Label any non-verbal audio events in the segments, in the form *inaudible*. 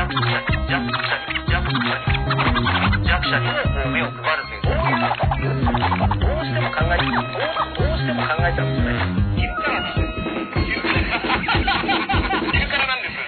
弱者に弱者にもこう目を配るというどういうことかっていうどうしても考えどうどうしても考えちゃうんですよね昼からです昼からなんです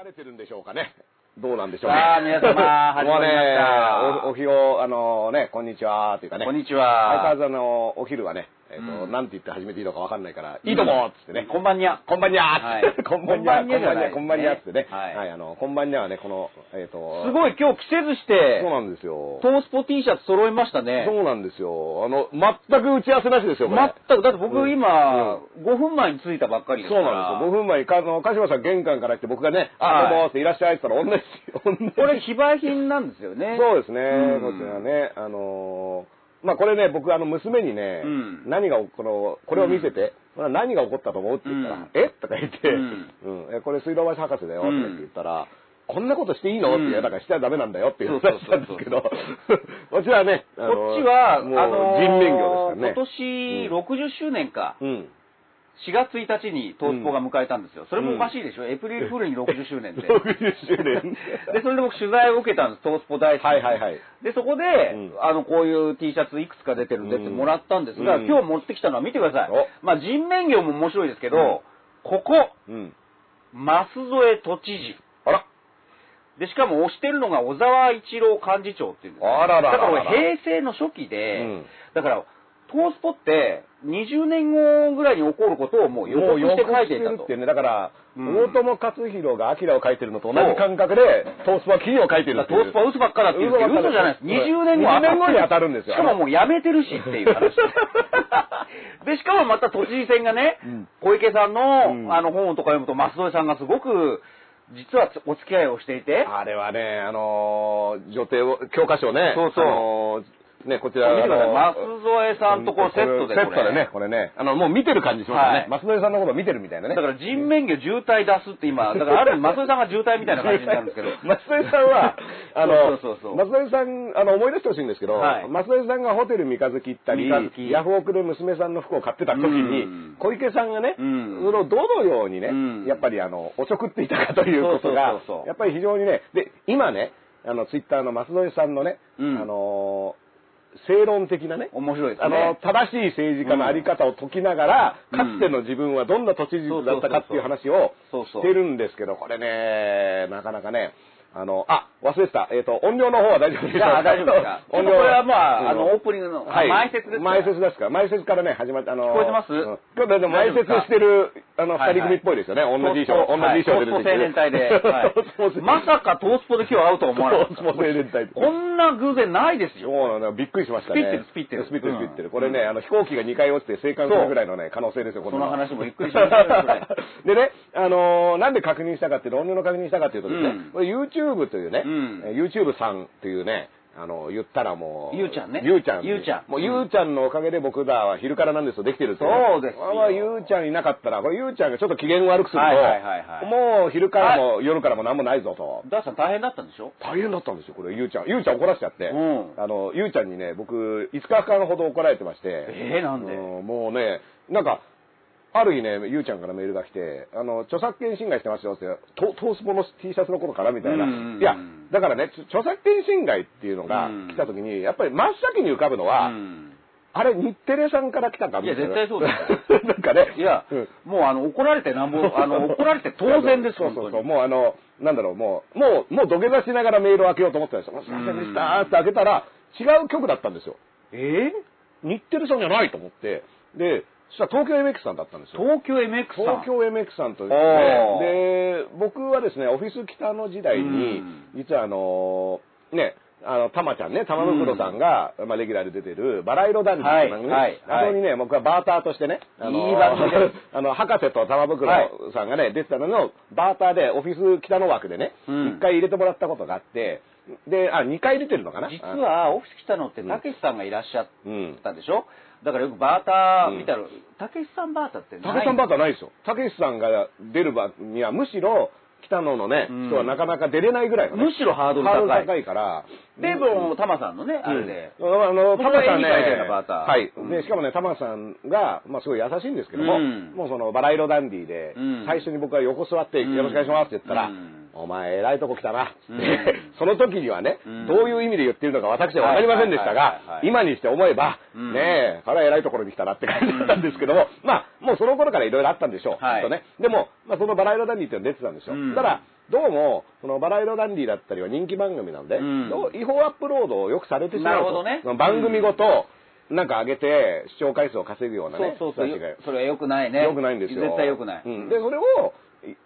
流れてるんでしょうかね。どうなんでしょうさあ皆様 *laughs* 始まりましたもうね、おお日を、あのね、こんにちは、というかね。こんにち相変わらは。ずあの、お昼はね、えっ、と、うんなんて言って始めていいのかわかんないから、いいともっつってね。こんばんにゃ。こんばんにゃはいーって、こんばんにゃー、こんばんにゃこんばんにゃーってね。はいはい、あの、こんばんにゃーはね、この、えっ、と、すごい今日着せずしてそう、なんですよ。トースポ T シャツ揃いましたね。そうなんですよ。あの、全く打ち合わせなしですよ、これ。全く、だって僕うん今、5分前に着いたばっかりそう。なんですよ。5分前に、かあの、鹿島さん玄関から来て、僕がね、はいあ、どうもっていらっしゃいって言ったら、同じ、同じ。これ非売品なんですよね。そうですね、うんこちらね、あのーまあこれね、僕あの娘にね、うん。何がこの、これを見せて、これは何が起こったと思うって言ったら、うん。え？とか言って、うん。うん。えこれ水道橋博士だよとかうん言ったら、こんなことしていいの？ってだからしてはダメなんだよっていうそうそう話したんですけど、*laughs* こっちはね、こっちは、もうあのー人面魚ですからね。今年60周年か。うん。4月1日にトースポが迎えたんですよ。それもおかしいでしょ？エプリルフールに60周年って。*laughs* 60周年。*laughs* で、それで僕取材を受けたんです、トースポ大好き。はいはいはい。で、そこで、うんあの、こういう T シャツいくつか出てるんでってもらったんですが、うん今日持ってきたのは見てくださいお。まあ、人面魚も面白いですけど、うんここ、うん。舛添都知事。あら。で、しかも推してるのが小沢一郎幹事長っていうんですよあららららだから俺平成の初期で、うんだから、トースポって20年後ぐらいに起こることをもう予測して書いていたとって。ね、だから、うん大友克洋がアキラを書いてるのと同じ感覚で、トースポは金を書いてるっていトースポは嘘ばっかだって言うけど嘘じゃないです。うん20年後20年後に当たるんですよしかももうやめてるしっていう話。*laughs* で、しかもまた都知事選がね、うん小池さんの、うんあの本とか読むと、舛添さんがすごく、実はお付き合いをしていて、あれはね、あのー、女帝を、教科書ね。そうそうあのーね、こちら、見てください。舛添さんとこうセットでセットでね、これね。あの、もう見てる感じしますよね。はい松野さんのこと見てるみたいなね。だから人面魚渋滞出すって今、*laughs* だからある意味、舛添さんが渋滞みたいな感じになるんですけど。松添さんは、*laughs* あの、そうそうそうそう松添さん、あの、思い出してほしいんですけど、はい松添さんがホテル三日月行ったりヤフオクで娘さんの服を買ってた時に、うん小池さんがね、うんそのどのようにね、うんやっぱりあの、おちょくっていたかということがやっぱり非常にね、で、今ね、あの、ツイッターの松添さんのね、うんあの、正論的なね、面白いですあのね。、正しい政治家のあり方を解きながら、うん。かつての自分はどんな都知事だったかっていう話をしてるんですけど、これね、なかなかね、あの、あ、忘れてた。えっ、と、音量の方は大丈夫です。じゃあ大丈夫ですか？*laughs* 音量これはまあうん。あのオープニングのはい、前説ですか前説ですか？ら。前説からね、始まって、あの、聞こえてます？うん。今日でも前説してる、あの、はい二人組っぽいですよね。同じ衣装、同じ衣装で出てきて青年隊で。*laughs* まさかトースポで今日会うとは思わなかっトースポ青年隊た。こんな偶然ないですよ。そうなのびっくりしましたね。スピってるスピってる。スピってる、スピってる。うん。これね、あの、飛行機が2回落ちて生還するぐらいのね、可能性ですよ、こその話もゆっくりししましょうよそれでね、あのーなんで確認したかっていうと、音量の確認したかっていうとですね、YouTube というね、うんえー YouTube さんっていうね、あの、言ったらもう、ゆうちゃんねゆうちゃん。ゆうちゃんもうゆうちゃんのおかげで僕らは昼からなんですよ、できてるっていそうですゆうちゃんいなかったら、これゆうちゃんがちょっと機嫌悪くすると、はいはいはいはいもう昼からも夜からも何もないぞと。ダーさん大変だったんでしょ？大変だったんですよ、これ、ゆうちゃん。ゆうちゃん怒らせちゃって。うんあの、ゆうちゃんにね、僕、5日間ほど怒られてまして。えーなんで？うんもうね、なんか、ある日ね、ゆうちゃんからメールが来て、あの、著作権侵害してますよって、トトースポの T シャツのことからみたいな。いや、だからね、ち著作権侵害っていうのがうん来た時に、やっぱり真っ先に浮かぶのは、うんあれ、日テレさんから来たかいやみたいな。絶対そうです *laughs* なんかね。いやうん、もうあの、怒られてなんぼ、あの、怒られて当然です、そうそうそう。もうあの、なんだろう、もう、もう、もう土下座しながらメールを開けようと思ってたんですよ。すいませんでしたーって開けたら、違う曲だったんですよ。え日テレさんじゃないと思って、で、そしたら東京 MX さんだったんですよ。東京 MX さん。東京 MX さんとですね、で、僕はですね、オフィス北の時代にうん、実はあの、ね、あの、たまちゃんね、玉袋さんが、まあ、レギュラーで出てる、バラ色男児っていう番組ね、はいはい。あそこにね、僕はバーターとしてね、あのいい *laughs* あの、博士と玉袋さんがね、出てたのの、バーターでオフィス北の枠でね、一、うん。回入れてもらったことがあって、で、あ、二回出てるのかな？実は、オフィス来たのって、たけしさんがいらっしゃっうん。たでしょ？だからよくバーター見たら、たけしさんバーターってないたけしさんバーターないですよ。たけしさんが出る場には、むしろ、北野のね、うん。人はなかなか出れないぐらいのね、むしろハードル高い。ハードル高いから。で、もう、タマさんのね、あれうん。で。あの、僕タマさんね、はい。うん。で、しかもね、タマさんが、まあすごい優しいんですけども、うん。もうその、バラ色ダンディで、うん。最初に僕が横座って、うんよろしくお願いしますって言ったら、うんお前、偉いとこ来たな、*laughs* その時にはね、うんどういう意味で言ってるのか私はわかりませんでしたがは、い今にして思えば、うんねえ、これは偉いところに来たなって感じだったんですけども、まあ、もうその頃からいろいろあったんでしょう、はいとね。でも、まあ、そのバラ色ダンディっていうのが出てたんですよ。うんただ、どうも、そのバラ色ダンディだったりは人気番組なんで、うん違法アップロードをよくされてしまうと。なるほどね番組ごと、なんか上げて、視聴回数を稼ぐようなね、そうそうそう。それは良くないね。良くないんですよ。絶対良くない。うんで、それを、い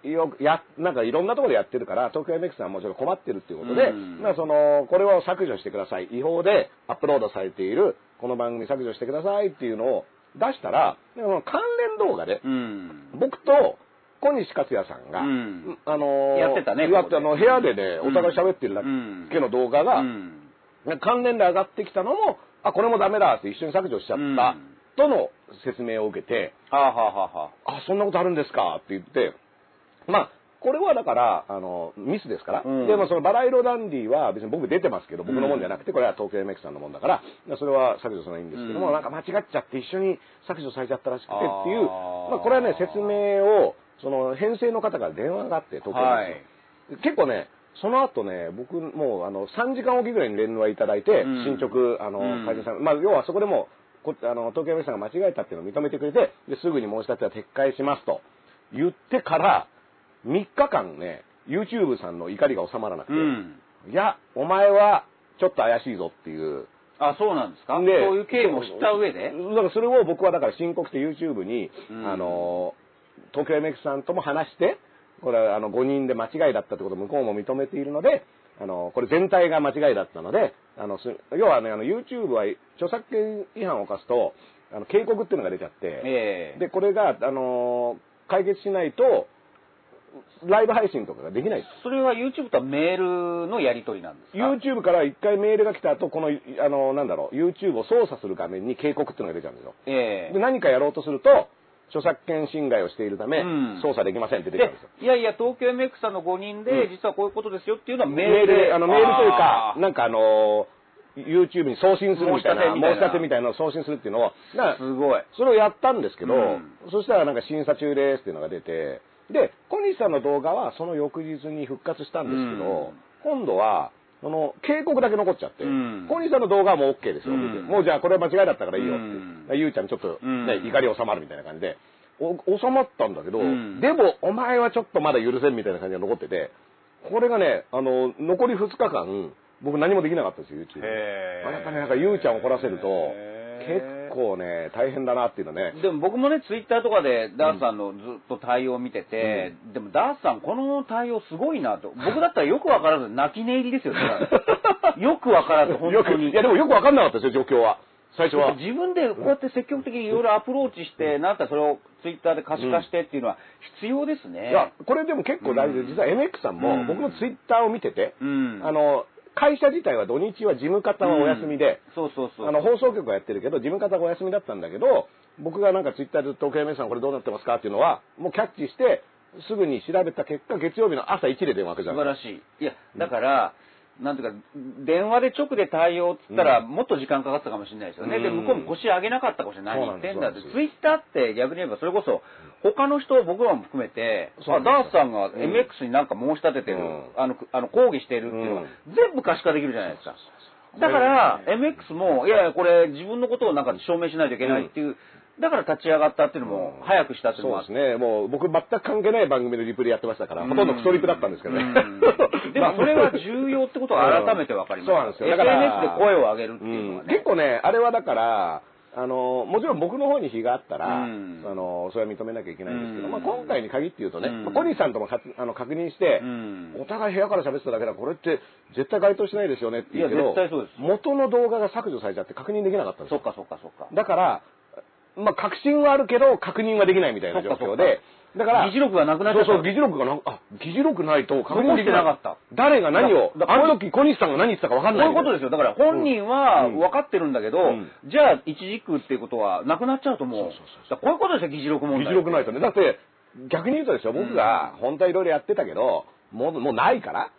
よや、なんかいろんなところでやってるから、東京 MX さんもちょっと困ってるっていうことで、うん。まあその、これを削除してください。違法でアップロードされている、この番組削除してくださいっていうのを出したら、関連動画で、うん。僕と小西克也さんが、うん。あのーやってたねやってあの、部屋でね、うん。お互い喋ってるだけの動画が、うん。関連で上がってきたのも、あ、これもダメだって一緒に削除しちゃった、うん。との説明を受けて、はあ、はあはあはあ、あ、そんなことあるんですかって言って、まあ、これはだから、あの、ミスですから。うん。でもそのバラ色ダンディは別に僕出てますけど、僕のもんじゃなくて、これは東京 MX さんのもんだから、それは削除するのはいいんですけども、うん。なんか間違っちゃって一緒に削除されちゃったらしくてっていう、あー。まあこれはね、説明を、その編成の方から電話があって、東京 MX のはい結構ね、その後ね、僕もうあの3時間おきぐらいに連絡いただいて、うん。進捗、あの、うん。会社さん、まあ要はそこでも、こあの東京 MX さんが間違えたっていうのを認めてくれてですぐに申し立ては撤回しますと言ってから3日間ね YouTube さんの怒りが収まらなくて、うん。いやお前はちょっと怪しいぞっていう。あ、そうなんですか？そうでいう経緯も知った上で？だからそれを僕はだから申告して YouTube に、うん。あの東京 MX さんとも話してこれはあの5人で間違いだったってことを向こうも認めているのであのこれ全体が間違いだったのであのす要はねあの YouTube は著作権違反を犯すとあの警告っていうのが出ちゃって、ええ。でこれが、あの解決しないとライブ配信とかができない。それは YouTube とはメールのやり取りなんですか？YouTube から一回メールが来た後このあのなんだろう YouTube を操作する画面に警告っていうのが出ちゃうんですよ。ええ。で何かやろうとすると著作権侵害をしているため、うん。操作できませんって出ちゃうんでですよ。いやいや、東京 MX さんの5人で、うん。実はこういうことですよっていうのはメメールールで。で、あのメールというかなんかあの、YouTube に送信するみたいな、申し立てみたいな。のを送信するっていうのを、すごい。それをやったんですけど、うん。そしたらなんか審査中ですっていうのが出て、で、小西さんの動画はその翌日に復活したんですけど、今度は、その警告だけ残っちゃって、うん。小西さんの動画はもう OK ですよ、うん。もうじゃあこれは間違いだったからいいよって、うん。ゆうちゃんちょっと、ねうん。怒り収まるみたいな感じで、お収まったんだけど、うん。でもお前はちょっとまだ許せんみたいな感じが残ってて、これがね、あの、残り2日間、僕何もできなかったんですよ、YouTube。やっぱりなんかゆうちゃんを怒らせると、結構ね、大変だなっていうのね。でも僕もね、ツイッターとかでダースさんのずっと対応を見てて、でもダースさんこの対応すごいなと。僕だったらよくわからず泣き寝入りですよ、*laughs* よくわからず、本当に。いやでもよくわかんなかったですよ、状況は。最初は。自分でこうやって積極的にいろいろアプローチして、なったらそれをツイッターで可視化してっていうのは必要ですね。いや、これでも結構大事で、うん実は MX さんも、うん僕のツイッターを見てて、うん。あの、会社自体は土日は事務方はお休みで、そうそうそう。あの、放送局はやってるけど、事務方がお休みだったんだけど、僕がなんかツイッターで東京 MX さんこれどうなってますか？っていうのは、もうキャッチして、すぐに調べた結果、月曜日の朝1で電話くじゃん。素晴らしい。いや、だから、なんていうか、電話で直で対応っつったら、もっと時間かかったかもしれないですよね。で、うん向こうも腰上げなかったかもしれない。何言ってんだって。ツイッターって逆に言えば、それこそ、他の人、僕らも含めて、ダースさんが MX になんか申し立ててる、うんあの、あの抗議してるっていうのは、う全部可視化できるじゃないですか。だから、MX も、いやいや、これ自分のことをなんか証明しないといけないっていう、だから立ち上がったっていうのも、早くしたっていうのもあってそうですね。もう僕全く関係ない番組のリプでやってましたから、うんほとんどクソリプだったんですけどねうん。*laughs* でもそれは重要ってことが改めて分かりました。そうなんですよだから SNS で声を上げるっていうのはね。結構ね、あれはだから、あの、もちろん僕の方に非があったら、うんあの、それは認めなきゃいけないんですけど、うんまあ今回に限って言うとね、うんまあ小西さんともあの確認して、うんお互い部屋から喋ってただけだ、これって絶対該当しないですよねって言うけど元の動画が削除されちゃって確認できなかったんですよそっ。かそっかそっか。だから、まあ確信はあるけど、確認はできないみたいな状況で、だから、議事録がなくなっちゃった。そうそう、議事録がな、あ、議事録ないと確認できなかった誰が何を、あの時小西さんが何言ってたか分かんない。こういうことですよ。だから本人はうん分かってるんだけど、うん。じゃあ一軸っていうことはなくなっちゃうともう、そうそうそうこういうことですよ、議事録問題。議事録ないとね。だって、逆に言うとですよ、僕が本当はいろいろやってたけど、もう、もうないから、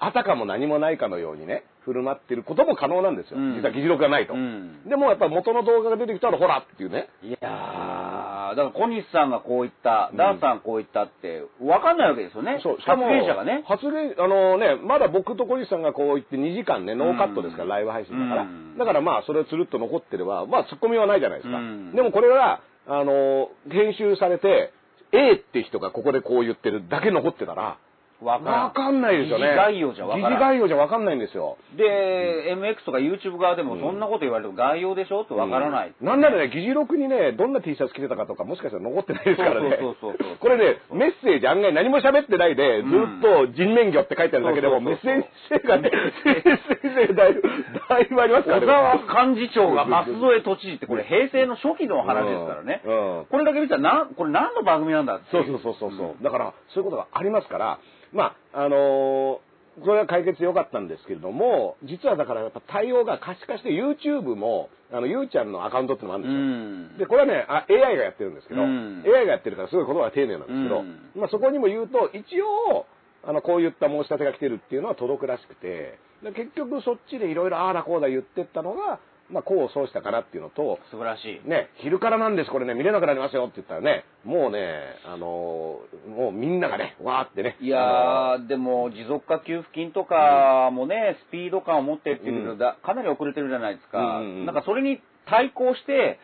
あたかも何もないかのようにね、振る舞ってることも可能なんですよ。うん実は議事録がないと。うんでもやっぱ元の動画が出てきたら、ほらっていうね。いやー、だから小西さんがこう言った、ダーさんこう言ったって、わかんないわけですよね。そう、しか発も、言者がね。発言、あのね、まだ僕と小西さんがこう言って2時間ね、ノーカットですから、うんライブ配信だから。うんだからまあ、それをつるっと残ってれば、まあ、ツッコミはないじゃないですか。うんでもこれは、あの、編集されて、A って人がここでこう言ってるだけ残ってたら、わからん。ないですよね。疑似概要じゃわからん疑似概要じゃわかんないんですよ。で、MX とか YouTube 側でもそんなこと言われても概要でしょってわからない。うんなんならね、議事録にね、どんな T シャツ着てたかとか、もしかしたら残ってないですからね。そうそうそうこれね、メッセージ案外何も喋ってないで、ずっと人面魚って書いてあるだけでも、メッセージ性がね、メッセージ性がだいぶ、だいぶありますから小沢幹事長が舛添都知事ってこれ平成の初期の話ですからね。うんうんこれだけ見たらな、これ何の番組なんだっていそうそうそうそうそう、だからそういうことがありますからまああのーこれは解決良かったんですけれども実はだからやっぱ対応が可視化して YouTube もあのゆうちゃんのアカウントっていうのがあるんですよ、でこれはねあ AI がやってるんですけど、うん。AI がやってるからすごい言葉が丁寧なんですけど、うん。まあ、そこにも言うと一応あのこういった申し立てが来てるっていうのは届くらしくてで結局そっちでいろいろああだこうだ言ってったのが、まあ、功を奏したかなっていうのと素晴らしい。ね、昼からなんです、これね、見れなくなりますよって言ったらね、もうね、あのーもうみんながね、わーってね。いやー、でも持続化給付金とかもね、スピード感を持ってっていうけど、だかなり遅れてるじゃないですか。うんうんうんなんかそれに対抗して、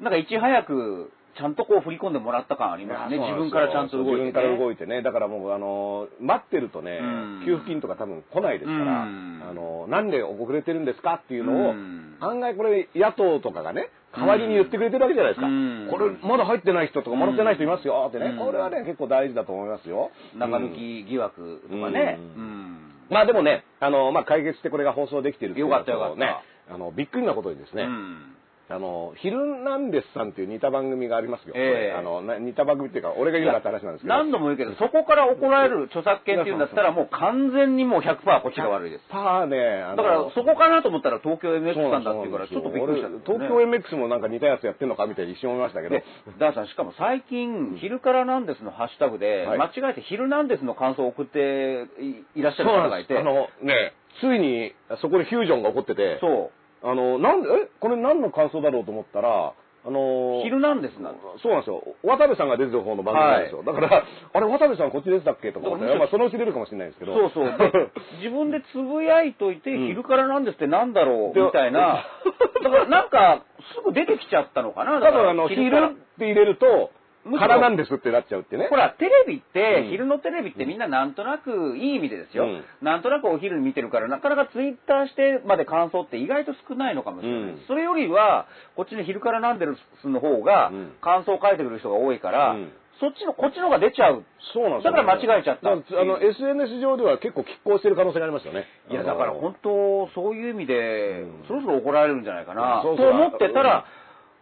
なんかいち早くちゃんとこう振り込んでもらった感ありますね。自分からちゃんと動いて、ね。自分から動いてね。だからもう、あのー待ってるとねうん、給付金とか多分来ないですから、うんあのーなんで遅れてるんですかっていうのを、うん案外これ野党とかがね、代わりに言ってくれてるわけじゃないですか。うんこれまだ入ってない人とかもらってない人いますよってね。うんこれはね、結構大事だと思いますよ。中抜き疑惑とかね。まあでもね、あの、まあ解決してこれが放送できてるっていうのとよかったよかったね、あの、びっくりなことにですね、うんあの、ヒルナンデスさんっていう似た番組がありますよ。ええあの、な似た番組っていうか、俺が言うなって話なんですけど。何度も言うけど、そこから怒られる著作権っていうんだったら、もう完全にもう100%こっちが悪いです。パーね、だから、そこかなと思ったら東京 MX さんだっていうから、ちょっとびっくりしたね、俺東京 MX もなんか似たやつやってんのかみたいに一瞬思いましたけどで。、ダーさん、しかも最近、昼からなんですのハッシュタグで、はい間違えて昼なんですの感想を送っていいらっしゃる方がいて。あの、ね、ついにそこでフュージョンが起こってて、そう、あの、なんで、え、これ何の感想だろうと思ったら、あの、昼なんですなんです。そうなんですよ。渡部さんが出てる方の番組なんですよ。だから、*laughs* あれ、渡部さんこっち出てたっけとかまあ、そのうち出るかもしれないですけど。そうそう。で *laughs* 自分でつぶやいといて、うん昼からなんですってなんだろう、でみたいな。だからなんか、すぐ出てきちゃったのかな。だからあの、昼って入れると、空なんですってなっちゃうってね。ほ。ら、テレビって、うん。昼のテレビってみんななんとなく、いい意味でですよ、うん。なんとなくお昼に見てるから、なかなかツイッターしてまで感想って意外と少ないのかもしれない。うん。それよりは、こっちの昼からなんでるの方がうん、感想を書いてくる人が多いから、うん。そっちの、こっちの方が出ちゃう。そうなんですよ、だから間違えちゃった。あの、SNS 上では結構拮抗してる可能性がありますよね。いや、だから本当、そういう意味で、うん。そろそろ怒られるんじゃないかな、そうそう。と思ってたら、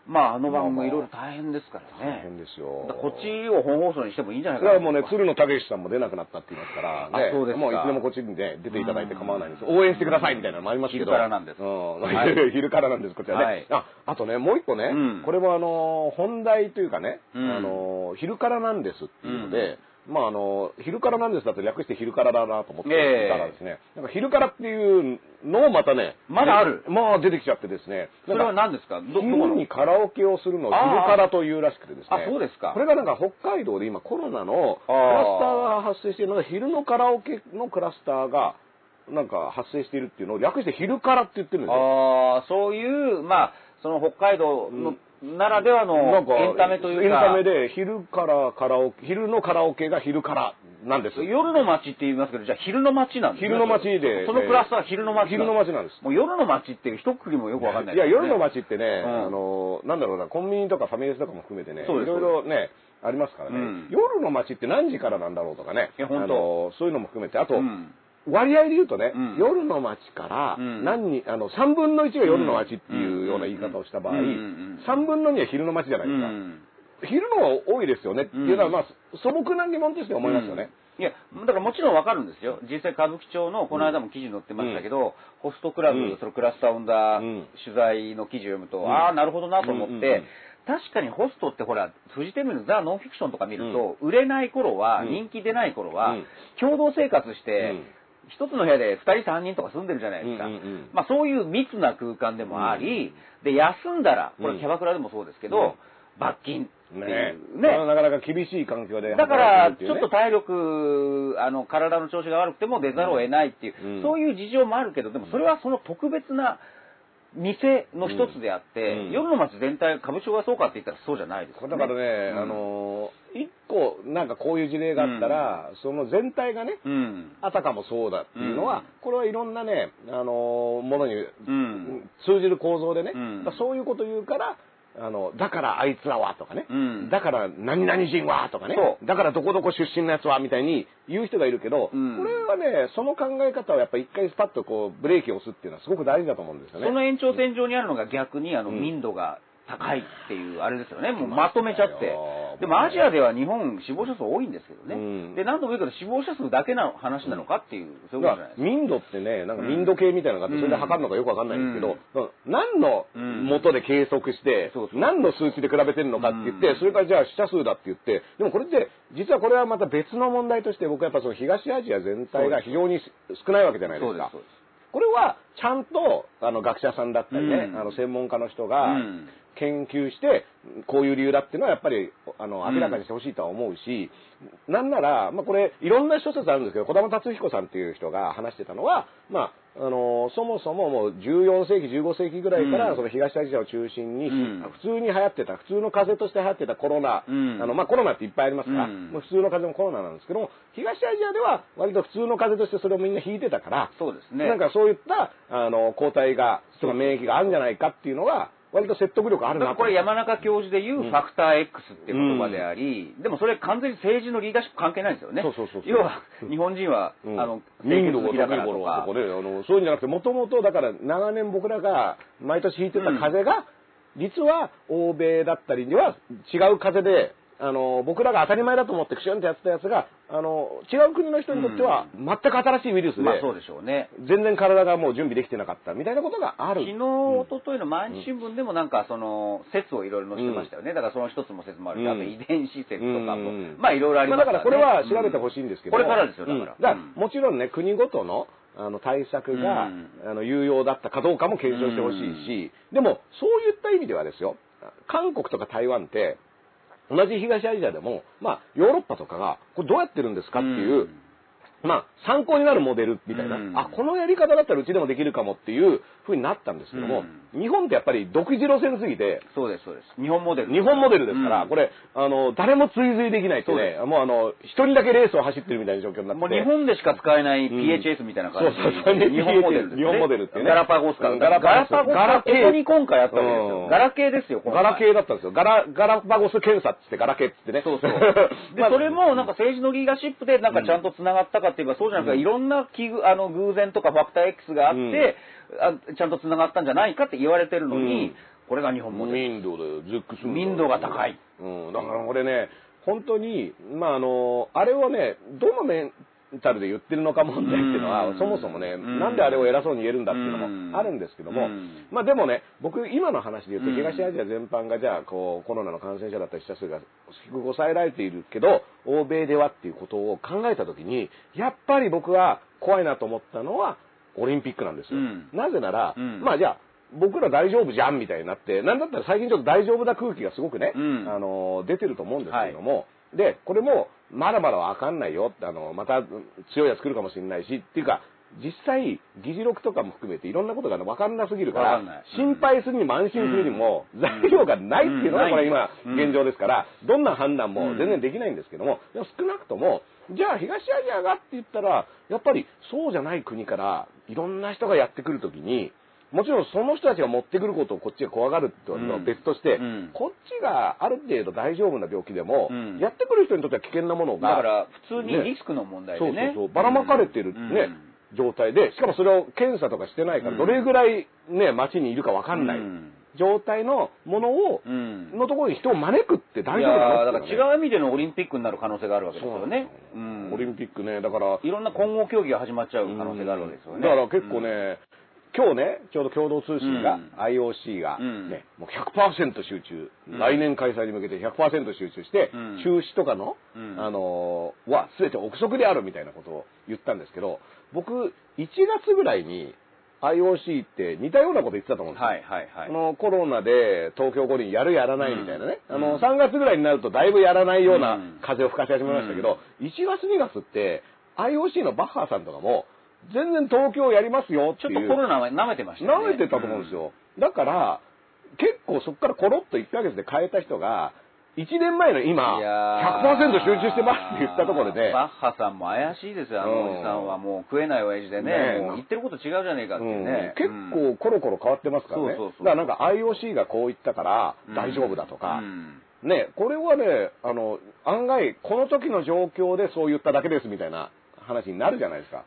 まあ、あの番組もいろいろ大変ですから大ね。変ですよ。こっちを本放送にしてもいいんじゃないかな。だからもうね、鶴野武さんも出なくなったって言いますから、ね、あそうですかもういつでもこっちにね、出ていただいて構わないんです。応援してくださいみたいなのもありますけど。昼からなんですうん。はい昼からなんです、こちらね。はいあ、あとね、もう一個ね、うんこれはあの、本題というかね、うんあの、昼からなんですっていうので、まああの、昼からなんですだと略して昼からだなと思ってええ。たらですね、なんか昼からっていうのもまたね、まだある？まあ出てきちゃってですね。それは何ですか？ど、昼の？にカラオケをするのを昼からというらしくてですね。あそうですか。これがなんか北海道で今コロナのクラスターが発生しているのが昼のカラオケのクラスターがなんか発生しているっていうのを略して昼からって言ってるんですよ。ああ、そういう、まあ、その北海道の、ならではのエンタメというか、エンタメで昼からカラオケ、昼のカラオケが昼からなんです。夜の街って言いますけど、じゃあ昼の街なんですね。昼の街でそのクラスターは昼の街昼の街なんです。もう夜の街っていう一括りもよくわかんないいや、夜の街ってね、うん。あの、なんだろうな、コンビニとかファミレスとかも含めてね、いろいろね、ありますからね、うん。夜の街って何時からなんだろうとかね、あのそういうのも含めて、あと、うん割合で言うとね、うん。夜の街からうん。何に、あの、3分の1が夜の街っていうような言い方をした場合、うんうん3分の2は昼の街じゃないですか。うん。昼の方が多いですよねっていうのは、まあ、素朴な疑問として思いますよね。いや、だからもちろんわかるんですよ。実際歌舞伎町の、この間も記事載ってましたけど、ホストクラブ、うん。そのクラスターオンダうん。取材の記事を読むと、ん。ああ、なるほどなと思って、確かにホストってほら、フジテレビのザ・ノンフィクションとか見ると、売れない頃は、うん。人気出ない頃は、うん。共同生活して、うん一つの部屋で2人3人とか住んでるじゃないですか。うんうんうん。まあそういう密な空間でもあり、で、休んだら、こうん。れキャバクラでもそうですけど、うん。罰金。っていうねね。なかなか厳しい環境でだから、ちょっと体力、あの、体の調子が悪くても出ざるを得ないっていう、うん。そういう事情もあるけど、でもそれはその特別な店の一つであって、うん夜の街全体、歌舞伎町がそうかって言ったらそうじゃないですよね。だからね、うんあの一個なんかこういう事例があったら、その全体がねうん。あたかもそうだっていうのは、うんこれはいろんなね、あのものにうん。通じる構造でね、そういうこと言うからあのだからあいつらはとかね、うん。だから何々人はとかね。だからどこどこ出身のやつはみたいに言う人がいるけど、うん。これはねその考え方をやっぱ一回スパッとこうブレーキを押すっていうのはすごく大事だと思うんですよね。その延長線上にあるのが逆にあのうん。民度が高いっていうあれですよね。もうまとめちゃって。でもアジアでは日本死亡者数多いんですけどね。うん。で、何度も言うけど死亡者数だけの話なのかっていう、そういうことじゃないですか。民度ってね、なんか民度計みたいなのがあって、それで測るのかよくわかんないんですけど、何の元で計測して何の数値で比べてるのかって言って、うん。それからじゃあ死者数だって言って、でもこれって、実はこれはまた別の問題として、僕はやっぱその東アジア全体が非常に少ないわけじゃないですか。これはちゃんとあの学者さんだったりね、うん。あの専門家の人がうん研究して、こういう理由だっていうのはやっぱりあのうん。明らかにしてほしいとは思うし、なんなら、まあ、これいろんな諸説あるんですけど児玉達彦さんっていう人が話してたのは、まあ、あのそもそももう14世紀15世紀ぐらいから、うん。その東アジアを中心に、うん。普通に流行ってた普通の風邪として流行ってたコロナ、うん。あのまあ、コロナっていっぱいありますから、うん。普通の風邪もコロナなんですけども東アジアでは割と普通の風邪としてそれをみんな引いてたからそうですね。なんかそういったあの抗体がとか免疫があるんじゃないかっていうのが割と説得力あるなこれ山中教授で言ううん。ファクター X っていう言葉であり、でもそれ完全に政治のリーダーシップ関係ないんですよね。そうそうそう要は、日本人は、うん。あの、民度が高い頃とかね、あのそういうんじゃなくて、もともとだから長年僕らが毎年引いてた風が、実は欧米だったりには違う風で、あの僕らが当たり前だと思ってクシュンってやってたやつが、あの違う国の人にとっては全く新しいウイルスで、まあそうでしょうね。全然体がもう準備できてなかったみたいなことがある。昨日、一昨日の毎日新聞でもなんかその説をいろいろ載せてましたよね。だからその一つも説もあるし、うん。あと遺伝子説とかも。うん、まあいろいろありまあ、ますだからこれは調べてほしいんですけど、これからですよ、だから。うん。だからうんもちろんね、国ごとのあの対策が、うん。あの有用だったかどうかも検証してほしいし、でもそういった意味ではですよ、韓国とか台湾って、同じ東アジアでも、まあ、ヨーロッパとかが、これどうやってるんですかっていう、まあ、参考になるモデルみたいな、うん。あ、このやり方だったらうちでもできるかもっていう風になったんですけども、日本ってやっぱり独自路線すぎて、そうです、そうです。日本モデル。日本モデルですから、うん。これ、あの、誰も追随できないってね、もうあの、一人だけレースを走ってるみたいな状況になって。もう日本でしか使えないうん。PHS みたいな感じそうそうそう。で、日本モデルね。日本モデルってね。ガラパゴスかガラパゴス。ガラパゴスガラケーここに今回あったわけですうん。よ。ガラケーですよ、ガラケーだったんですよ。ガラ、ガラパゴス検査っつってガラケーっつってね。そうそう。で、まあそれもなんか政治のリーダーシップでなんかちゃんと繋がったかっていうか、そうじゃなくて、うんいろんな器具、あの、偶然とかファクター X があって、あちゃんと繋がったんじゃないかって言われてるのに、うんこれが日本モデル。民度でズックする民度が高い。うん。だからこれね、本当に、まああの、あれをね、どのメンタルで言ってるのか問題っていうのは、うん。そもそもね、うん。なん。であれを偉そうに言えるん。だっていうのうん。もあるんですけども、うん。まあでもね、僕今の話で言うと、うん。東アジア全般がじゃあ、こう、コロナの感染者だったり死者数が低く抑えられているけど、欧米ではっていうことを考えたときに、やっぱり僕は怖いなと思ったのは、オリンピックなん。ですよ。うん。なぜなら、うん。まあじゃあ、僕ら大丈夫じゃんみたいになって、なんだったら最近ちょっと大丈夫な空気がすごくね、うん。あの、出てると思うんですけれども、で、これも、まだまだわかんないよ。って、あの、また強いやつ来るかもしれないし、っていうか、実際、議事録とかも含めていろんなことがわかんなすぎるからわか心配するにも安心するにも、材料がないっていうのが、うん。これ今、うん。現状ですから、どんな判断も全然できないんですけども、でも少なくとも、じゃあ東アジアがって言ったら、やっぱりそうじゃない国から、いろんな人がやってくるときに、もちろんその人たちが持ってくることをこっちが怖がるっていうのは別として、うん。こっちがある程度大丈夫な病気でも、うん。やってくる人にとっては危険なものが、だから、普通にリスクの問題でね。そうそうそう、ばらまかれてるね、状態で、しかもそれを検査とかしてないから、うん。どれぐらいね、街にいるかわかんないうん。状態のものを、うん。うんのところに人を招くって大い丈夫なのね。から違う意味でのオリンピックになる可能性があるわけですよね。うんオリンピックね、だから、いろんな混合競技が始まっちゃう可能性があるわけですよね。だから結構ね、今日ね、ちょうど共同通信が、うん。IOC が、うん。ね、もう100%集中、うん。来年開催に向けて100%集中して、うん。中止とかの、うん。あのーは全て憶測であるみたいなことを言ったんですけど、僕、1月ぐらいに IOC って似たようなこと言ってたと思うんですよ。はいはいはい。あ。のコロナで東京五輪やるやらないみたいなね、うん。あのうん3月ぐらいになるとだいぶやらないよううなん。風を吹かし始めましたけど、1月2月って IOC のバッハさんとかも全然東京やりますよちょっとコロナは舐めてましたよね。舐めてたと思うんですよ、だから結構そこからコロッと1ヶ月で変えた人が。1年前の今いやー。100%集中してますって言ったところで、バッハさんも怪しいですよ、あのおじさんは。もう食えない親父でね、ねえ。もう言ってること違うじゃねえかっていうね。うん。結構コロコロ変わってますからね。そうそうそう。だからなんか IOC がこう言ったからうん。大丈夫だとか、うん。ね、これはね、あの、案外、この時の状況でそう言っただけですみたいな話になるじゃないですか。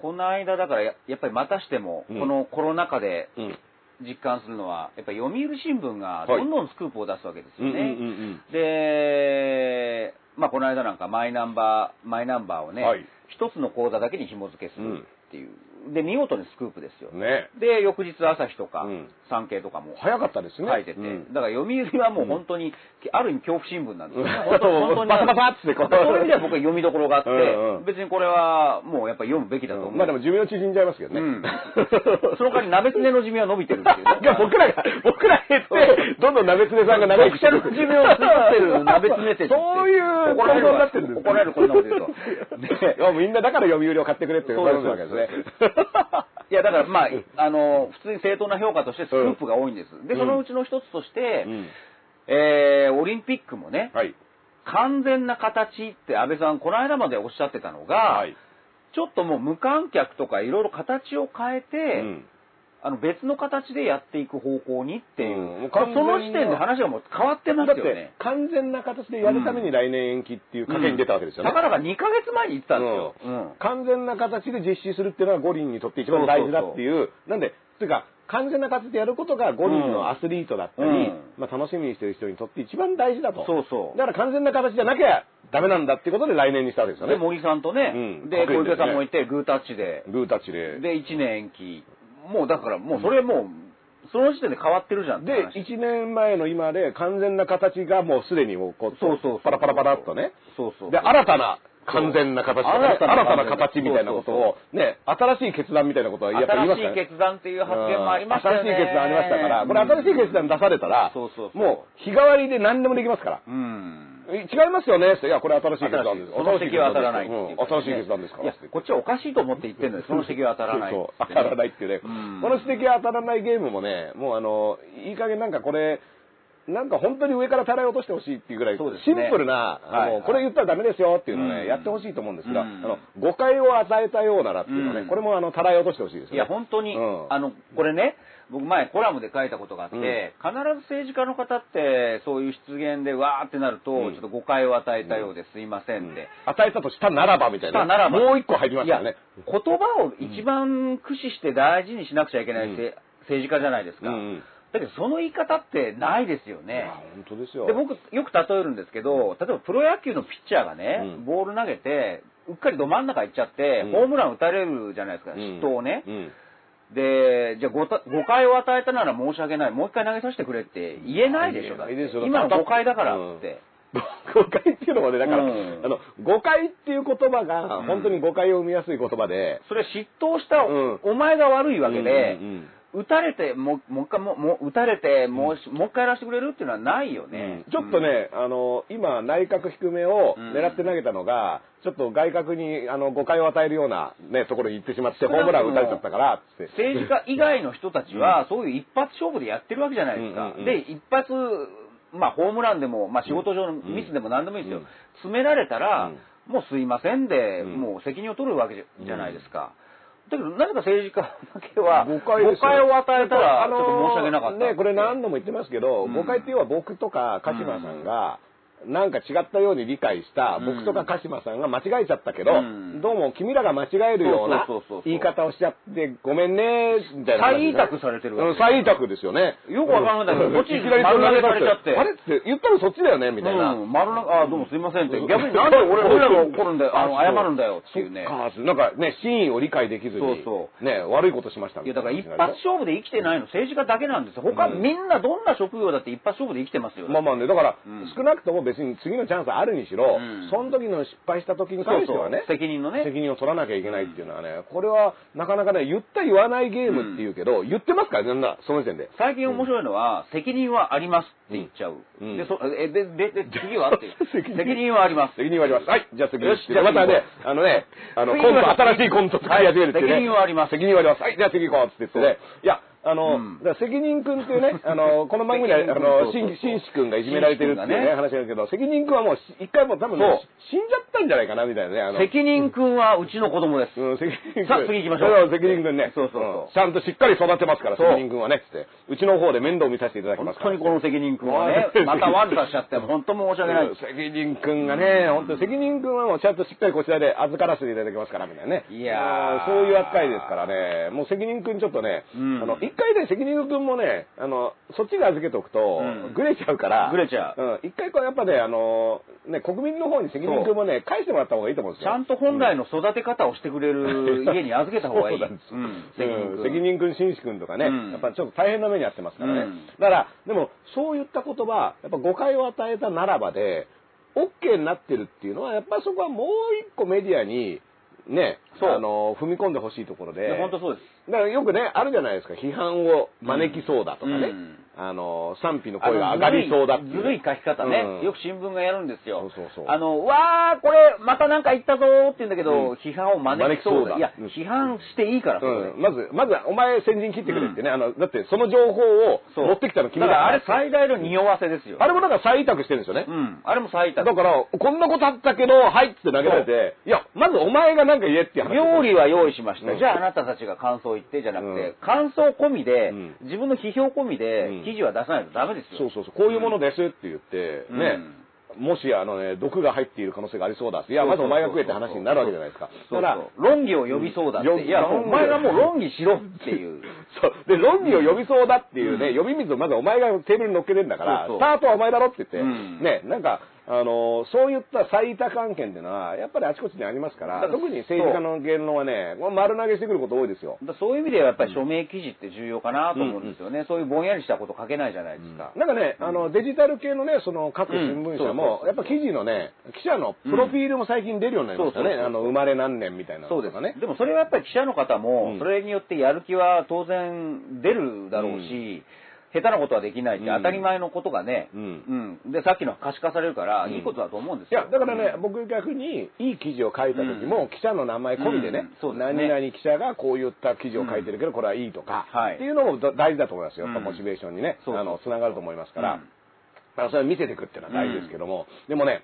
この間だからややっぱりまたしても、うんこのコロナ禍でうん。実感するのは、やっぱり読売新聞がはいどんどんスクープを出すわけですよね。うんうんうんで、まあこの間なんかマイナンバー、マイナンバーをね、はい一つの口座だけに紐付けするっていう。で、見事にスクープですよ。うん。ね。で、翌日朝日とか、うん産経とかも早かったですね。書いてて、うんだから読売はもう本当に、ある意味恐怖新聞なんですよ本当にバサバサってこうそういう意味では僕は読みどころがあって、別にこれはもうやっぱり読むべきだと思う。まあでも寿命縮んじゃいますけどね。うんその代わり鍋つねの寿命は伸びてるっていうね。いや僕らが、僕ら減って、どんどん鍋つねさんが長生きしてる。寿命を作ってる鍋つねってそういう怒られる構造になってるんです怒られるこんなこと言うと。ねいやみんなだから読売を買ってくれって言われるわけですね。*laughs* いや、だからまあ、あの、普通に正当な評価としてスクープが多いんです。で、うんそのうちの一つとして、うんえー、オリンピックもね、はい。完全な形って安倍さん、この間までおっしゃってたのが、はい。ちょっともう無観客とかいろいろ形を変えて、うんあの別の形でやっていく方向にっていう、うんその時点で話がもう変わってまだってすよね。完全な形でやるために来年延期っていう賭けに出たわけですよね。たかだか2ヶ月前に言ってたんですよ。うん完全な形で実施するっていうのは五輪にとって一番大事だっていう、なんで、というか、完全な形でやることが五輪のアスリートだったり、うんまあ楽しみにしてる人にとって一番大事だと。そうそうだから完全な形じゃなきゃダメなんだっていうことで来年にしたわけですよで、ね。森さんとね、うんで、小池さんもいて、グータッチで、グータッチで。で、1年延期。もうだから、もうそれもう、その時点で変わってるじゃんってで、話1年前の今で完全な形がもうすでにもうこう、そうそうそうパラパラパラっとね。そうそう。で、新たな完全な形とかね、新たな新たな形みたいなことを、ね、新しい決断みたいなことはやっぱり言いますからね。新しい決断っていう発言もありましたよね。うん新しい決断ありましたから、これ新しい決断出されたら、そうそうそうもう日替わりで何でもできますから。うん。え違いますよね。って、いや、これ新しい決断です。その指摘は当たらないっていううん。新しい決断ですから。いや、こっちはおかしいと思って言ってるのに、*laughs* その指摘は当たらない。そうそう当たらないっていうね。うん。この指摘は当たらないゲームもね、もうあの、いい加減なんかこれ、なんか本当に上からたらい落としてほしいっていうぐらい、シンプルな、あのはいはい。これ言ったらダメですよっていうのをね、うん。やってほしいと思うんですが、うん。あの、誤解を与えたようならっていうのね、うん。これもあの、たらい落としてほしいですよね。いや、本当に、うん。あの、これね、僕前コラムで書いたことがあって、うん必ず政治家の方って、そういう出現でわーってなると、うんちょっと誤解を与えたようです、すいませんって。与えたとしたならばみたいな。ならばもう一個入りましたよね。言葉を一番駆使して大事にしなくちゃいけない、政治家じゃないですか。うんうんだけど、その言い方ってないですよいねや。本当ですよ。で、僕、よく例えるんですけど、例えばプロ野球のピッチャーがね、うんボール投げて、うっかりど真ん中行っちゃって、うんホームラン打たれるじゃないですか、うん失投をね。うんで、じゃあ誤た誤解を与えたなら申し訳ない。もう一回投げさせてくれって言えないでしょ。だって今の誤解だからって。誤解っていうのもね、だから、うん。あの、誤解っていう言葉が、うん。本当に誤解を生みやすい言葉で、それ嫉妬したうん。お前が悪いわけでうんうんうん、打たれて、もうもう一回、もうもう打たれて、もうしもう一回やらせてくれるっていうのはないよね。ちょっとね、あの、今、内角低めを狙って投げたのが、ちょっと外角に、あの、誤解を与えるような、ね、ところに行ってしまって、ホームラン打たれちゃったから、つって。政治家以外の人たちは、そういう一発勝負でやってるわけじゃないですか。うんうんうん。で、一発、まあ、ホームランでも、まあ、仕事上のミスでも何でもいいですよ。うん。詰められたら、もうすいませんで、うん。もう責任を取るわけじゃないですか。だけど、なぜか政治家だけは、誤解ですよ。を与えたら、ちょっと申し訳なかった。ね、これ何度も言ってますけど、うん。誤解っていうのは僕とか鹿島さんが、なんか違ったように理解した僕とか鹿島さんが間違えちゃったけど、うん。どうも君らが間違えるような言い方をしちゃってごめんね、みたいな再。委託されてるわけうん再委託ですよね。よくわからない。ん。だけどこっちにいきなり丸投げされちゃって。あれって言ったのそっちだよねみたいな。うん、丸の、あ、どうもすいませんって。逆になんで俺俺らが *laughs* 怒るんだよ、あの、謝るんだよっていうね。なんかね、真意を理解できずに、そうそね、悪いことしましたいや、だから一発勝負で生きてないの政治家だけなんですよ。他、うん。みんなどんな職業だって一発勝負で生きてますよ。まあまあね、だから、うん。少なくとも別に次のチャンスあるにしろ、うんその時の失敗した時に関してはね、責任のね。責任を取らなきゃいけないっていうのはね、これはなかなかね、言った言わないゲームっていうけど、言ってますか？らね、な、その時点で。最近面白いのは、責任はありますって言っちゃう。うんで、そ、え、で、で、で、次はって。責任責任はあります。責任はあります。はい、じゃあ次。よしじゃあまたね次、あのね、あの、コント、新しいコント作り始めるっていうね。はい責任はあります責任はあります。はい、じゃあ次行こうって言ってね。いや、あの、うんだ責任君っていうね、*laughs* あの、この番組で、あの、しん、しんし君がいじめられてるっていうね、ね話なんだけど、責任君はもうし、一回もう多分ね死んじゃったんじゃないかな、みたいなね。あの責任君はうちの子供です。うん、責任君。さあ次行きましょう責任君ね。そうそうそうんちゃんとしっかり育てますから、責任君はね、つって。うちの方で面倒見させていただき本ますから。当にこの責任君はねう、んまた悪さしちゃって、本当申し訳ないうん。*laughs* 責任君がね、本当に責任君はもうちゃんとしっかりこちらで預からせていただきますから、みたいなね。いやーそういう扱いですからね、もう責任君ちょっとね、うんあの、一回ね、責任君もね、あの、そっちで預けておくとうん、ぐれちゃうから、ぐれちゃう。うん、一回こうやっぱね、あの、ね、国民の方に責任君もね、返してもらった方がいいと思うんですよ。ちゃんと本来の育て方をしてくれる家に預けた方がいい。そうなんですうん。うん。責任君、紳士君とかね、うん。やっぱちょっと大変な目に遭ってますからね。うん。だから、でも、そういった言葉、やっぱ誤解を与えたならばで、OK になってるっていうのは、やっぱそこはもう一個メディアに、ね、あの、踏み込んでほしいところで。本当そうです。だからよくね、あるじゃないですか、批判を招きそうだとかね、うんあの、賛否の声が上がりそうだっていう。ずるい書き方ね、うん。よく新聞がやるんですよ。そうそうそう。あの、わー、これ、またなんか言ったぞーって言うんだけど、うん。批判を招きそうだ。いや批判していいから、うん、まず、まずはお前先陣切ってくれってね、あの、だってその情報を持ってきたの君だから。あれだ最大の匂わせですよ。あれもなんか再委託してるんですよね。うん。あれも最多だから、こんなことあったけど、はいって投げられて、いや、まずお前がなんか言えって話。料理は用意しました。うん。じゃああなたたちが感想言ってじゃなくて、うん。感想込みで、うん。自分の批評込みで、うん記事は出さないとダメですよ。そうそうそう、こういうものですって言って、うんね、もしあのね、毒が入っている可能性がありそうだって。いや、まずお前が食えって話になるわけじゃないですか。そうだそう論議を呼びそうだって。うんいや、お前がもう論議しろっていう。*laughs* そう。で、論議を呼びそうだっていうね、呼び水をまずお前がテーブルに乗っけてんだから、そうそうスタートはお前だろって言って、うんね、なんか、あのそういった最多関係っていうのは、やっぱりあちこちにありますから、だから特に政治家の言論はね、丸投げしてくること多いですよ。そういう意味ではやっぱり署名記事って重要かなと思うんですよね。そういうぼんやりしたこと書けないじゃないですか。なんかね、あの、デジタル系のね、その各新聞社うんも、やっぱ記事のね、記者のプロフィールも最近出るようになりましたね。あの、生まれ何年みたいなのそうですね。でもそれはやっぱり記者の方も、うんそれによってやる気は当然出るだろうし、下手なことはできないってうん。当たり前のことがね、うん。うん。で、さっきの可視化されるから、うん。いいことだと思うんですよ。いや、だからね、うん。僕逆に、いい記事を書いた時も、記者の名前込みでねうん、何々記者がこういった記事を書いてるけど、これはいいとか、はい。っていうのもだ大事だと思いますよ。やっぱうん。モチベーションにね、あの、つながると思いますから、うん。だからそれを見せていくっていうのは大事ですけども、でもね、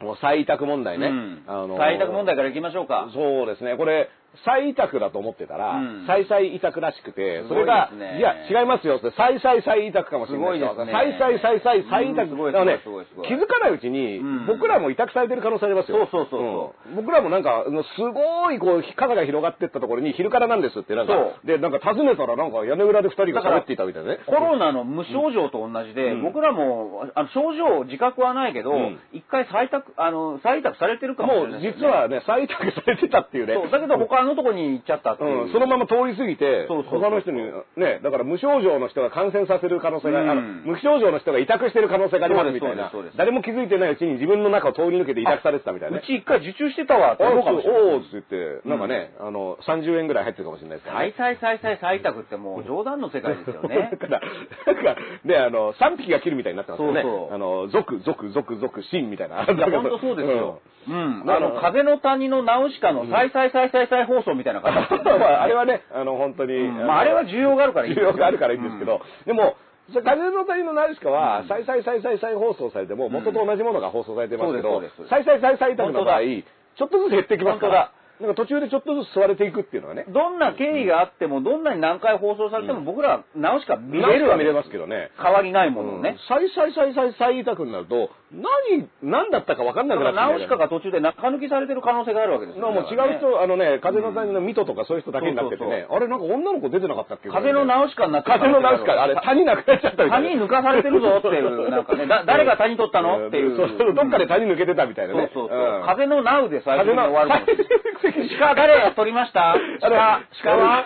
もう再委託問題ね。うん。あの再委託問題からいきましょうか。そうですね。これ、再委託だと思ってたら、うん。再々委託らしくて、それが、いや、違いますよ。って、再々再委託かもしれないすごいですね。再々再々再委託。うん。だからね気づかないうちに、うん。僕らも委託されてる可能性ありますよ。そうそうそうそう。うん。僕らもなんか、すごい、こう、傘が広がってったところに、昼からなんですって、なんか。そ、で、なんか尋ねたら、なんか屋根裏で二人が喋っていたみたいなね。コロナの無症状と同じで、うん。僕らもあの症状自覚はないけど、うん。一回再託あの再委託されてるかもしもうれないですよね、実はね、再委託されてたっていうね。そう。だけど他のとこに行っちゃったっていう、うん、そのまま通り過ぎて、そうそう他の人に、ね、だから無症状の人が感染させる可能性が、うんあの無症状の人が委託してる可能性がありますみたいな誰も気づいてないうちに自分の中を通り抜けて委託されてたみたいなね。うち一回受注してたわってあ思うかもしれないおーっつって、なんかね、あの、30円ぐらい入ってるかもしれないですからね。再々再々再委託ってもう冗談の世界ですよね *laughs* だから、なんか、で、あの、3匹が切るみたいになってますよね。そうそうあの、族、族、族、族、真みたいな。本当そうですよ。うん。あの、うん風の谷のナウシカの再々再々再放送みたいな感じ。*laughs* まあ、あれはね、あの、本当に。うんまああれは需要があるからいい需要があるからいいんですけど、でも、それ風の谷のナウシカは、再々再々再放送されても、元と同じものが放送されてますけど再々再々委託の場合、本ちょっとずつ減ってきますから。なんか途中でちょっとずつ吸われていくっていうのはね。どんな経緯があっても、どんなに何回放送されても、僕らは直しか見れるわけ何か見れますけどね。変わりないものをね。再再再再再痛くになると、何、何だったか分かんなだくなってから直しかが途中で中抜きされてる可能性があるわけですよ、もう違う人、あのね、風の谷の水戸とかそういう人だけになっててね、あれなんか女の子出てなかったっけ？風の直しかになってる。風の直しか、あれ谷なくなっちゃったみたいな。谷抜かされてるぞっていう、なんかね、*laughs* だ誰が谷取ったの？っていう。そうそう、どっかで谷抜けてたみたいなね。そうそうそう。ん。風のナウで最初に終わる。*laughs* 鹿誰が取りました？鹿、鹿は？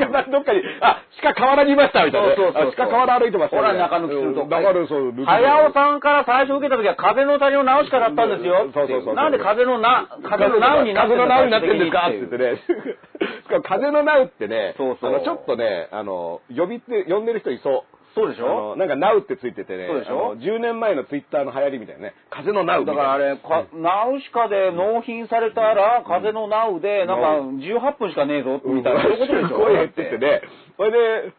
鹿がどっかに、あ、鹿河原にいましたみたいなね。そうそうそうあ鹿河原歩いてましたほら中抜きすると。だからそう、早尾さんから最初受けた時は風の谷の直しかだったんですよ。そうそうそうなんで風のな、風のなって風のナウになってるんですかって言ってね。風のナウってね、ちょっとね、あの、呼びって、呼んでる人いそう。そうでしょ？あのなんかナウってついててね、そうでしょ？あの10年前のツイッターの流行りみたいなね、風のナウみたいな。だからあれ、かナウシカで納品されたら、風のナウで、なんか18分しかねえぞ、みたいな、そういうことでしょ？すごい減ってってね。それで、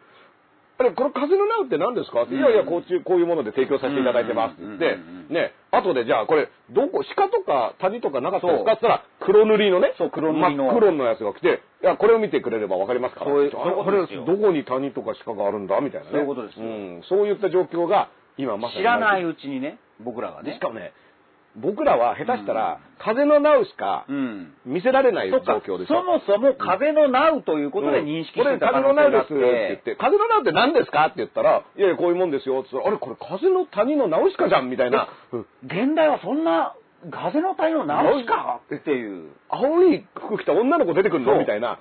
あれ、これ風のナウって何ですか？って、いやいや、こういう、こういうもので提供させていただいてますって言ってうん。うん。うん、ね、後でじゃあこれ、どこ、鹿とか谷とかなかったですか？って言ったら、黒塗りのね、そう黒塗りの。真っ黒のやつが来て、いや、これを見てくれればわかりますから。ことれどこに谷とか鹿があるんだみたいなね。そういうことですよ。ん、そういった状況が、今まさに。知らないうちにね、僕らがね。し。かもね、僕らは下手したら、風のナウしかうん。見せられない状況でしょ。そもそも風のナウということで認識してた可これ風のナウですっって。言ってて、風のナウって何ですかって言ったら、いやいや、こういうもんですよって言ったら、あれ、これ風の谷のナウシカじゃんみたいな、うん現代はそんな、風の谷のナウシカっていう。青い服着た女の子出てくるのみたいな、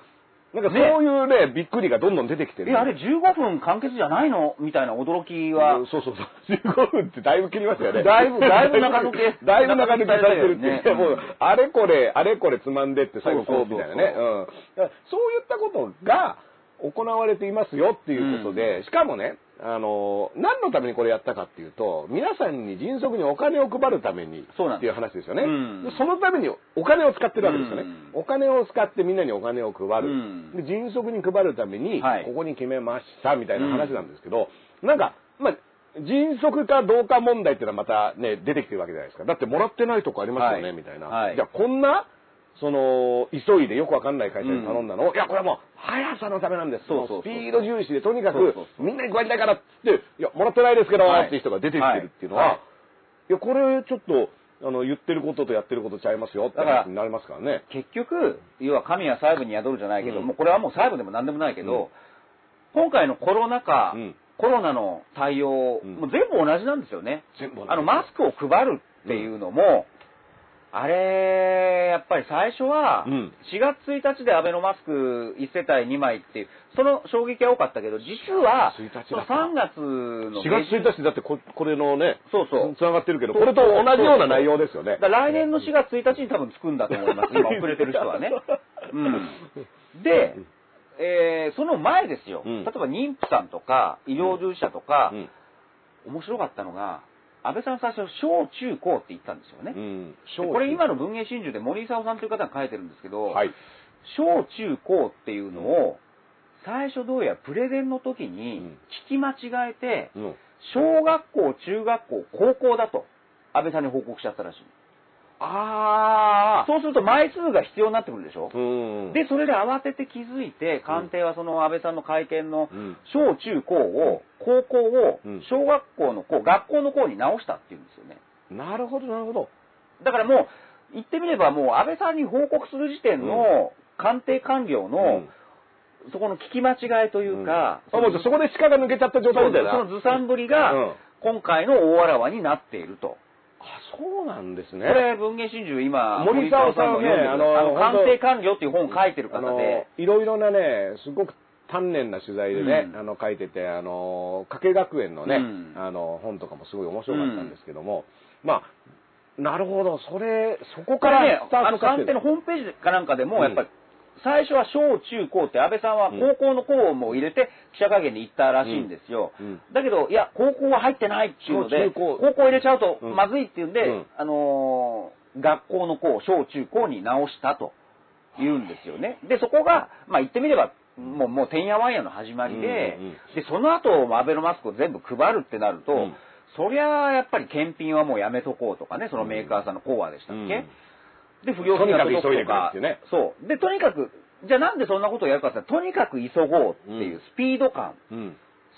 なんかそうねいうね、びっくりがどんどん出てきてる。え、あれ15分完結じゃないの？みたいな驚きは。うん、そうそうそう。*laughs* 15分ってだいぶ切りましたよね。*laughs* だいぶだいぶ中抜け。*laughs* だいぶ中抜けされてるって。いうね。もう、あれこれ、あれこれつまんでって最後こうみたいなね。そういったことが行われていますよっていうことで、しかもね、あの、何のためにこれやったかっていうと、皆さんに迅速にお金を配るためにっていう話ですよね。うんでそのためにお金を使ってるわけですよね。うんお金を使ってみんなにお金を配る。うんで迅速に配るために、はいここに決めましたみたいな話なんですけど、なんか、まあ、迅速かどうか問題っていうのはまたね、出てきてるわけじゃないですか。だってもらってないとこありますよね、はいみたいな。はいじゃあこんな、その、急いでよくわかんない会社に頼んだのを、いや、これはもう、速さのためなんです。そうそうスピード重視で、とにかくそうそう、みんなに配りたいからって、いや、もらってないですけど、はい。っていう人が出てきてるっていうのは、はい。い、や、これちょっと、あの、言ってることとやってることちゃいますよって話になりますからね。結局、要は神は細部に宿るじゃないけど、うん。もうこれはもう細部でも何でもないけど、今回のコロナ禍、うん。コロナの対応、うん。もう全部同じなんですよね。全部あの、マスクを配るっていうのも、あれ、やっぱり最初は、うん。4月1日でアベノマスク1世帯2枚っていう、その衝撃は多かったけど、実は、1日そのだった。3月の4月1日だってここれのね、そうそう。つながってるけど、これと同じような内容ですよね。来年の4月1日に多分つくんだと思います、*laughs* 今遅れてる人はね。うん、で、えーその前ですよ、うん。例えば妊婦さんとか医療従事者とか、うん。面白かったのが、安倍さん最初、小中高って言ったんですよね。うんでこれ今の文藝真珠で森勲さんという方が書いてるんですけど、はい。小中高っていうのを、最初どうやらプレゼンの時にうん聞き間違えて、うん小学校、中学校、高校だと、安倍さんに報告しちゃったらしい。あそうすると枚数が必要になってくるでしょ、うん。で、それで慌てて気づいて、官邸はその安倍さんの会見のうん。小中高を、高校をうん、小学校の校、学校の校に直したっていうんですよね。なるほど、なるほど。だからもう、言ってみればもう安倍さんに報告する時点の官邸官僚の、そこの聞き間違いというか、あ、もうじゃあそこで鹿が抜けちゃった状態そうみたいな。そのずさんぶりが、うん。今回の大あらわになっていると。あ、そうなんですね。これ、文藝真珠、今、森澤さんね森澤あのあの、本当官邸官僚っていう本を書いてる方で、、いろいろなね、すごく丹念な取材でね、うん。あの、書いてて、あの、加計学園のね、うん。あの、本とかもすごい面白かったんですけども、まあ、なるほど、それ、そこからスタ、ーあの、官邸のホームページかなんかでも、うん。やっぱり、最初は小中高って安倍さんは高校の校も入れて記者会見に行ったらしいんですよ。うんだけど、いや、高校は入ってないっていうので、高。高校入れちゃうとうん。まずいっていうんで、うん。あのー学校の校、小中高に直したと言うんですよね。で、そこが、まあ言ってみれば、もう、もう、てんやわんやの始まりで、うんうんうん。で、その後、アベノマスクを全部配るってなると、うん。そりゃ、やっぱり検品はもうやめとこうとかね、そのメーカーさんのコアでしたっけ、うんで、不良品が届くとにかく急いでとかくれっていうね。そう。で、とにかく、じゃあなんでそんなことをやるかって言ったらとにかく急ごうっていうスピード感。うん。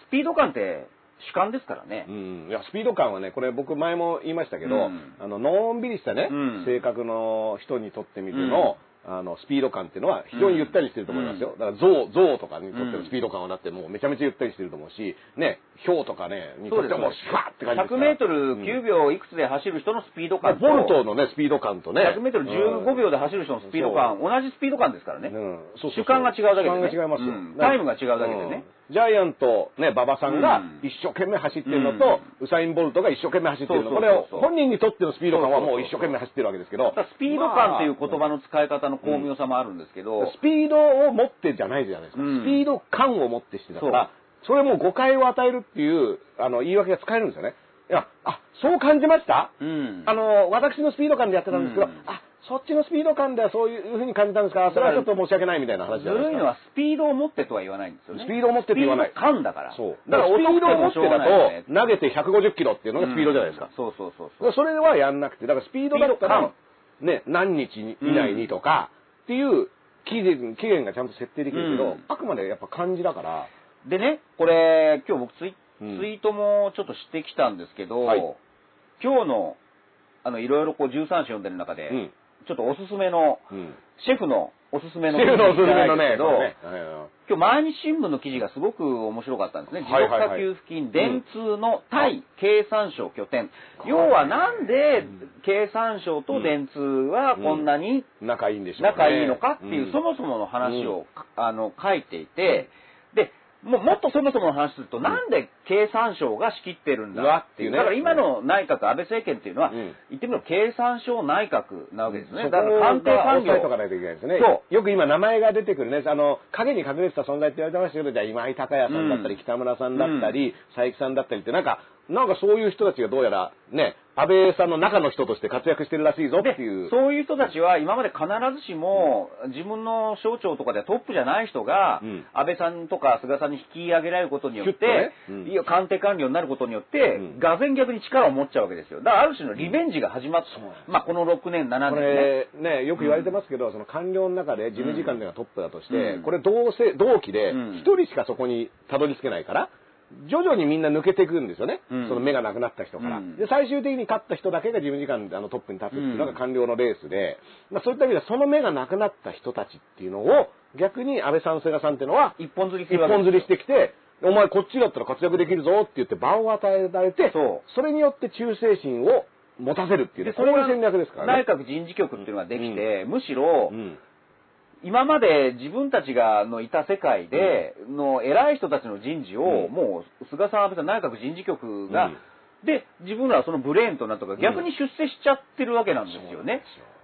スピード感って主観ですからねう。ん、いやスピード感はね、これ僕前も言いましたけど、うんあの、のんびりしたね、うん性格の人にとってみるの、あの、スピード感っていうのは非常にゆったりしてると思いますよ。だから、象、象とかにとってのスピード感はだってもうめちゃめちゃゆったりしてると思うし、ね、氷とかね、にとってはもうシュワーって感じです100メートル9秒いくつで走る人のスピード感と、ボルトのね、スピード感とね。100メートル15秒で走る人のスピード感、同じスピード感ですからね。うん。そうそうそう。主観が違うだけでね。主観が違いますよ。うん。タイムが違うだけでね。うんジャイアント、ね、馬場さんがうん。一生懸命走ってるのと、ウサイン・ボルトが一生懸命走ってるの。これを本人にとってのスピード感はもう一生懸命走ってるわけですけど。スピード感っていう言葉の使い方の巧妙さもあるんですけど、スピードを持ってじゃないじゃないですか。うん。スピード感を持ってしてだから、それも誤解を与えるっていう、あの、言い訳が使えるんですよね。いや、あ、そう感じました？うん。あの、私のスピード感でやってたんですけど、うん。あ、そっちのスピード感ではそういうふうに感じたんですか？それはちょっと申し訳ないみたいな話ずじゃないですか。るいのはスピードを持ってとは言わないんですよね。スピードを持ってって言わないスピード感だから。そう。だからスピードを持ってだと、投げて150キロっていうのがスピードじゃないですか。そうそうそうそう。それはやんなくて、だからスピードだったらね、何日以内にとか、っていう期限、期限がちゃんと設定できるけど、うんあくまでやっぱ漢字だから、でね、これ、今日僕ツイ,、うんツイートもちょっとしてきたんですけど、はい今日の、あの、いろいろこう13種読んでる中で、うん。ちょっとおすすめの、うん。シェフのおすすめの記事ないね、ですけどね。今日毎日新聞の記事がすごく面白かったんですね。持続化給付金、電通の対経産省拠点。要はなんで経産省と電通はこんなに仲いいんでしょうね。仲いいのかっていう、ん。そもそもの話を、あの書いていて、で、もうもっとそもそもの話すると、なんで経産省が仕切ってるんだっていう。だから今の内閣、安倍政権っていうのは、うん言ってみれば経産省内閣なわけですね。だから官邸官押さえとか僚。ないといけないですね。そよく今名前が出てくるね。あの、影に隠れてた存在って言われてましたけど、じゃあ今井隆也さんだったり、うん北村さんだったり、佐伯さんだったりって、なんか、なんかそういう人たちがどうやら、ね、安倍さんの中の人として活躍してるらしいぞっていう。そういう人たちは今まで必ずしも自分の省庁とかではトップじゃない人がうん。安倍さんとか菅さんに引き上げられることによって官邸官僚になることによってうん。がぜ逆に力を持っちゃうわけですよ。だからある種のリベンジが始まった。まあこの6年、7こ年ね。れね、よく言われてますけど、その官僚の中で事務次官というのがトップだとして、うん。これ同性、同期でうん。一人しかそこにたどり着けないから、徐々にみんな抜けていくんですよね。うんその目がなくなった人から。うんで、最終的に勝った人だけが事務次官であのトップに立つっていうのがうん官僚のレースで、まあそういった意味ではその目がなくなった人たちっていうのを、逆に安倍さん、菅さんっていうのは、一本釣りす一本釣りしてきて、お前こっちだったら活躍できるぞって言って場を与えられて、そうれによって忠誠心を持たせるっていうね、で、それが戦略ですからね。内閣人事局っていうのができて、むしろう、ん今まで自分たちがのいた世界で、の偉い人たちの人事を、うん。もう菅さん、安倍さん、内閣人事局が、うん。で、自分らはそのブレーンとなったから、逆に出世しちゃってるわけなんですよね。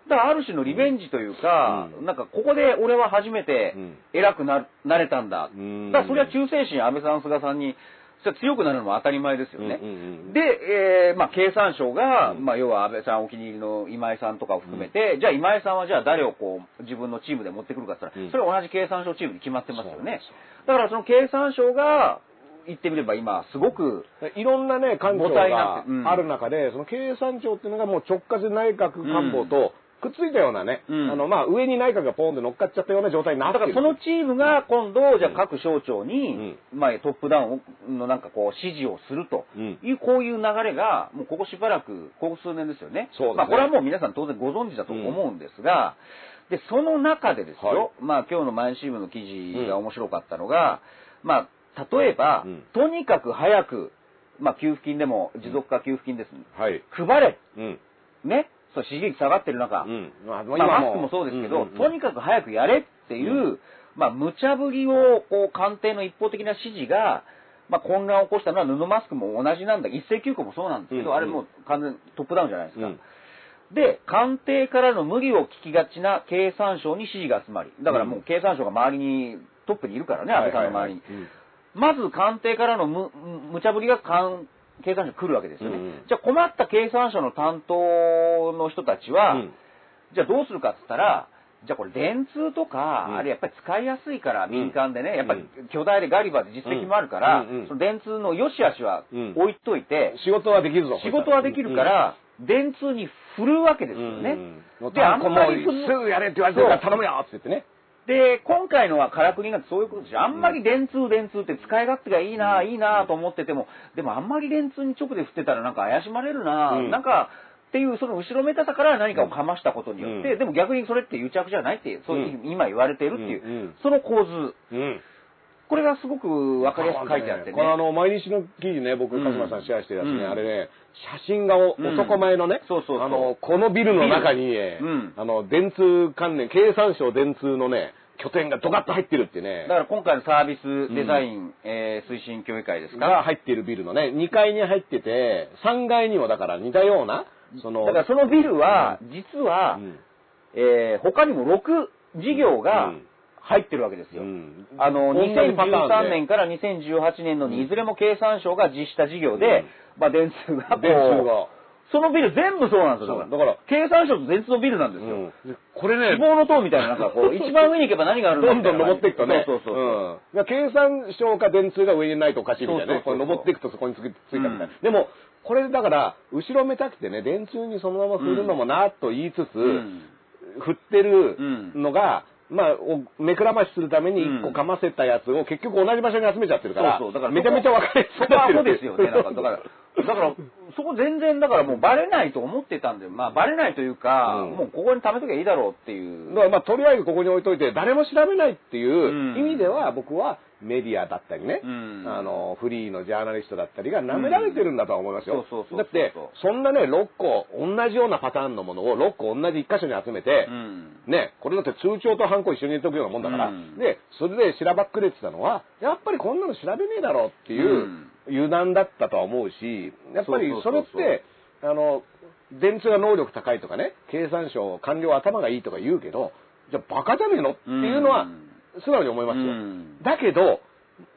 だからある種のリベンジというか、うん。なんかここで俺は初めてうん。偉くななれたんだ。うん。だからそれは忠誠心、安倍さん、菅さんに、それは強くなるのも当たり前ですよね。うんうんうんで、えーまあ、経産省が、うん。まあ、要は安倍さんお気に入りの今井さんとかを含めて、じゃあ今井さんはじゃあ誰をこう自分のチームで持ってくるかって言ったら、うん。それは同じ経産省チームに決まってますよね。だからその経産省が、言ってみれば今、すごく、いろんなね、官庁がある中で、その経産庁っていうのがもう直轄内閣官房とくっついたようなね、うん。あの、まあ、上に内閣がポーンって乗っかっちゃったような状態になってる。だからそのチームが今度、じゃあ各省庁に、うまあ、トップダウンのなんかこう指示をするとうん。いう、こういう流れが、もうここしばらく、ここ数年ですよね。そうですね。まあ、これはもう皆さん当然ご存知だと思うんですが、で、その中でですよ、はい。まあ今日の毎日新聞の記事が面白かったのが、まあ、例えば、うん。とにかく早く、まあ給付金でも持続化給付金です、はい。配れ、うん。ね、そう支持率下がってる中、うん。まあ、まあ、マスクもそうですけど、んんん。とにかく早くやれっていう、うまあ、無茶ぶりを、こう、官邸の一方的な指示が、まあ、混乱を起こしたのは布マスクも同じなんだ。一斉休校もそうなんですけど、うんうん。あれもう完全にトップダウンじゃないですか。うん。で、官邸からの無理を聞きがちな経産省に支持が集まり、だからもう経産省が周りに、トップにいるからね、安倍さんの周りに。はいはいはい。まず官邸からの無無茶ぶりが官経産省に来るわけですよね。うんうん。じゃあ困った経産省の担当の人たちは、うん。じゃあどうするかって言ったら、じゃあこれ電通とか、うん。あれやっぱり使いやすいからん。民間でね、やっぱりう巨大でガリバーで実績もあるから、うん。うん。うん。その電通の良し悪しはうん。置いといて、仕事はできるぞ。仕事はできるから、電通に振るわけですよね。うん。でで、あんままりすぐやれって言われてるから頼むよって言ってね。で、今回のはからくりがそういうことですよ。あんまり電通電通って使い勝手がいいな、いいなと思ってても、でもあんまり電通に直で振ってたらなんか怪しまれるな、うん。なんか、っていうその後ろめたさから何かをかましたことによって、うん。でも逆にそれって癒着じゃないってそういううん今言われているっていう、うん。うん。その構図。うん。これがすごくわかりやすく書いてあってね。このあの、毎日の記事ね、僕、うん。鹿島さんシェアしてるやつね、うん。あれね、写真が男前のね、そうそうあの、このビルの中に、うん。あの、電通関連、経産省電通のね、拠点がドカッと入ってるってね。だ、から今回のサービスデザイン、えー推進協議会ですか？が入ってるビルのね、2階に入ってて、3階にもだから似たような、その、だからそのビルは、実は、うん。えー他にも6事業がうん入ってるわけですよ。うんあの、同じパターンで2013年から2018年度にいずれも経産省が実施した事業で、まあ電通が *laughs* 電通が。そのビル全部そうなんですよ。だから経産省と電通のビルなんですよ。うんでこれね希、望の塔みたいな、なんかこう、一番上に行けば何があるんだどんどん登っていくとね。そうそうそう。うん。経産省か電通が上にないとおかしいみたいなね。そうそうそう登っていくとそこについついたみたいな。うんでも、これだから、後ろめたくてね、電通にそのまま振るのもなと言いつつ、うん振ってるのが、まあ、お目くらましするために一個かませたやつを結局同じ場所に集めちゃってるから、そうそう。だからめちゃめちゃ分かりやすそこはアくなってるホですよね。なんか、だから、だから、そこ全然、だからもうバレないと思ってたんで、まあバレないというか、うん。もうここに貯めときゃいいだろうっていう。だからまあとりあえずここに置いといて誰も調べないっていうん。う意味では僕はメディアだったりね、うん。あのフリーのジャーナリストだったりが舐められてるんだとは思いますよ。だってそんなね6個同じようなパターンのものを6個同じ1箇所に集めて、うん。ね、これだって通帳とハンコ一緒に入れておくようなもんだから、うん。で、それでしらばっくれてたのは、やっぱりこんなの調べねえだろうっていううん。油断だったとは思うし、やっぱりそれって、あの、電通が能力高いとかね、経産省官僚頭がいいとか言うけど、じゃあバカじゃねえのっていうのはうん素直に思いますよ。うん。だけど、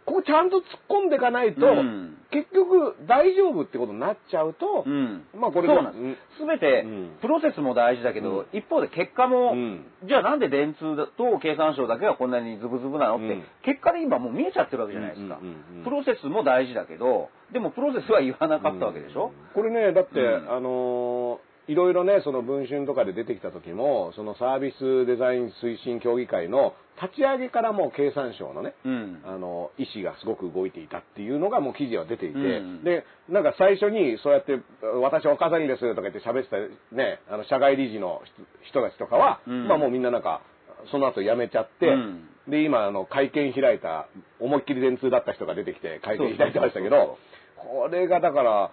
ここちゃんと突っ込んでいかないと、うん。結局大丈夫ってことになっちゃうと、うん。まあこれでそうなんです。すべてうん、プロセスも大事だけど、一方で結果も、うん。じゃあなんで電通と経産省だけがこんなにズブズブなのって、うん。結果で今もう見えちゃってるわけじゃないですか。プロセスも大事だけど、でもプロセスは言わなかったわけでしょ、これね、だって、うん。あのーいろいろね、その文春とかで出てきた時も、そのサービスデザイン推進協議会の立ち上げからもう経産省のね、うん。あの、意思がすごく動いていたっていうのがもう記事は出ていて、うん。で、なんか最初にそうやって、私は岡崎ですとか言って喋ってたね、あの、社外理事の人たちとかは、うん。まあもうみんななんか、その後辞めちゃって、うん。で、今、あの、会見開いた、思いっきり電通だった人が出てきて会見開いてましたけど、これがだから、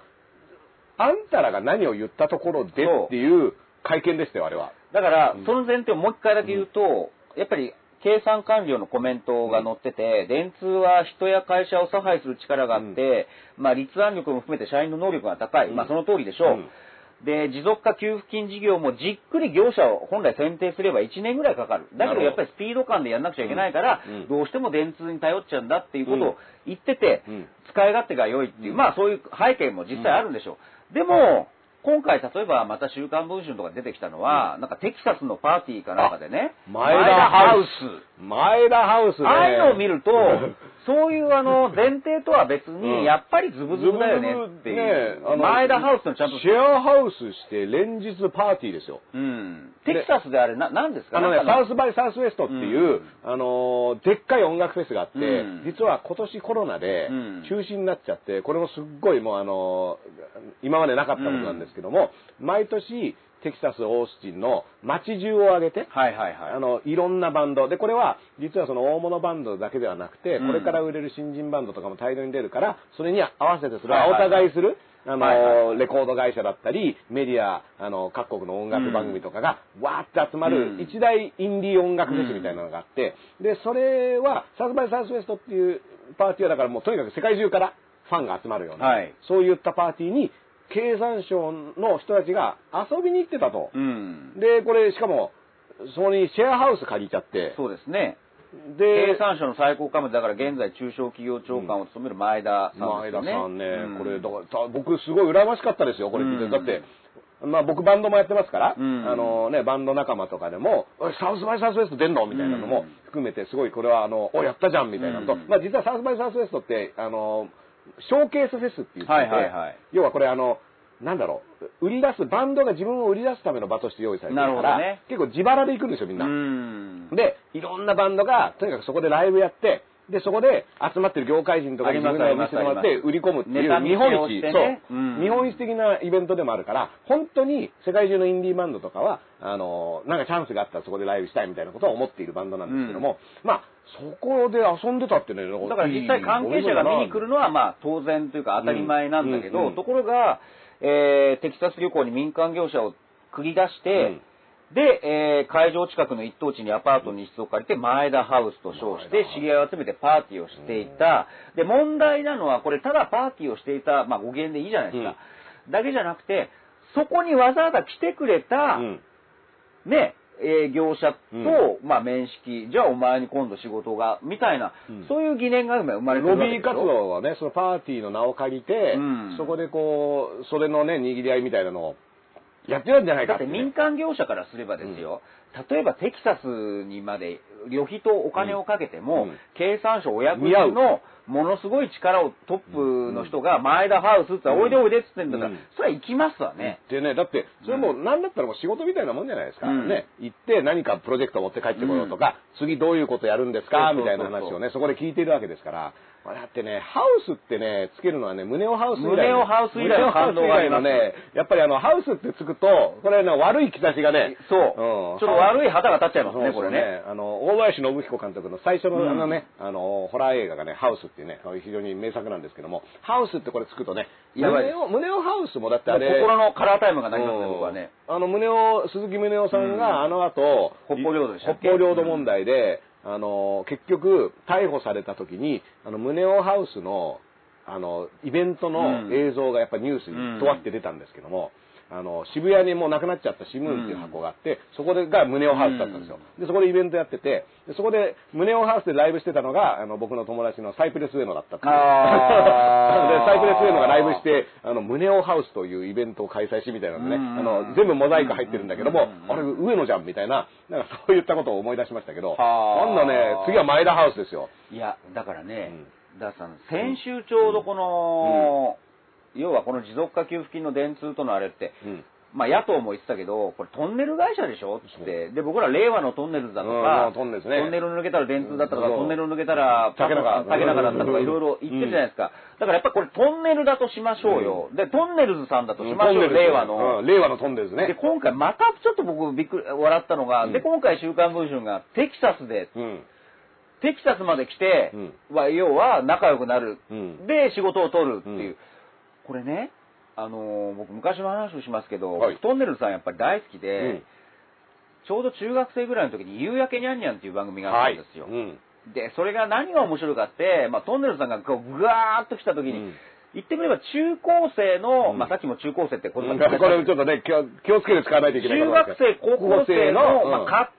あんたらが何を言ったところでっていう会見でしたよ、あれは。だからうん、その前提をもう一回だけ言うと、やっぱり、計算官僚のコメントが載ってて、電通は人や会社を差配する力があって、まあ、立案力も含めて社員の能力が高い。うん。まあ、その通りでしょう。で、持続化給付金事業もじっくり業者を本来選定すれば1年ぐらいかかる。だけどやっぱりスピード感でやんなくちゃいけないから、うん。うん。どうしても電通に頼っちゃうんだっていうことを言ってて、うん。使い勝手が良いっていう、うん。まあそういう背景も実際あるんでしょう。でも、今回例えばまた週刊文春とかで出てきたのは、なんかテキサスのパーティーかなんかでね、前田ハウス。前田ハウスね。ああいうのを見ると、*laughs* そういうあの前提とは別うんに、やっぱりズブズブだよねっていねう。あの前田ハウスのちゃんとシェアハウスして連日パーティーですよ。うん。テキサスであれ、な、なんですか？あのね、サウスバイサウスウエストっていう、うんあのーでっかい音楽フェスがあって、うん実は今年コロナでうん中止になっちゃって、これもすっごいもうあのー今までなかったことなんですけども、毎年テキサス・オースティンの街中を挙げて、はいはいはい。あの、いろんなバンド。で、これは、実はその大物バンドだけではなくて、うん。これから売れる新人バンドとかも大量に出るから、それに合わせてそれをおはいはいはい。互いする、あの、はいはいはい。レコード会社だったり、メディア、あの、各国の音楽番組とかが、わーって集まる、うん。一大インディー音楽フェスみたいなのがあって、で、それは、サウスバイサウスウエストっていうパーティーはだからもうとにかく世界中からファンが集まるような、はい。そういったパーティーに、経産省の人たちが遊びに行ってたと。うん。で、これ、しかも、そこにシェアハウス借りちゃって、そうですね。で経、産省の最高幹部だから現在中小企業長官を務める前田さん前ですよね。田さんね、うんこれ、だからた僕すごい羨ましかったですよ、これ聞いて。うんだって、まあ僕バンドもやってますから、うんあのね、バンド仲間とかでも、サウスバイサウスウエスト出んの？みたいなのも含めて、すごいこれは、あの、お、やったじゃんみたいなのと、うんまあ実はサウスバイサウスウエストって、あの、ショーケースフェスって言ってて、はいはいはい要はこれあの、なんだろう、売り出す、バンドが自分を売り出すための場として用意されてるから、ね結構自腹で行くんですよ、みんうな。ん。で、いろんなバンドが、とにかくそこでライブやって、で、そこで集まってる業界人とかに自分らを見せてもらって売り込むっていう日本一、てね。そう、うん。日本一的なイベントでもあるから、本当に世界中のインディーバンドとかは、あの、なんかチャンスがあったらそこでライブしたいみたいなことを思っているバンドなんですけども、まあ、そこで遊んでたってね、だから実際関係者が見に来るのはまあ当然というか当たり前なんだけど、うん。うん。ところが、えーテキサス旅行に民間業者を繰り出して、で、えー会場近くの一等地にアパートに室を借りて前田ハウスと称して知り合いを集めてパーティーをしていた。で、問題なのはこれただパーティーをしていた、まあ語源でいいじゃないですか。だけじゃなくて、そこにわざわざ来てくれた、うん。ね、営業者と、うまあ面識、じゃあお前に今度仕事が、みたいな、うん。そういう疑念が今生まれてるロビー活動はね、そのパーティーの名を借りて、うん。そこでこう、それのね、握り合いみたいなのをやってるんじゃないかって、ね。だって民間業者からすればですよ、例えばテキサスにまで旅費とお金をかけても、うん経産省お役人のものすごい力をトップの人が前田ハウスって言ったら、おいでおいでって言ってんだから、うんそれは行きますわね。でね、だって、それもう何だったらもう仕事みたいなもんじゃないですか。うんね。行って何かプロジェクト持って帰ってこようとか、次どういうことやるんですかみたいな話をね、そこで聞いてるわけですから。まあだってね、ハウスってね、つけるのはね、胸をハウス以来の。胸をハウス以来の感動がありますね、やっぱりあの、ハウスってつくと、これね、悪い兆しがね、そう。うんちょっと悪い旗が立っちゃいますね、これね。あの、大林信彦監督の最初のうん。あのね、あの、ホラー映画がね、ハウスっていうね、非常に名作なんですけども、ハウスってこれつくとね、胸を、胸をハウスもだってあれ、心のカラータイムがなりますね、うん。僕はね。あの、宗男、鈴木宗男さんうん。が、あの後、北方領土でした北方領土問題で、あの、結局、逮捕された時に、あの、宗男ハウスの、あの、イベントのうん。映像がやっぱニュースにとわって出たんですけども、あの、渋谷にもうなくなっちゃったシムーンっていう箱があって、そこでが宗男ハウスだったんですよ。で、そこでイベントやってて、でそこで宗男ハウスでライブしてたのが、あの、僕の友達のサイプレス上野だったっていう。*laughs* で、サイプレス上野がライブして、あの、宗男ハウスというイベントを開催しみたいなのでね、うんあの、全部モザイク入ってるんだけどもうん、あれ、上野じゃんみたいな、なんかそういったことを思い出しましたけど、はあ。今度ね、次は前田ハウスですよ。いや、だからね、うん。ダースさん、先週ちょうどこの、要はこの持続化給付金の電通とのあれって、うん。まあ野党も言ってたけど、これトンネル会社でしょって。で、僕ら令和のトンネルズだとうんか、トンネルズねトンネル抜けたら電通だったとか、トンネル抜けたら竹中竹中だったとかうんいろいろ言ってるじゃないですか。だからやっぱこれトンネルだとしましょうよ。で、トンネルズさんだとしましょうよ、令和の。うん令和のトンネルズね。で、今回またちょっと僕びっくり、笑ったのが、うんで、今回週刊文春がテキサスで、うん。テキサスまで来て、うんは要は仲良くなる。うん。で、仕事を取るっていう。うんこれね、あのー僕昔の話をしますけど、はい。トンネルズさんやっぱり大好きで、うん。ちょうど中学生ぐらいの時に夕焼けにゃんにゃんっていう番組があったんですよ。うん。で、それが何が面白いかって、まあ、トンネルズさんがこう、ぐわーっと来た時に、うん。言ってみれば中高生の、うん。まあ、さっきも中高生って言葉 *laughs* これちょっとね、気を気をつけて使わないといけない中学生、高校生の、まあ、かか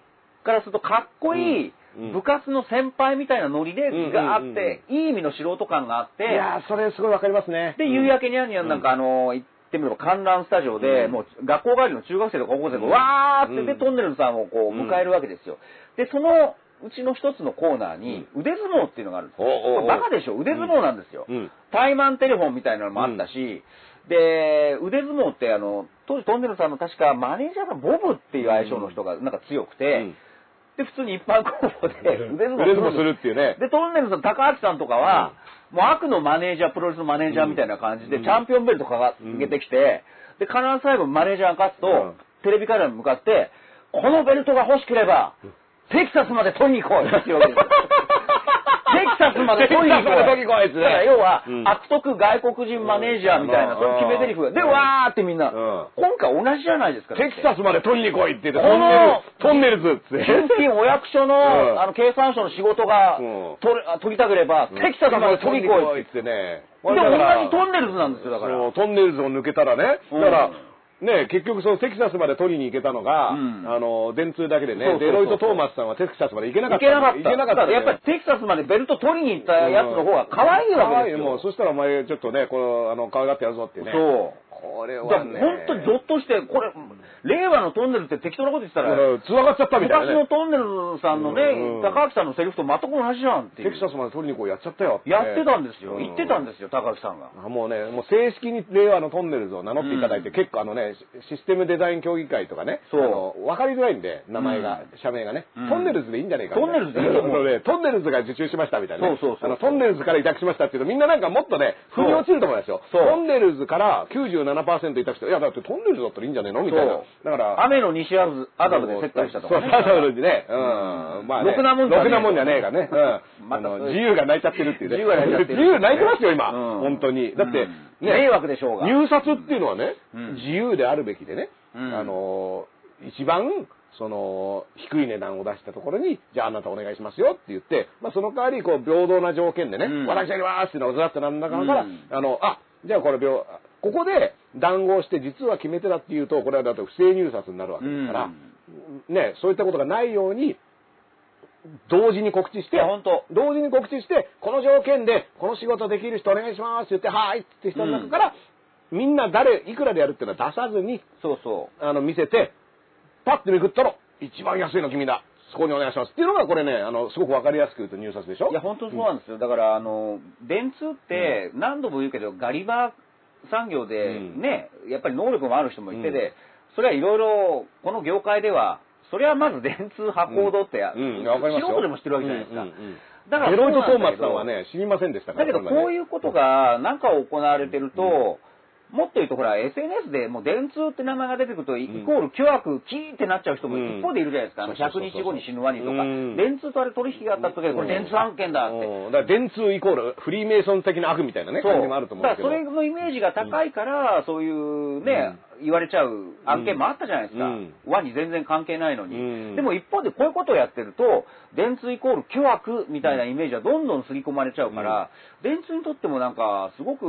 からするとかっこいい部活の先輩みたいなノリでうんガーって、いい意味の素人感があって、いやーそれすごいわかりますね。で、夕焼けにゃんにゃん。なんかあの、言ってみれば観覧スタジオで、うん。もう学校帰りの中学生とか高校生がうん。わーって、で、うん。トンネルズさんをこううん迎えるわけですよ。で、そのうちの一つのコーナーに腕相撲っていうのがあるんですよ。おバカでしょ？腕相撲なんですよ。うん。タイマンテレフォンみたいなのもあったし、で、腕相撲ってあの、当時トンネルズさんの確かマネージャーがボブっていう愛称の人がなんか強くて、うんで、普通に一般公募で腕相撲するっていうね。で、トンネルズさん、高橋さんとかは、もう悪のマネージャー、プロレスのマネージャーみたいな感じで、うん。チャンピオンベルト掲げてきて、で、必ず最後マネージャーが勝つと、うん。テレビカメラに向かって、このベルトが欲しければ、テキサスまで取りに来いって言うわけですよ。*laughs* テキサスまで取りに来い。テキサスまで取りに来いですねだから要は、うん悪徳外国人マネージャーみたいな、うんそういう決め台詞が。で、うんわーってみんな、うん今回同じじゃないですか。テキサスまで取りに来いって言って、このトンネルズ、トンネルズって。現金お役所の、うんあの、経産省の仕事が、うん取れあ取りたければ、テキサスまで取りに来いって。ってね。で、同じトンネルズなんですよ、だから。トンネルズを抜けたらね。うんだから、ね、結局そのテキサスまで取りに行けたのが、うんあの、電通だけでね、そうそうそうデロイト・トーマスさんはテキサスまで行けなかいった。行けなかった、やっぱりテキサスまでベルト取りに行ったやつの方が可愛いわけですよ。もう、そしたらお前ちょっとね、この、あの、可愛がってやるぞってね。そう。これはね。本当にゾッとして、これ、令和のトンネルって適当なこと言ってたら、繋がっちゃったみたいな、ね。昔のトンネルさんのね、うん高木さんのセリフと全く同じじゃんって。テキサスまで取りにこうやっちゃったよやってたんですよ。うん言ってたんですよ、高木さんが。あもうね、もう正式に令和のトンネルズを名乗っていただいて、うん結構あのね、シシステムデザイン協議会とかね、そうあの分かりづらいんで、名前が、うん社名がね、うんトンネルズでいいんじゃねえかみたいな。トンネルズでいいねトンネルズが受注しましたみたいなね。そうそうそうあのトンネルズから委託しましたっていうと、みんななんかもっとね、腑に落ちると思いますよ。トンネルズから97%委託して、いやだってトンネルズだったらいいんじゃねえのみたいな。だから、雨の西アダムで接待したとかね。そう、アダムでね。うん。まあね。ろくなもんじゃねえろくなもんじゃねえがね。うん。*laughs* あの、自由が泣いちゃってるっていうね。自由が泣いちゃってる自由泣いてますよ、今。うん本当に。だって、うん迷惑でしょうが。入札っていうのはね、うん自由であるべきでね、うんあの、一番、その、低い値段を出したところに、じゃああなたお願いしますよって言って、まあその代わり、こう、平等な条件でね、うん私やりますっていうのをずらっとなんだかから、うんあの、あ、じゃあこれ平、ここで談合して実は決め手だっていうと、これはだと不正入札になるわけですから、ね、そういったことがないように、同時に告知して同時に告知して、この条件で、この仕事できる人お願いしますって言って、はーいって言って人の中から、みんな誰、いくらでやるっていうのは出さずに、そうそあの、見せて、パッてめくったら、一番安いの君だ。そこにお願いします。っていうのが、これね、あの、すごくわかりやすく言うと入札でしょ？う。いや、本当そうなんですよ。だから、あの、電通って何度も言うけど、ガリバー産業でうん。ね、やっぱり能力もある人もいてうん。で、それはいろいろ、この業界では、それはまず電通発行堂って、うん、うん。素人でも知ってるわけじゃないですか。うんうんうん。だからデロイト・トーマスさんはね、知りませんでしたからだけど、こういうことが、なんか行われてると、もっと言うと、ほら、SNS でもう電通って名前が出てくると、イコール巨悪、キーってなっちゃう人もうん一方でいるじゃないですか。あの、そうそうそう100日後に死ぬワニとかうん。電通とあれ取引があった時で、これ電通案件だって。うんだから電通イコールフリーメイソン的な悪みたいなね。感じもあると思うんだですけど。からそれのイメージが高いから、そういうね、言われちゃう案件もあったじゃないですか。うん。ワニ全然関係ないのに。うん。でも一方でこういうことをやってると、電通イコール巨悪みたいなイメージはどんどん刷り込まれちゃうから、電通にとってもなんか、すごく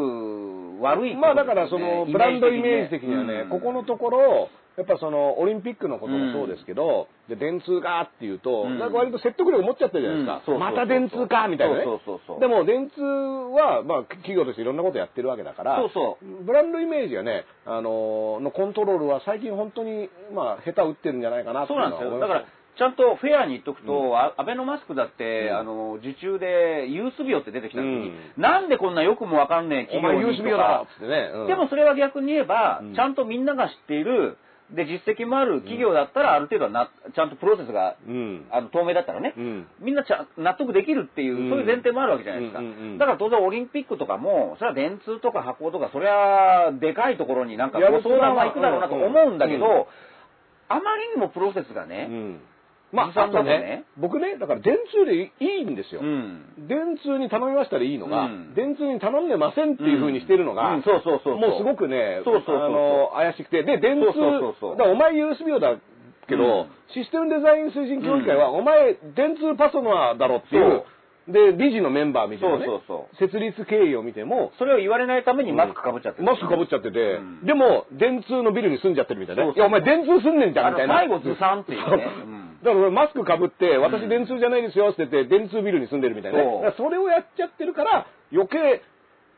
悪いってまあだからそのブランドイメージ的にはね、うん。ここのところ、やっぱそのオリンピックのこともそうですけど、で電通がっていうと、うん。なんか割と説得力持っちゃってるじゃないですか。うん。また電通かみたいなね。そうそうそうそう。でも電通は、まあ企業としていろんなことやってるわけだから、そうそう。ブランドイメージがね、あののコントロールは最近本当に、まあ下手打ってるんじゃないかなっていそううのは思いますなんですよ。だから、ちゃんとフェアに言っとくと、あアベノマスクだって、うん。あの、受注でユース病って出てきた時に、うなんでこんなよくもわかんねえ企業にとユースビオだかっつってね。うん。でもそれは逆に言えば、うん。ちゃんとみんなが知っている、で、実績もある企業だったら、ある程度はな、ちゃんとプロセスが、うん。あの、透明だったらね、うん。みんなちゃ納得できるっていう、うんそういう前提もあるわけじゃないですか。だから当然オリンピックとかも、それは電通とか発行とか、それはでかいところになんかご相談は行くだろうなと思うんだけど、あまりにもプロセスがね、うん。まあ、あとね僕ね、だから電通でいいんですよ。うん。電通に頼みましたらいいのが、うん。電通に頼んでませんっていう風にしてるのが、うん。そうそうそうそう。もうすごくね、そうそうあの、怪しくて、で、電通、そうそうそうそう。だお前 USB だけど、うん。システムデザイン推進協議会は、お前、電通パソナーだろっていう、で、理事のメンバー見てもね、そうそうそ設立経緯を見ても、それを言われないためにマスクかぶっちゃってる。マスクかぶっちゃってて、うん。でも、電通のビルに住んじゃってるみたいなね。いや、お前電通住んでんじゃんみたいな。最後ずさんっていうねだから俺マスクかぶって、私うん電通じゃないですよって言って、電通ビルに住んでるみたいなね。それをやっちゃってるから、余計、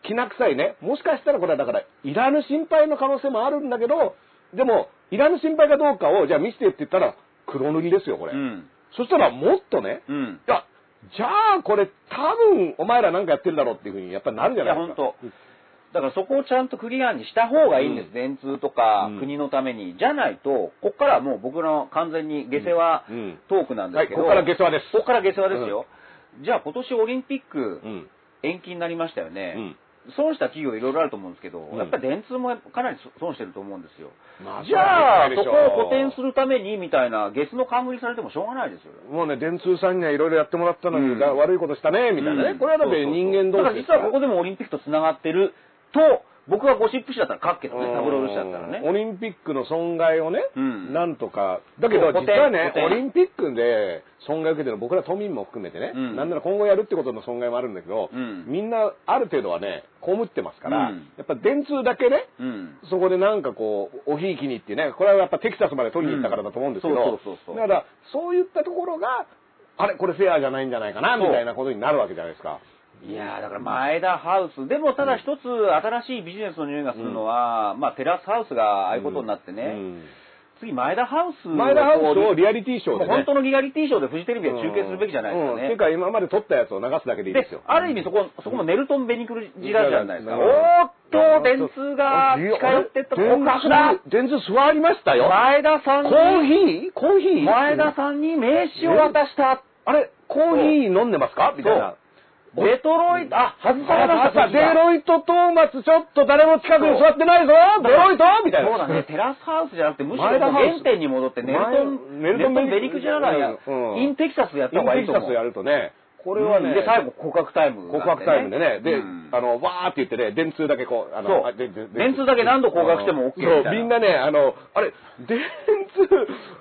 きな臭いね。もしかしたらこれはだから、いらぬ心配の可能性もあるんだけど、でも、いらぬ心配かどうかを、じゃあ見せてって言ったら、黒塗りですよ、これ。うん。そしたらもっとね、うん。いや、じゃあこれ多分お前らなんかやってるだろうっていうふうにやっぱりなるじゃいや、ないですか。本当。だからそこをちゃんとクリアにした方がいいんです。うん電通とかうん国のために。じゃないと、こっからはもう僕の完全に下世話うんトークなんですけど。はいここから下世話ですここから下世話ですよ。じゃあ今年オリンピックうん。延期になりましたよね。うん損した企業いろいろあると思うんですけど、んやっぱり電通もかなり損してると思うんですよ。まあじゃあ、そこを補填するためにみたいな、ゲスの冠されてもしょうがないですよ。もうね、電通さんにはいろいろやってもらったのに、うんだ悪いことしたね、みたいなね。うんこれはだって人間同士だから実はここでもオリンピックと繋がってると、僕はゴシップ誌だったら書くけどね、タブロイド紙だったらね。オリンピックの損害をね、うん。なんとか、だけど実はねオリンピックで損害を受けてる僕ら都民も含めてね、うん。なんなら今後やるってことの損害もあるんだけど、うん。みんなある程度はね、被ってますから、うん。やっぱ電通だけね、うん。そこでなんかこう、おひいきにってね、これはやっぱテキサスまで取りに行ったからだと思うんですけど、だから、そういったところが、あれ、これフェアじゃないんじゃないかな、みたいなことになるわけじゃないですか。いやーだから前田ハウス、でもただ一つ新しいビジネスの匂いがするのは、まあテラスハウスがああいうことになってね、うん次、前田ハウスを前田ハウスをリアリティショーでね。本当のリアリティショーでフジテレビは中継するべきじゃないですかね。うんっていうか、今まで撮ったやつを流すだけでいいでですよ。ある意味そこ、そこもネルトン・ベニクルジラじゃないですか。うんおーっと、電通が近寄ってった告白だ電通座りましたよ。前田さんに、コーヒー？コーヒー？前田さんに名刺を渡した。あれ、コーヒー飲んでますか？みたいな。デトロイト、あ、外されました、デロイト・トーマスちょっと誰も近くに座ってないぞ。デロイトみたいな。そうだね、テラスハウスじゃなくて、むしろ原点に戻って、ネルトン、前ネルトンベニクジララや、インテキサスでやった方がいいと思う。インテキサスやるとね、これはね、で、最後告白タイム、告白タイムでね、で、うん。あの、わーって言ってね、電通だけこう、あの、電通だけ何度告白しても OK みたいな。そう、みんなね、あの、あれ、電通、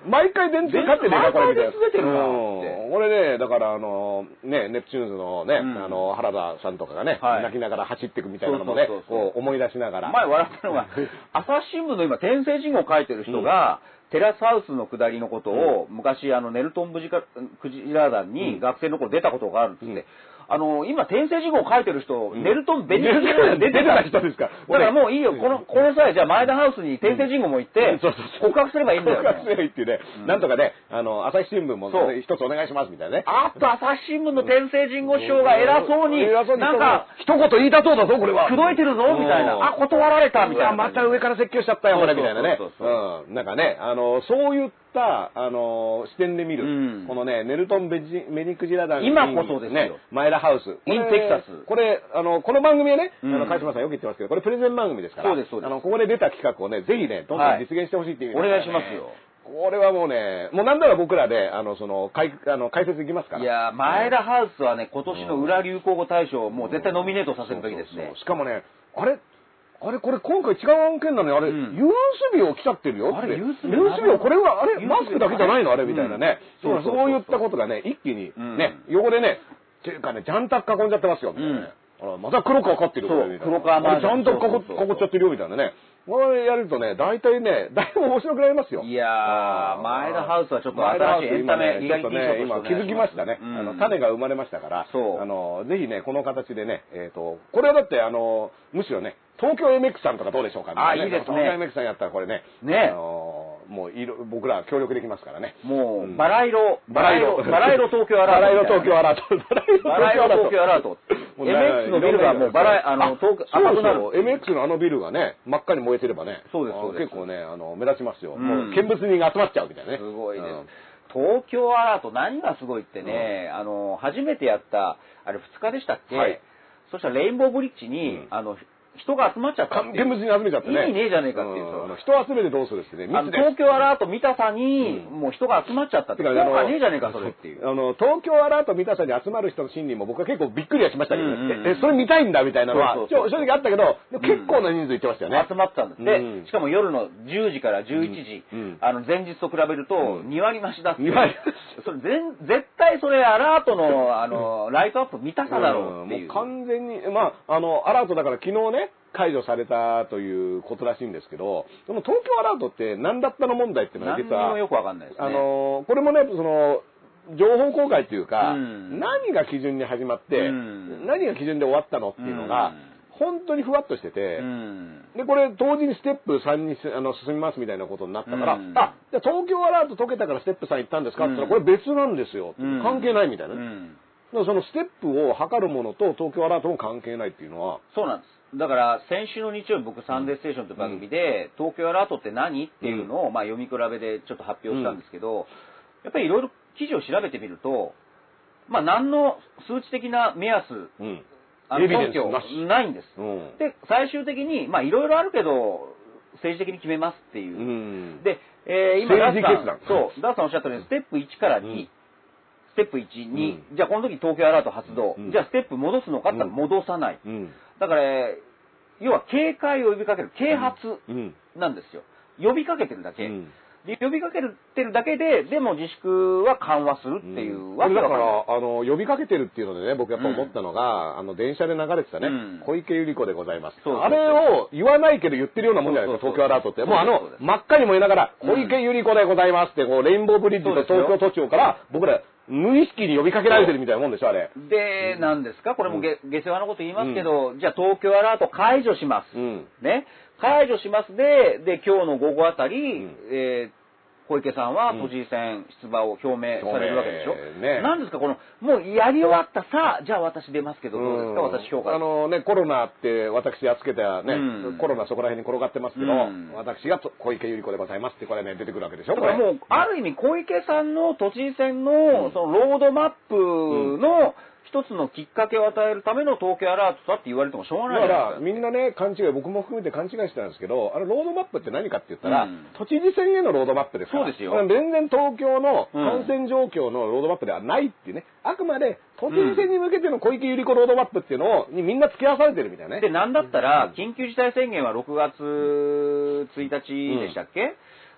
毎回電通勝ってねえか、これみたいな。電通出てるこれね、だからあの、ね、ネプチューンズのね、うん。あの、原田さんとかがね、はい。泣きながら走っていくみたいなのもねそうそうそうそう。こう思い出しながら。前笑ったのが、朝日新聞の今、天聖人を書いてる人が、テラスハウスの下りのことを、昔、あの、ネルトンブジカクジラ団に学生の頃出たことがあるっつって、うんあの、今、天聖人を書いてる人、んネルトン・ベニクジラ団に *laughs* 出てた人ですか？だからもういいよ、この、この際、じゃあ前田ハウスに天聖人号も行って、告白すればいいんだよ。告白すればいいっていうね、うんなんとかね、あの、朝日新聞も一つお願いしますみたいなね。あっと、朝日新聞の天聖人号師匠が偉そうに、なんか、一言言いたそうだぞ、これは。口説いてるぞ、みたいな。あ、断られた、みたいな。また上から説教しちゃったよ、これ、みたいなね。うん。なんかね、あの、そういった、あの、視点で見る、うん。このね、ネルトンベジ・メニクジラ団今こそですよ。ね、前田ハウス。インテキサス。これ、あの、この番組はね、あうん。の、川島さんよく言ってますけど、これプレゼン番組ですから、そうですそうです。あの、ここで出た企画をね、ぜひね、どんどん実現してほしいっていう。意味おで願いしますよ。これはもうね、もうなんなら僕らで、あの、その、解、あの、解説いきますから。いやー、前田ハウスはね、今年の裏流行語大賞、もう絶対ノミネートさせるべきですね。しかもね、あれ、あれ、これ今回違う案件なのに、あれ、うん。ユース病来ちゃってるよって。あれユースユ病ース病、これは、あれ、マスクだけじゃないのあれみたいなね。うん。そうそういったことがね、一気に、うん。ね、横でね、っていうかね、ジャンタッ囲んじゃってますよ、みたいなね。あらまた黒川勝ってるそうこれみたいな。黒川あれジャンタッ囲っちゃってるよ、みたいなね。これやるとね、大体ね、だいぶ面白くなりますよ。いやー、前田ハウスはちょっと新しいエンタメ、今ねちょっとね、今気づきましたね。うん。あの、種が生まれましたから、あの、ぜひね、この形でね、えっ、と、これはだって、あの、むしろね、東京 MX さんとかどうでしょうかみたなあいいですね。東京 MX さんやったらこれね、ね。あの、もういろ、僕ら協力できますからね。もう、ん。バラ色、バラ色。バラ色。東京アラート。バラ色東京アラート。バラ色東京アラート。MX のビルがもうバラ、あの、東京、そう赤くな MX のあのビルがね、真っ赤に燃えてればね、そうですそうです。結構ね、あの、目立ちますよ。うん。もう見物人が集まっちゃうみたいなね。すごいです。うん。東京アラート何がすごいってね、あの、初めてやった、あれ2日でしたっけ？はい。そしたらレインボーブリッジに、うん。あの、人が集まっちゃったっていう。見物人集めちゃってね。意味ねえじゃねえかっていう人集めてどうするってね、東京アラート見たさに、うん。もう人が集まっちゃったって。効果ねえじゃねえか、それっていう。あの、東京アラート見たさに集まる人の心理も僕は結構びっくりはしましたけど、ええ、それ見たいんだみたいなのは。正直あったけど、結構な人数いってましたよね。集まってたんです。で、うん。しかも夜の10時から11時、あの、前日と比べると、うん。2割増しだって。2割それ全、絶対それアラートの、あの、ライトアップ見たさだろうっていう。ん。もう完全に、まあ、あの、アラートだから昨日ね、解除されたということらしいんですけど、でも東京アラートって何だったの問題っていうのは実は、もよくわかんないですね。あの、これもね、その、情報公開っていうか、うん何が基準に始まって、うん何が基準で終わったのっていうのが、本当にふわっとしてて、うん。で、これ、同時にステップ3にすあの進みますみたいなことになったから、うんあ、じゃあ東京アラート解けたからステップ3行ったんですかって言ったら、うんこれ別なんですよ。うん関係ないみたいなね。うんだからそのステップを測るものと東京アラートも関係ないっていうのは、そうなんです。だから、先週の日曜日、僕、サンデーステーションという番組で、東京アラートって何っていうのを、まあ、読み比べでちょっと発表したんですけど、やっぱりいろいろ記事を調べてみると、まあ、何の数値的な目安、うん。あの根拠スないんです。うん。で、最終的に、まあ、いろいろあるけど、政治的に決めますっていう。うん。で、えー今、ダースさん、そう、ダースさんおっしゃったように、ステップ1から2、うん。ステップ1、2、じゃあこの時東京アラート発動、うん。じゃあステップ戻すのかって言ったら戻さない。うん。だから、要は警戒を呼びかける、啓発うん。なんですよ。呼びかけてるだけ。呼びかけてるだけで、でも自粛は緩和するっていうわけだから、あの、呼びかけてるっていうのでね、僕やっぱ思ったのが、あの、電車で流れてたね、うん小池百合子でございます。あれを言わないけど言ってるようなもんじゃないですか、東京アラートって。もうあの真っ赤に燃えながら、うん小池百合子でございますって、こう、レインボーブリッジと東京都庁から、僕ら、無意識に呼びかけられてるみたいなもんでしょ、あれ。で、なんですか？これもげ下世話なこと言いますけど、じゃあ東京アラート解除します。うん。ね？解除しますで、で、今日の午後あたり、うんえー小池さんはうん。都知事選出馬を表明されるわけでしょ？表明ね。なんですか、この、もうやり終わったさあ、じゃあ私出ますけど、どうですか、私評価。あのね、コロナって私やっつけたね、うん。コロナそこら辺に転がってますけど、うん。私がと小池百合子でございますってこれね、出てくるわけでしょ、これ。だからもう、ある意味、小池さんの都知事選の、うん。そのロードマップの一つのきっかけを与えるための東京アラートだって言われてもしょうがないだか。ら。みんなね、勘違い、僕も含めて勘違いしてたんですけど、あの、ロードマップって何かって言ったら、うん。都知事選へのロードマップですから。そうですよ。全然東京のうん。感染状況のロードマップではないっていうね、あくまで都知事選に向けての小池百合子ロードマップっていうのを、にみんな付き合わされてるみたいなね。で、なんだったら、緊急事態宣言は6月1日でしたっけ、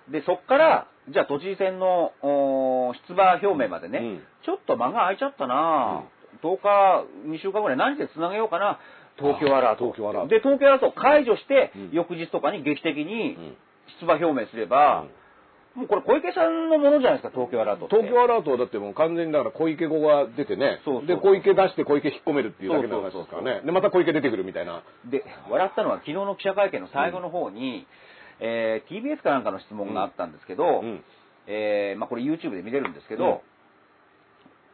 で、そっから、じゃあ都知事選のお出馬表明までね、うん。ちょっと間が空いちゃったな、10日、2週間ぐらい何で繋げようかな、東京アラート。あ東京アラートで、東京アラートを解除して、うん翌日とかに劇的にうん出馬表明すれば、もうこれ小池さんのものじゃないですか、東京アラート。東京アラートはだってもう完全にだから小池語が出てね、そうそうで、小池出して小池引っ込めるっていうだけの話ですからね。で、また小池出てくるみたいな。で、笑ったのは昨日の記者会見の最後の方に、えー TBS かなんかの質問があったんですけど、うん。えーまあ、これ YouTube で見れるんですけど、うん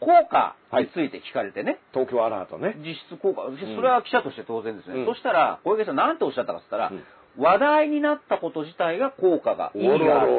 効果について聞かれてね、東京アラートね。実質効果、それは記者として当然ですね。うんそしたら、小池さん何ておっしゃったかって言ったら、うん話題になったこと自体が効果が、意義がある。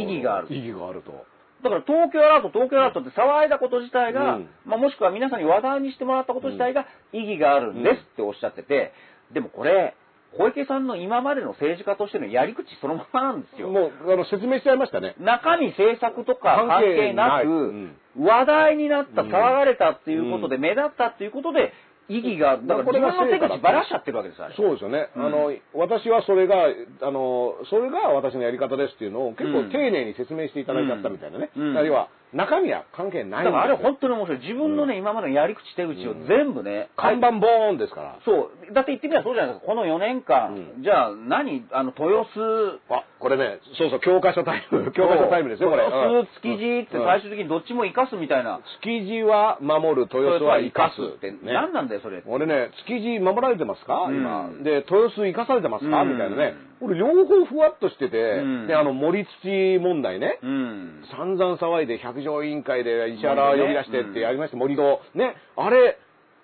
意義がある。意義があると。だから東京アラート、東京アラートって騒いだこと自体が、うんまあ、もしくは皆さんに話題にしてもらったこと自体が意義があるんですっておっしゃってて、でもこれ、小池さんの今までの政治家としてのやり口そのままなんですよ。もう、あの、説明しちゃいましたね。中身政策とか関係なく、話題になった、うん騒がれたっていうことで、目立ったっていうことで、意義が、だから自分の手口ばらしちゃってるわけですよ、あれ。そうですよね。うんあの、私はそれが、あの、それが私のやり方ですっていうのを結構うん丁寧に説明していただいちゃったみたいなね。うんだから要は、中身は関係ないんだからあれ本当に面白い。自分のね、今までのやり口手口を全部ね、看板ボーンですから。そう。だって言ってみればそうじゃないですか。この4年間、うんじゃあ何あの、豊洲、あ、これね、そうそう、教科書タイム。教科書タイムですよ、これ。豊うん洲、築地って最終的にどっちも生かすみたいな。築地は守る、豊洲は生かす。って、ね何なんだよ、それ。俺ね、築地守られてますか、うん今。で、豊洲生かされてますか、うんみたいなね。俺両方ふわっとしてて、うんで、あの、森土問題ね。うん。散々騒いで百条委員会で石原呼び出してっうんてやりました、森戸。ね。あれ、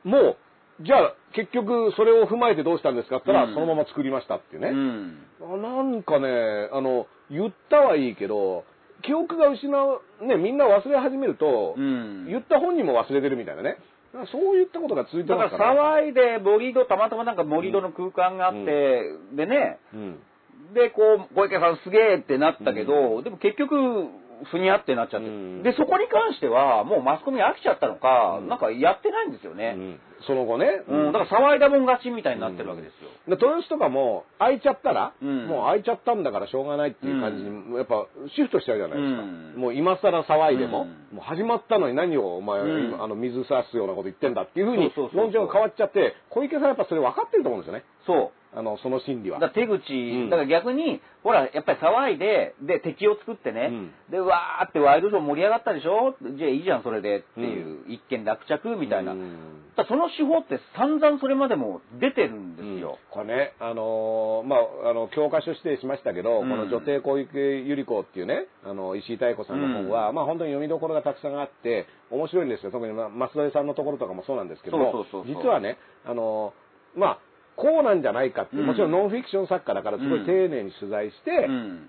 もう、じゃあ、結局、それを踏まえてどうしたんですかって言ったら、うんそのまま作りましたっていうね。うん。あなんかね、あの、言ったはいいけど、記憶が失う、ね、みんな忘れ始めると、うん。言った本人も忘れてるみたいなね。そういったことが続いてだかますから。ら。騒いで、盛り土、たまたまなんか盛り土の空間があって、でね、うん。で、こう、小池さんすげえってなったけど、でも結局、ふにゃってなっちゃって、うん。で、そこに関しては、もうマスコミ飽きちゃったのか、うん。なんかやってないんですよね。うんその後ね。うん、だから騒いだもん勝ちみたいになってるわけですよ。で豊洲とかも開いちゃったら、うんもう開いちゃったんだからしょうがないっていう感じに、やっぱシフトしちゃうじゃないですか。うんもう今更騒いでも、うんもう始まったのに何をお前、あの水差すようなこと言ってんだっていうふうに論調が変わっちゃって、小池さんやっぱそれ分かってると思うんですよね。そう。あの、その心理は。だから手口、ん。だから逆に、ほら、やっぱり騒いで、で、敵を作ってね、うん。で、わーってワイドショー盛り上がったでしょ？じゃあいいじゃん、それでっていう、一見落着みたいな。うん。だその手法って散々それまでも出てるんですよ。これね、あのーまあ、あの、教科書指定しましたけど、うん。この女帝小池百合子っていうね、あの、石井妙子さんの本は、まあ本当に読みどころがたくさんあって、面白いんですよ。特に、まあ、増田さんのところとかもそうなんですけど実はね、あのーまあ、こうなんじゃないかって、う。ん。もちろんノンフィクション作家だからすごい丁寧に取材して、うん。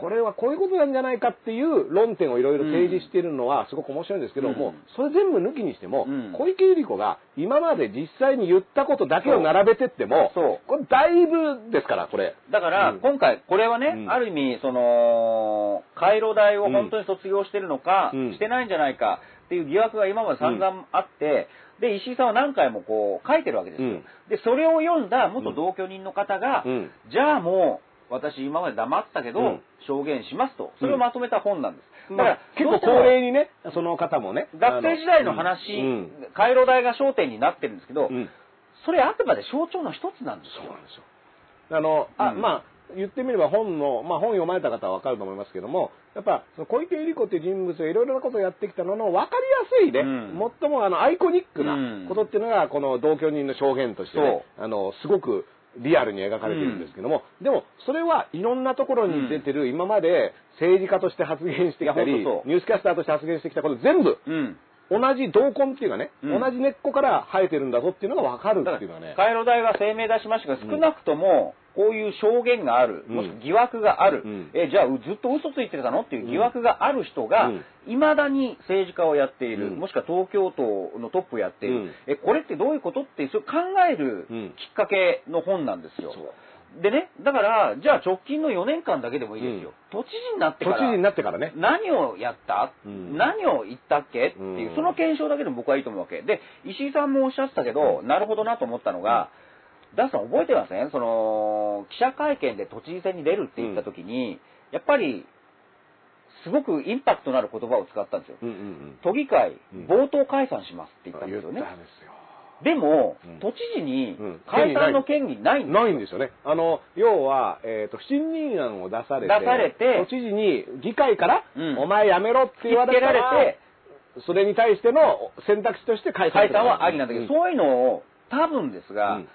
これはこういうことなんじゃないかっていう論点をいろいろ提示しているのはすごく面白いんですけど、うん。もうそれ全部抜きにしても、うん。小池百合子が今まで実際に言ったことだけを並べてっても、これだいぶですから、これ。だから、うん。今回、これはね、うん。ある意味、その、回路大を本当に卒業してるのか、うん。してないんじゃないかっていう疑惑が今まで散々あって、で、石井さんは何回もこう、書いてるわけですよ。うん。で、それを読んだ元同居人の方が、うん。じゃあもう、私今まで黙ってたけど、うん証言しますと。それをまとめた本なんです。だだから結構高齢にね、その方もね。学生時代の話、うん回路大が焦点になってるんですけど、うんそれあくまで象徴の一つなんですよ。そうなんですよ。あの、あ、うんまあ、言ってみれば本の、まあ本読まれた方はわかると思いますけども、やっぱ、その小池百合子っていう人物がいろいろなことをやってきたのの分かりやすいね、うん最もあのアイコニックうんなことっていうのが、この同居人の証言としてね、あの、すごく、リアルに描かれてるんですけども、でもそれはいろんなところに出てる、今まで政治家として発言してきたりニュースキャスターとして発言してきたこと全部うん。同じ同根っていうかね、うん。同じ根っこから生えてるんだぞっていうのが分かるっていうのはね。ら、カイロ大が声明出しましたが、少なくとも、こういう証言がある、うん。もしくは疑惑がある、うん。え、じゃあずっと嘘ついてたのっていう疑惑がある人がうん、いまだに政治家をやっている、うん。もしくは東京都のトップをやっている、うん。え、これってどういうことって、それ考えるうん。きっかけの本なんですよ。そうでね、だから、じゃあ直近の4年間だけでもいいですよ。都知事になってから。都知事になってからね。何をやった、うん何を言ったっけ？っていう、うんその検証だけでも僕はいいと思うわけ。で、石井さんもおっしゃってたけど、なるほどなと思ったのが、ダンさん覚えてません？その、記者会見で都知事選に出るって言った時に、やっぱり、すごくインパクトのある言葉を使ったんですよ。うんうんうん。都議会うん、冒頭解散しますって言ったんですよね言っ。たんですよ。でも、うん。都知事にうん。解散の権利ないんですよ。ない。んですよね。あの、要は、えっ、と、不信任案を出されて、出されて都知事に議会から、うん。お前やめろって言われらられて、それに対しての選択肢として解散解散はありなんだけど、うそういうのを多分ですが、うん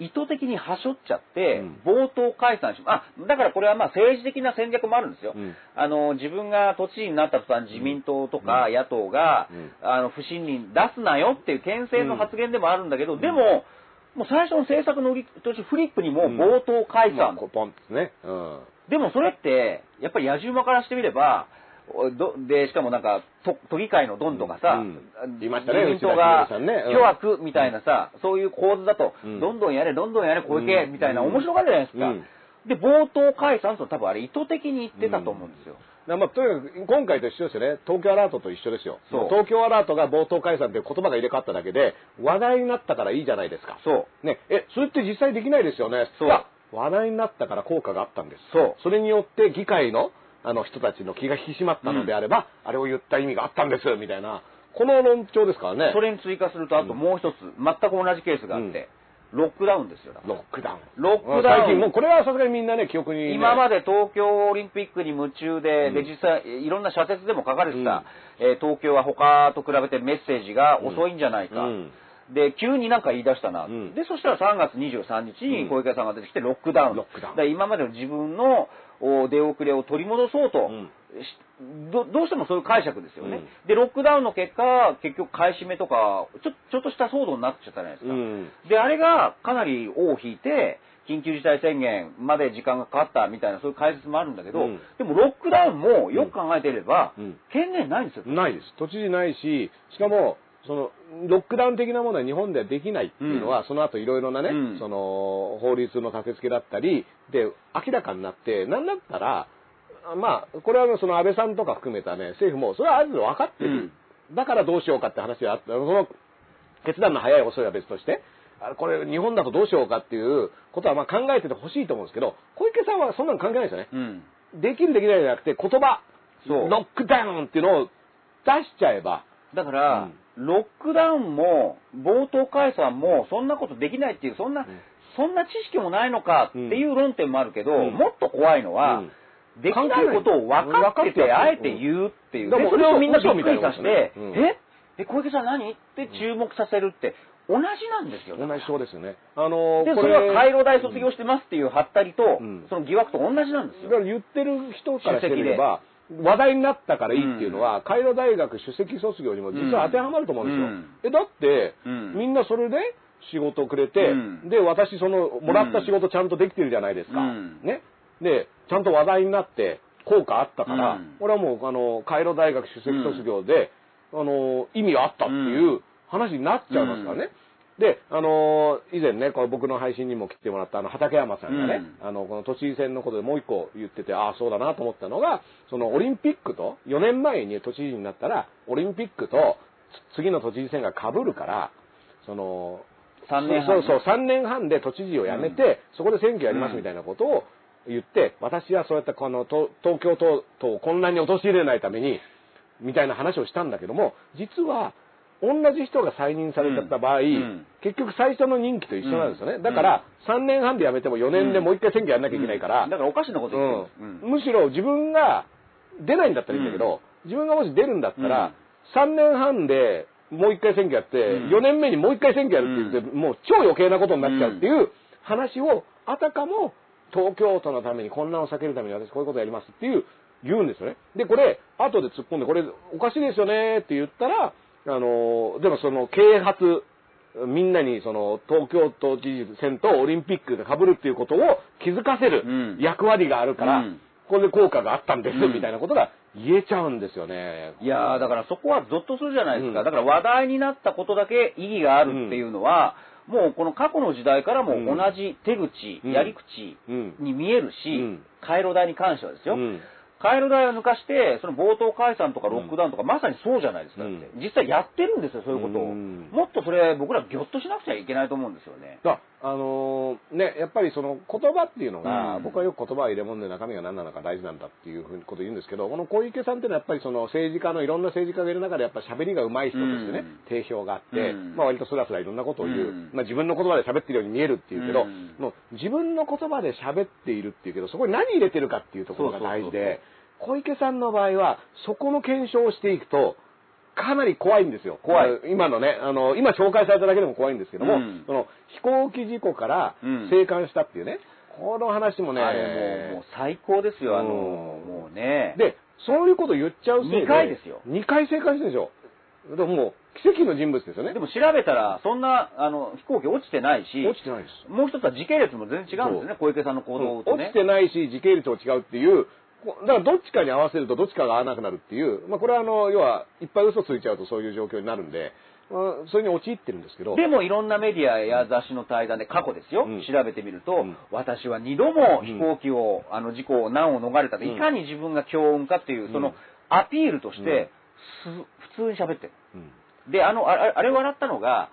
意図的にはしょっちゃってうん、冒頭解散しあ、だからこれはまあ政治的な戦略もあるんですよ。うんあの、自分が都知事になった途端、自民党とか野党が、うんあの、不信任出すなよっていう牽制の発言でもあるんだけど、でも、もう最初の政策の売りとしてフリップにも冒頭解散。うポンですね。うん。でもそれって、やっぱり野じ馬からしてみれば、で、しかもなんか、都都議会のどんどがさ、うん言いましたね自民党が巨悪みたいなさ、そういう構図だと、うんどんどんやれ、どんどんやれ、小池、うんみたいな面白がるじゃないですか。うんで、冒頭解散と多分あれ意図的に言ってたと思うんですよ。まあ、とにかく今回と一緒ですよね。東京アラートと一緒ですよ。東京アラートが冒頭解散っていう言葉が入れ替わっただけで、話題になったからいいじゃないですか。そう。ね、え、それって実際できないですよね。そう話題になったから効果があったんです。そうそれによって議会のあの人たちの気が引き締まったのであれば、あれを言った意味があったんです、みたいな、この論調ですからね。それに追加すると、あともう一つ、全く同じケースがあって、ロックダウンですよ。ロックダウン。ロックダウン最近もうこれはさすがにみんなね、記憶に、ね。今まで東京オリンピックに夢中で、うんで、実際、いろんな社説でも書かれてた、えー東京は他と比べてメッセージが遅いんじゃないか。うんで、急になんか言い出したな。うんで、そしたら3月23日に小池さんが出てきてロックダウン。ロックダウン今までの自分のお出遅れを取り戻そうと、うんしどどうしてもそういう解釈ですよね。うんで、ロックダウンの結果、結局買い占めとか、ちょちょっとした騒動になっちゃったじゃないですか。うん。で、あれがかなり尾を引いて、緊急事態宣言まで時間がかかったみたいな、そういう解説もあるんだけど、うんでもロックダウンもよく考えていれば、うん権限ないんですよ。ないです。都知事ないし、しかも、その、ロックダウン的なものは日本ではできないっていうのは、その後いろいろなね、うんその、法律の立て付けだったり、で、明らかになって、なんだったら、あまあ、これはその安倍さんとか含めたね、政府も、それはある程度分かってる。だからどうしようかって話はあった。その、決断の早い遅いは別として、あこれ日本だとどうしようかっていうことはまあ考えててほしいと思うんですけど、小池さんはそんなの関係ないですよね。うん。できるできないじゃなくて言葉、ロックダウンっていうのを出しちゃえば、だから、ロックダウンも、冒頭解散も、そんなことできないっていう、そんな、そんな知識もないのかっていう論点もあるけど、うん。もっと怖いのは、うん。できないことを分かっててあえて言うっていう。うん。でそれをみんなびっくりさせて、嘘みたいなもん。え？え、小池さん何？って注目させるって、同じなんですよ。同じそうですよね。あので、こそれは回路大卒業してますっていうハったりと、うん。その疑惑と同じなんですよ。だから言ってる人からしてみれば、話題になったからいいっていうのは、カイロ大学首席卒業にも実は当てはまると思うんですよ。うん。え、だって、うん。みんなそれで仕事をくれて、うん。で、私その、もらった仕事ちゃんとできてるじゃないですか。うん。ね。で、ちゃんと話題になって、効果あったから、うん。これはもう、あの、カイロ大学首席卒業で、あの、意味があったっていう話になっちゃいますからね。で、あの以前ね、これ僕の配信にも来てもらったあの畠山さんがね、あの、この都知事選のことでもう一個言ってて、ああ、そうだなと思ったのが、そのオリンピックと、4年前に都知事になったら、オリンピックとつ次の都知事選が被るから、その、3年半そうそう、3年半で都知事を辞めて、そこで選挙やりますみたいなことを言って、私はそうやってこのと東京都都を混乱に陥れないために、みたいな話をしたんだけども、実は、同じ人が再任されちゃった場合、うん。うん結局最初の任期と一緒なんですよね。うん。だから、3年半で辞めても4年でもう一回選挙やんなきゃいけないから、だからおかしなこと言ってむしろ自分が出ないんだったらいいんだけど、自分がもし出るんだったら、3年半でもう一回選挙やって、うん。4年目にもう一回選挙やるって言って、もう超余計なことになっちゃうっていう話を、あたかも、東京都のために混乱を避けるために私こういうことやりますっていう、言うんですよね。で、これ、後で突っ込んで、これおかしいですよねって言ったら、あの、でもその啓発、みんなにその東京都知事選とオリンピックで被るっていうことを気づかせるうん。役割があるから、うん。これで効果があったんです、うん。みたいなことが言えちゃうんですよね。いやーだからそこはゾッとするじゃないですか。うん。だから話題になったことだけ意義があるっていうのは、もうこの過去の時代からもうん。同じ手口、うん。やり口うん。に見えるし、うん。回路代に関してはですよ。うん回路代を抜かして、その冒頭解散とかロックダウンとか、まさにそうじゃないですか、うんだって実際やってるんですよ、そういうことを。うんもっとそれ、僕らぎょっとしなくちゃいけないと思うんですよね。だあのーね、やっぱりその言葉っていうのが、うん。僕はよく言葉は入れ物で中身が何なのか大事なんだっていうふうにことを言うんですけど、この小池さんっていうのはやっぱりその政治家のいろんな政治家がいる中でやっぱ喋りが上手い人としてね、うん。定評があって、うん。まあ割とスラスラいろんなことを言う、うん。まあ自分の言葉で喋ってるように見えるっていうけど、うん。もう自分の言葉で喋っているっていうけど、そこに何入れてるかっていうところが大事で、小池さんの場合は、そこの検証をしていくと、かなり怖いんですよ。怖い今のね、あの、今紹介されただけでも怖いんですけども、うんその飛行機事故からうん生還したっていうね、この話もね、あれもうもう最高ですよ、あの、うんもうね。で、そういうこと言っちゃうせいで、二回ですよ2回生還してるんですよ。でももう、奇跡の人物ですよね。でも調べたら、そんなあの飛行機落ちてないし、落ちてないです。もう一つは時系列も全然違うんですよね、小池さんの行動とね落ち。てないし、時系列も違うっていう、こだからどっちかに合わせるとどっちかが合わなくなるっていう、まあこれはあの、要は、いっぱい嘘ついちゃうとそういう状況になるんで、まあそれに陥ってるんですけど、でもいろんなメディアや雑誌の対談で過去ですよ、うん。調べてみると、うん。私は二度も飛行機を、あの事故を難を逃れたいかに自分が強運かっていう、うん。そのアピールとして、す普通に喋ってる。うん。で、あの、あれ笑ったのが、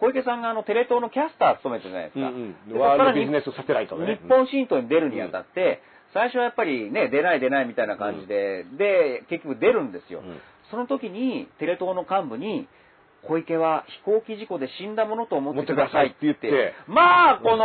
小池さんがあのテレ東のキャスター務めてるじゃないですか。うんうん。でワールドビジネスサテライトでね日本新党に出るにあたって、最初はやっぱりね、出ない出ないみたいな感じで、で、結局出るんですよ。うん。その時に、テレ東の幹部に、小池は飛行機事故で死んだものと思ってくださいって言って、まあ、この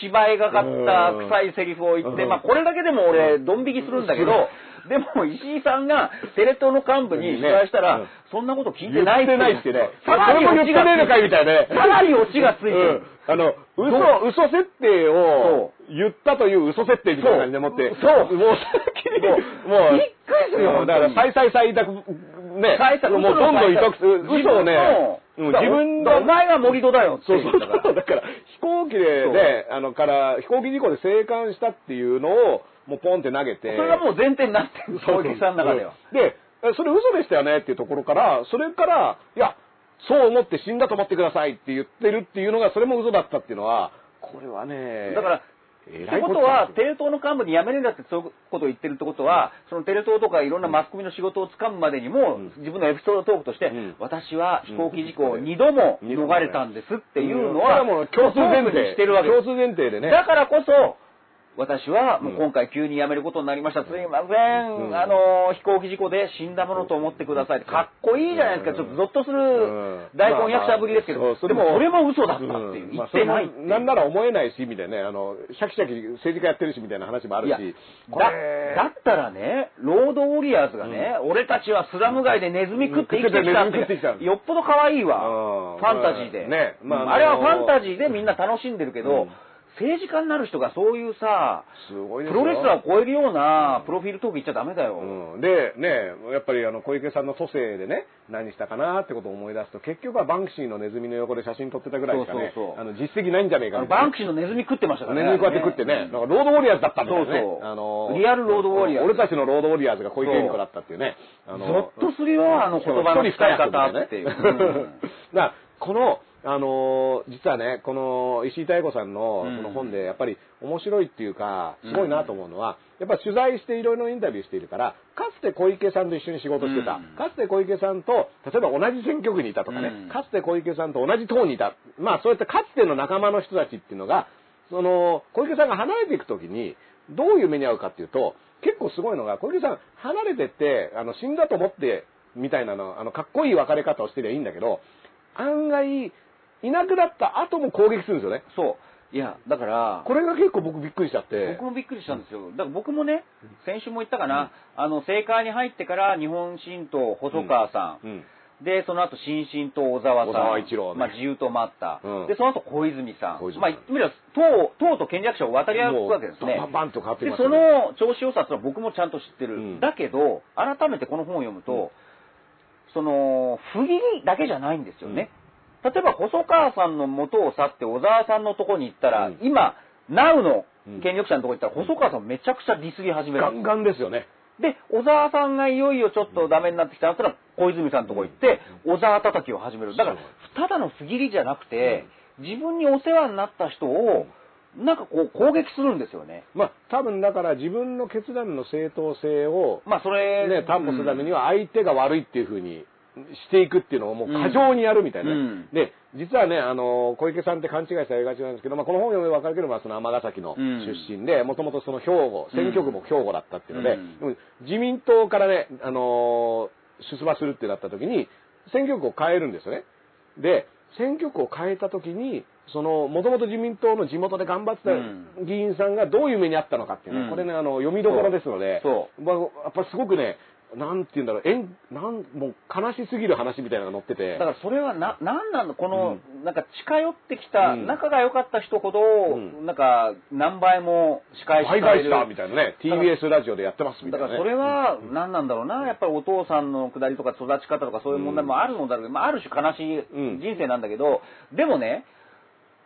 芝居がかった臭いセリフを言って、うん。まあ、これだけでも俺、ドン引きするんだけど、*laughs* でも石井さんがテレ東の幹部に取材したら、うんそんなこと聞いててないないってね。さらにそれも言ってねえのかいみたいなね。さらにオチがついてうるん。あの、嘘、嘘設定を言ったという嘘設定みたいな感じでもって。そうもうさっきに、もう、びっくりするようんだから、再々再委託、ね。再々もうどんどん委託する。嘘をね、うん自分のお前が盛り土だよってそうそう。だから、飛行機でね、あの、から、飛行機事故で生還したっていうのを、もうポンって投げて。それがもう前提になってる、小池さんの中では。うんで、えそれ嘘でしたよねっていうところから、それから、いや、そう思って死んだと思ってくださいって言ってるっていうのが、それも嘘だったっていうのは、これはね、だから、えってことは、テレ東の幹部に辞めるんだってそういうことを言ってるってことは、そのテレ東とかいろんなマスコミの仕事をつかむまでにも、うん。自分のエピソードトークとして、うん。私は飛行機事故を2度も逃れたんですっていうのは、共通前提。してるわけです。共通前提でね。だからこそ、私はもううん今回急に辞めることになりました。すいません。うんあの、飛行機事故で死んだものと思ってください。かっこいいじゃないですか。ちょっとゾッとする大根役者ぶりですけど。でもそれも嘘だったっていう。言ってない。なんなら思えないし、みたいなね、あの、シャキシャキ政治家やってるし、みたいな話もあるし。こだれだったらね、ロードウォリアーズがね、俺たちはスラム街でネズミ食って生きてきたってよっぽど可愛いわ。うんファンタジーで。ねまああれはファンタジーでみんな楽しんでるけど、うん政治家になる人がそういうさ、すごいプロレスラーを超えるようなプロフィールトーク言っちゃダメだよ。うん、で、ね、やっぱりあの小池さんの都政でね、何したかなってことを思い出すと、結局はバンクシーのネズミの横で写真撮ってたぐらいしかね、そうそうそう。あの実績ないんじゃねえかみたいな。バンクシーのネズミ食ってましたからね。ネズミこうやって食ってね、なんかロードウォリアーズだったんだよね。そうそう。あのリアルロードウォリアーズ。俺たちのロードウォリアーズが小池百合子だったっていうね。あゾッとするよ、あの言葉の使い方っていう。*laughs* だからこの、あのー実はね、この石井妙子さんのうん。この本で、やっぱり面白いっていうか、すごいなと思うのは、やっぱ取材していろいろインタビューしているから、かつて小池さんと一緒に仕事してた、うん。かつて小池さんと、例えば同じ選挙区にいたとかね、うん。かつて小池さんと同じ党にいた、まあそうやってかつての仲間の人たちっていうのが、その、小池さんが離れていくときに、どういう目に遭うかっていうと、結構すごいのが、小池さん離れてって、あの、死んだと思って、みたいなの、あの、かっこいい別れ方をしてりゃいいんだけど、案外、いなくなった後も攻撃するんですよね。そう。いや、だから、これが結構僕びっくりしちゃって。僕もびっくりしたんですよ。だから僕もね、先週も言ったかな、あの、政界に入ってから日本新党細川さん、うん。で、その後、新進と小沢さん。一郎ねまあ、自由と待った。うんで、その後、小泉さん。小泉さんまあ、言ってみれば、党、党と権力者を渡り合うわけですね。バンとってで、ますその調子良さっていうのは僕もちゃんと知ってる。うんだけど、改めてこの本を読むと、その、不義理だけじゃないんですよね。例えば、細川さんの元を去って小沢さんのとこに行ったら、うん。今、ナウのうん。権力者のとこに行ったら、細川さんめちゃくちゃディスり始める。ガンガンですよね。で、小沢さんがいよいよちょっとダメになってきたら、小泉さんのとこ行って、小沢叩きを始める。だから、ただの不義理じゃなくて、自分にお世話になった人を、なんかこう攻撃するんですよね。まあ、多分だから自分の決断の正当性を、まあ、それ、ね、担保するためには相手が悪いっていうふうにしていくっていうのをもう過剰にやるみたいな。ね。うん。で、実はね、あの、小池さんって勘違いされがちなんですけど、まあ、この本を読めば分かるけど、まあ、その尼崎のうん。出身で、もともとその兵庫、選挙区も兵庫だったっていうので、うん。でも自民党からね、あの出馬するってなった時に、選挙区を変えるんですよね。で、選挙区を変えた時に、その、もともと自民党の地元で頑張ってうん。た議員さんがどういう目にあったのかっていうのは、うん。これね、あの、読みどころですので、そまあ、やっぱりすごくね、なんて言うんだろう、えん、なん、もう悲しすぎる話みたいなのが載ってて。だからそれはな、なんなの？この、なんか近寄ってきた、うん。仲が良かった人ほど、ん。なんか何倍も仕返しさ海れる。外したみたいなね、TBS ラジオでやってますみたいな、ね。だからそれは何なんだろうな、やっぱりお父さんの下りとか育ち方とかそういう問題もあるのだろうけど、まあ、ある種悲しいうん。人生なんだけど、でもね、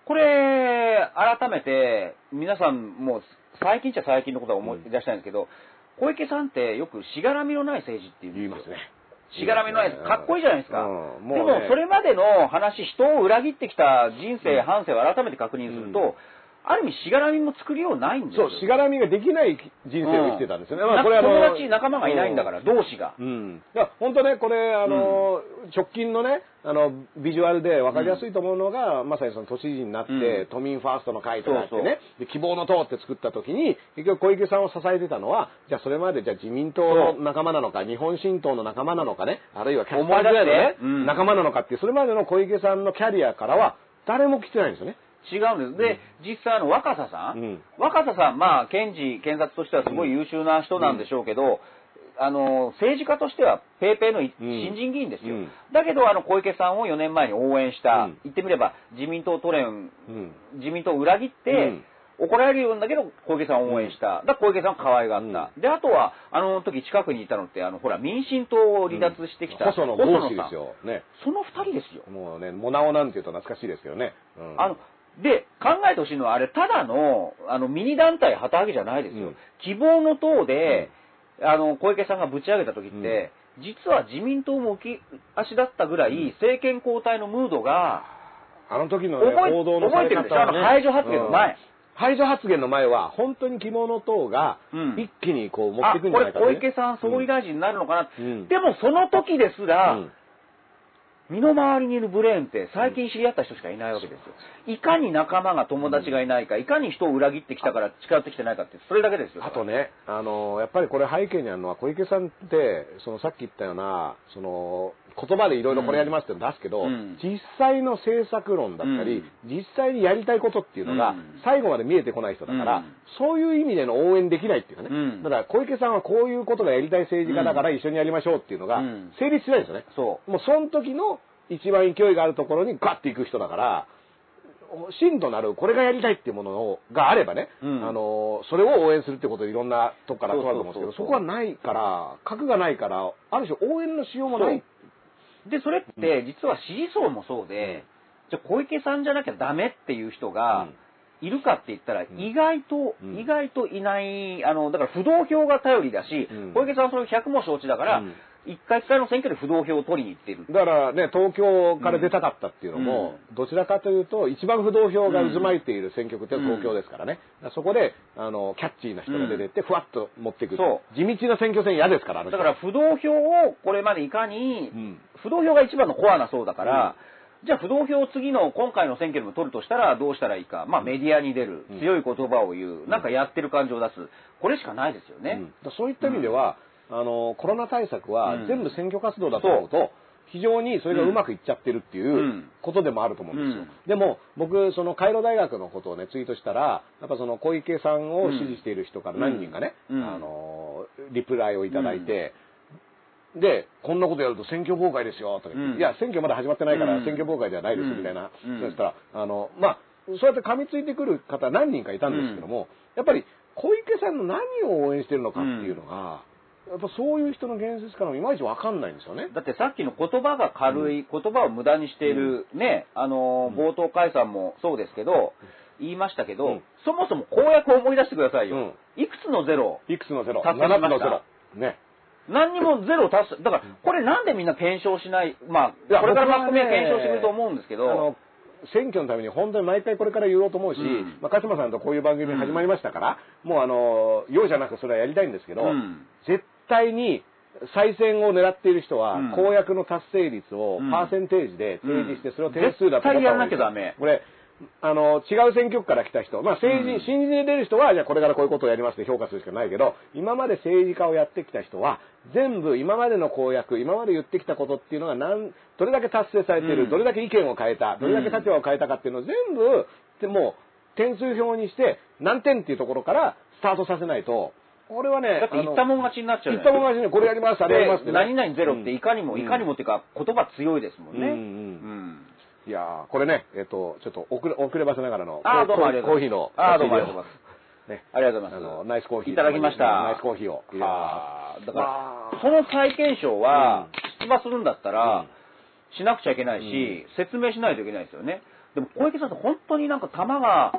これ、改めて、皆さんもう最近っちゃ最近のことは思い出したいんですけど、小池さんってよくしがらみのない政治って言いますね。しがらみのない。かっこいいじゃないですか。うんでもうねも、それまでの話、人を裏切ってきた人生、半生を改めて確認すると、うんある意味しがらみも作りようないんですよ。そう、しがらみができない人生を生きてたんですよね。うんまあこれあの友達、仲間がいないんだから、同志が。うん。だから本当ね、これ、あの、直近のね、あの、ビジュアルで分かりやすいと思うのが、まさにその都知事になって、うん都民ファーストの会とかやってね、で希望の党って作った時に、結局小池さんを支えてたのは、じゃあそれまでじゃあ自民党の仲間なのか、日本新党の仲間なのかね、あるいはキャスター時代の仲間なのかっていう、それまでの小池さんのキャリアからは、誰も来てないんですよね。違うんです。で、実際あの、若狭さん、うん若狭さん、まあ、検事、検察としてはすごい優秀な人なんでしょうけど、あの、政治家としてはペーペーの新人議員ですよ。うんだけど、あの、小池さんを4年前に応援した、うん言ってみれば、自民党都連、うん。自民党を裏切って、怒られるようだけど、小池さんを応援した。だから小池さんを可愛がった。で、あとは、あの時近くにいたのって、あの、ほら、民進党を離脱してきた、細野細豪志ですよ。ね。その二人ですよ。もうね、モナオなんていうと懐かしいですけどね。うんあの、で、考えてほしいのは、あれ、ただの、あの、ミニ団体旗揚げじゃないですよ。うん。希望の党で、あの、小池さんがぶち上げた時って、実は自民党も浮き足だったぐらい、政権交代のムードが、あの時のね、報道のされ方はね覚えてるでしょあの排除発言の前。うん。排除発言の前は、本当に希望の党がうん、一気にこう持っあ、ていくんじこれゃないかとね。小池さん総理大臣になるのかな。うん。でもその時ですら、うん身の回りにいるブレーンって最近知り合った人しかいないわけですよ。いかに仲間が友達がいないか、いかに人を裏切ってきたから近寄ってきてないかって、それだけですよ。あとね、あの、やっぱりこれ背景にあるのは、小池さんって、そのさっき言ったような、その、言葉でいろいろこれやりますって出すけど、うん。実際の政策論だったり、実際にやりたいことっていうのがうん、最後まで見えてこない人だから、うん。そういう意味での応援できないっていうかね。うん。だから小池さんはこういうことがやりたい政治家だから一緒にやりましょうっていうのがうん、成立しないんですよね。そもうその時の一番勢いがあるところにガッていく人だから、真となる、これがやりたいっていうものをがあればね、うん。あの、それを応援するってことでいろんなとこから問われると思うんですけど、そこはないから、核がないから、ある種応援のしようもない。う。で、それって実は支持層もそうで、じゃあ小池さんじゃなきゃダメっていう人がいるかって言ったら、意外と、うん。意外といない、あの、だから不動票が頼りだし、うん。小池さんはそれ100も承知だからうん、一回一回の選挙で不動票を取りに行ってる。だからね、東京から出たかったっていうのも、どちらかというと、一番不動票が渦巻いている選挙区って東京ですからね。だからそこで、あの、キャッチーな人が出てって、ふわっと持っていく。そ地道な選挙戦嫌ですから、だから不動票をこれまでいかに、うん不動票が一番のコアな層だから、じゃあ不動票を次の今回の選挙でも取るとしたらどうしたらいいか。まあメディアに出るうん。強い言葉を言う。なんかやってる感情を出す。これしかないですよね。うんそういった意味では、あのコロナ対策はうん。全部選挙活動だと思うと、非常にそれがうまくいっちゃってるっていううん。ことでもあると思うんですよ。うん。でも僕、そのカイロ大学のことをね、ツイートしたら、やっぱその小池さんを支持している人から何人かね、うん。あの、リプライをいただいて、で、こんなことやると選挙妨害ですよ、とか言って、うん。いや、選挙まだ始まってないからうん。選挙妨害じゃないです、うん。みたいな。うん。そしたら、あの、まあ、そうやって噛みついてくる方何人かいたんですけども、やっぱり小池さんの何を応援してるのかっていうのが、やっぱそういう人の言説からもいまいちわかんないんですよね。だってさっきの言葉が軽い、言葉を無駄にしている、ね、あのー、冒頭解散もそうですけど、言いましたけど、うん。そもそも公約を思い出してくださいよ。いくつのゼロ？いくつのゼロ？達成し ?7 ました。つのゼロ。ね。何にもゼロ達成、だから、これなんでみんな検証しない、まあ、これから僕はねマスコミは検証してくると思うんですけど。選挙のために本当に毎回これから言おうと思うし、うん。まあ、勝間さんとこういう番組始まりましたから、もうあの、容赦なくそれはやりたいんですけど、うん。絶対に再選を狙っている人は、うん。公約の達成率をうん。パーセンテージで提示して、それを点数だと思った方がいい絶対やらなきゃダメ。これ、あの、違う選挙区から来た人、まあ政治、うん。信じれる人は、じゃあこれからこういうことをやりますって評価するしかないけど、今まで政治家をやってきた人は、全部今までの公約、今まで言ってきたことっていうのが何、どれだけ達成されている、うん。どれだけ意見を変えた、どれだけ立場を変えたかっていうのを全部、でもう、点数表にして、何点っていうところからスタートさせないと、これはね、だって言ったもん勝ちになっちゃう言ったもん勝ちにこれやります、あれやりますってでね。何々ゼロっていかにも、うん。いかにもっていうか、言葉強いですもんね。うんうんうん。いやーこれね、えっと、ちょっと遅れ遅ればせながらの、あーどうもありがとうございます。コーヒーの、あーどうもありがとうございます。ね、ありがとうございあの、ます。ナイスコーヒー。いただきました。ナイスコーヒーを。あー。だから、その再検証は、出馬するんだったうん。ら、しなくちゃいけないし、説明しないといけないですよね。でも小池さんって本当になんか球が。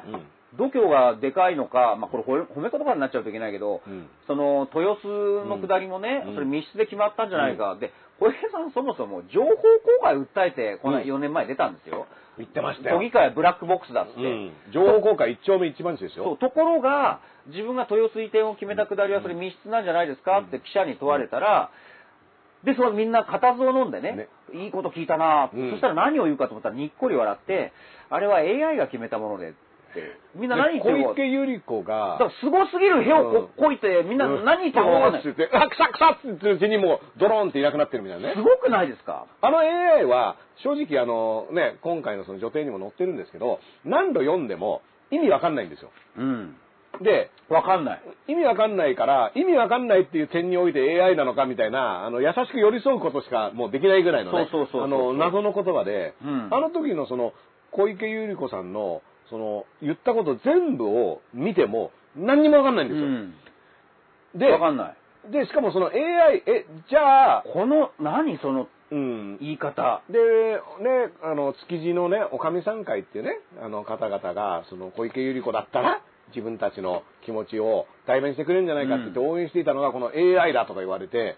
度胸がでかいのか、まあこれ褒め言葉になっちゃうといけないけど、うん。その豊洲の下りもね、うん。それ密室で決まったんじゃないか、で小池さんそもそも情報公開を訴えてこのうん。4年前出たんですよ、言ってましたよ。都議会はブラックボックスだっつって、うん。情報公開一丁目一番地ですよ。ところが自分が豊洲移転を決めた下りはそれ密室なんじゃないですか？って記者に問われたら、でそのみんな固唾を飲んでねね。いいこと聞いたな、うん。そしたら何を言うかと思ったらにっこり笑ってあれは AI が決めたものでってみんな何言ってるでか小池百合子がだか、らすごすぎる屁をここいて、みんなうん何言ってるか分かんない。って言って、あ、くさくさって言ってるうちにもう、ドローンっていなくなってるみたいなねす。ごくないですか？あの AI は、正直あのね、今回のその女帝にも載ってるんですけど、何度読んでも意味わかんないんですよ。うん。で、分かんない。意味わかんないから、意味わかんないっていう点において AI なのかみたいな、あの、優しく寄り添うことしかもうできないぐらいのね、そうそうそうそうあの、謎の言葉で、うんあの時のその、小池百合子さんの、その、言ったこと全部を見ても、何にもわかんないんですよ。うん。で、分かんない。で、しかもその AI、え、じゃあ、この、何そのうん、言い方。で、ね、あの、築地のね、おかみさん会っていうね、あの方々が、その、小池百合子だったら、自分たちの気持ちを代弁してくれるんじゃないかって言って応援していたのが、この AI だとか言われて、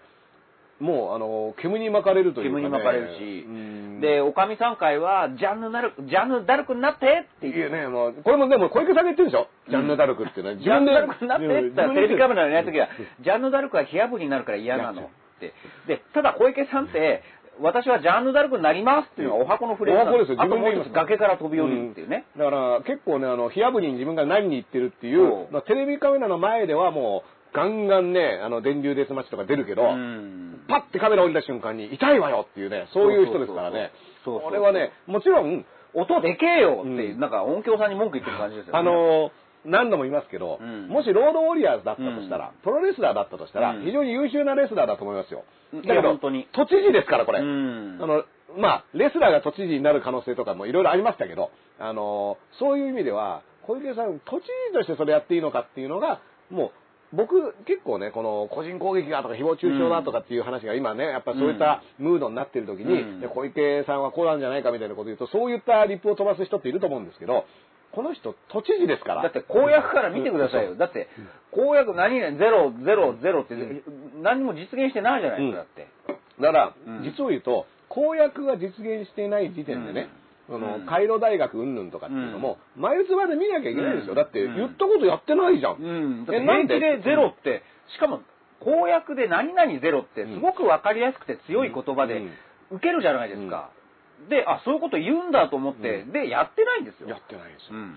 もう、あの、煙に巻かれるというか、ね。煙に巻かれるし。うん。で、おかみさん会は、ジャンヌダルク、ジャンヌダルクになってって言って。いやね、もう、これもでも小池さんが言ってるでしょ、ジャンヌ・ダルクっていうのは。ジャンヌダルクになってって言ったら、テレビカメラのやつうん時は、ジャンヌダルクは火あぶりになるから嫌なのって。で、ただ小池さんって、私はジャンヌ・ダルクになりますっていうのがお箱のフレーズなんお箱ですよ。自分で言います。一つ崖から飛び降りるっていうね。だから結構ね、あの、火あぶりに自分が何に言ってるっていう、まあ、テレビカメラの前ではもう、ガンガンね、あの、電流デスマッチとか出るけど、うん。パッてカメラ降りた瞬間に、痛いわよっていうね、そういう人ですからね。そうこれはね、もちろん、音でけえよっていう、うん。なんか音響さんに文句言ってる感じですよね。あの、何度も言いますけど、うん。もしロードウォリアーズだったとしたら、うん。プロレスラーだったとしたら、うん。非常に優秀なレスラーだと思いますよ。うん。だけど、都知事ですから、これ。うん。あの、まあ、レスラーが都知事になる可能性とかもいろいろありましたけど、あの、そういう意味では、小池さん、都知事としてそれやっていいのかっていうのが、もう、僕、結構ね、この個人攻撃だとか誹謗中傷だとかっていう話が今ね、やっぱそういったムードになってる時に、うん。で小池さんはこうなんじゃないかみたいなこと言うと、そういったリップを飛ばす人っていると思うんですけど、この人、都知事ですから。だって公約から見てくださいよ。だって、公約何々ゼロ、ゼロ、ゼロって、何も実現してないじゃないですか、だって。だから、うん。実を言うと、公約が実現していない時点でね、そのうんカイロ大学云々とかっていうのも、眉唾で見なきゃいけないんですよ。だって、うん言ったことやってないじゃん。うん。えなで？ゼロって、しかも公約で何々ゼロってすごくわかりやすくて強い言葉でうん受けるじゃないですか。で、あ、そういうこと言うんだと思って、で、やってないんですよ。やってないですよ。うん。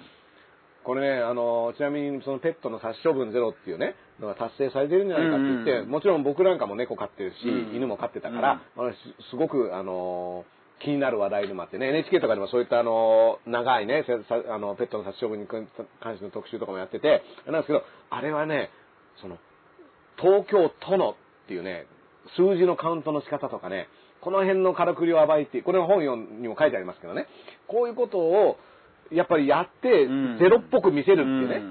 これね、あの、ちなみにそのペットの殺処分ゼロっていうね、のが達成されてるんじゃないかって言って、うんうんもちろん僕なんかも猫飼ってるし、うん犬も飼ってたから、あのすすごく、あの、気になる話題でもあってね、NHK とかでもそういったあの、長いね、あのペットの殺処分に関しての特集とかもやってて、なんですけど、あれはね、その、東京都のっていうね、数字のカウントの仕方とかね、この辺のからくりを暴いて、これの本読にも書いてありますけどね、こういうことをやっぱりやってうん、ゼロっぽく見せるっていうね。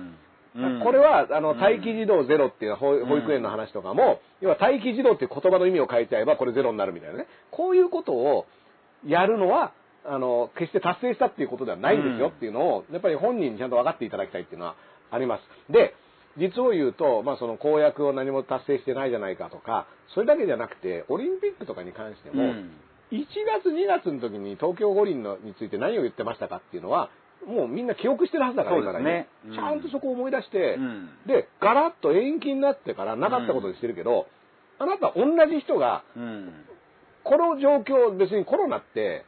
うん。これは、あの、うん。待機児童ゼロっていう保保育園の話とかも、要は待機児童っていう言葉の意味を変えちゃえば、これゼロになるみたいなね。こういうことをやるのは、あの、決して達成したっていうことではないんですよっていうのを、やっぱり本人にちゃんと分かっていただきたいっていうのはあります。で、実を言うと、まあその公約を何も達成してないじゃないかとか、それだけじゃなくて、オリンピックとかに関しても、うん。1月2月の時に東京五輪のについて何を言ってましたかっていうのは、もうみんな記憶してるはずだから、そうですね。今だにちゃんとそこを思い出して、うん。で、ガラッと延期になってからなかったことにしてるけど、あなた同じ人が、うんこの状況、別にコロナって、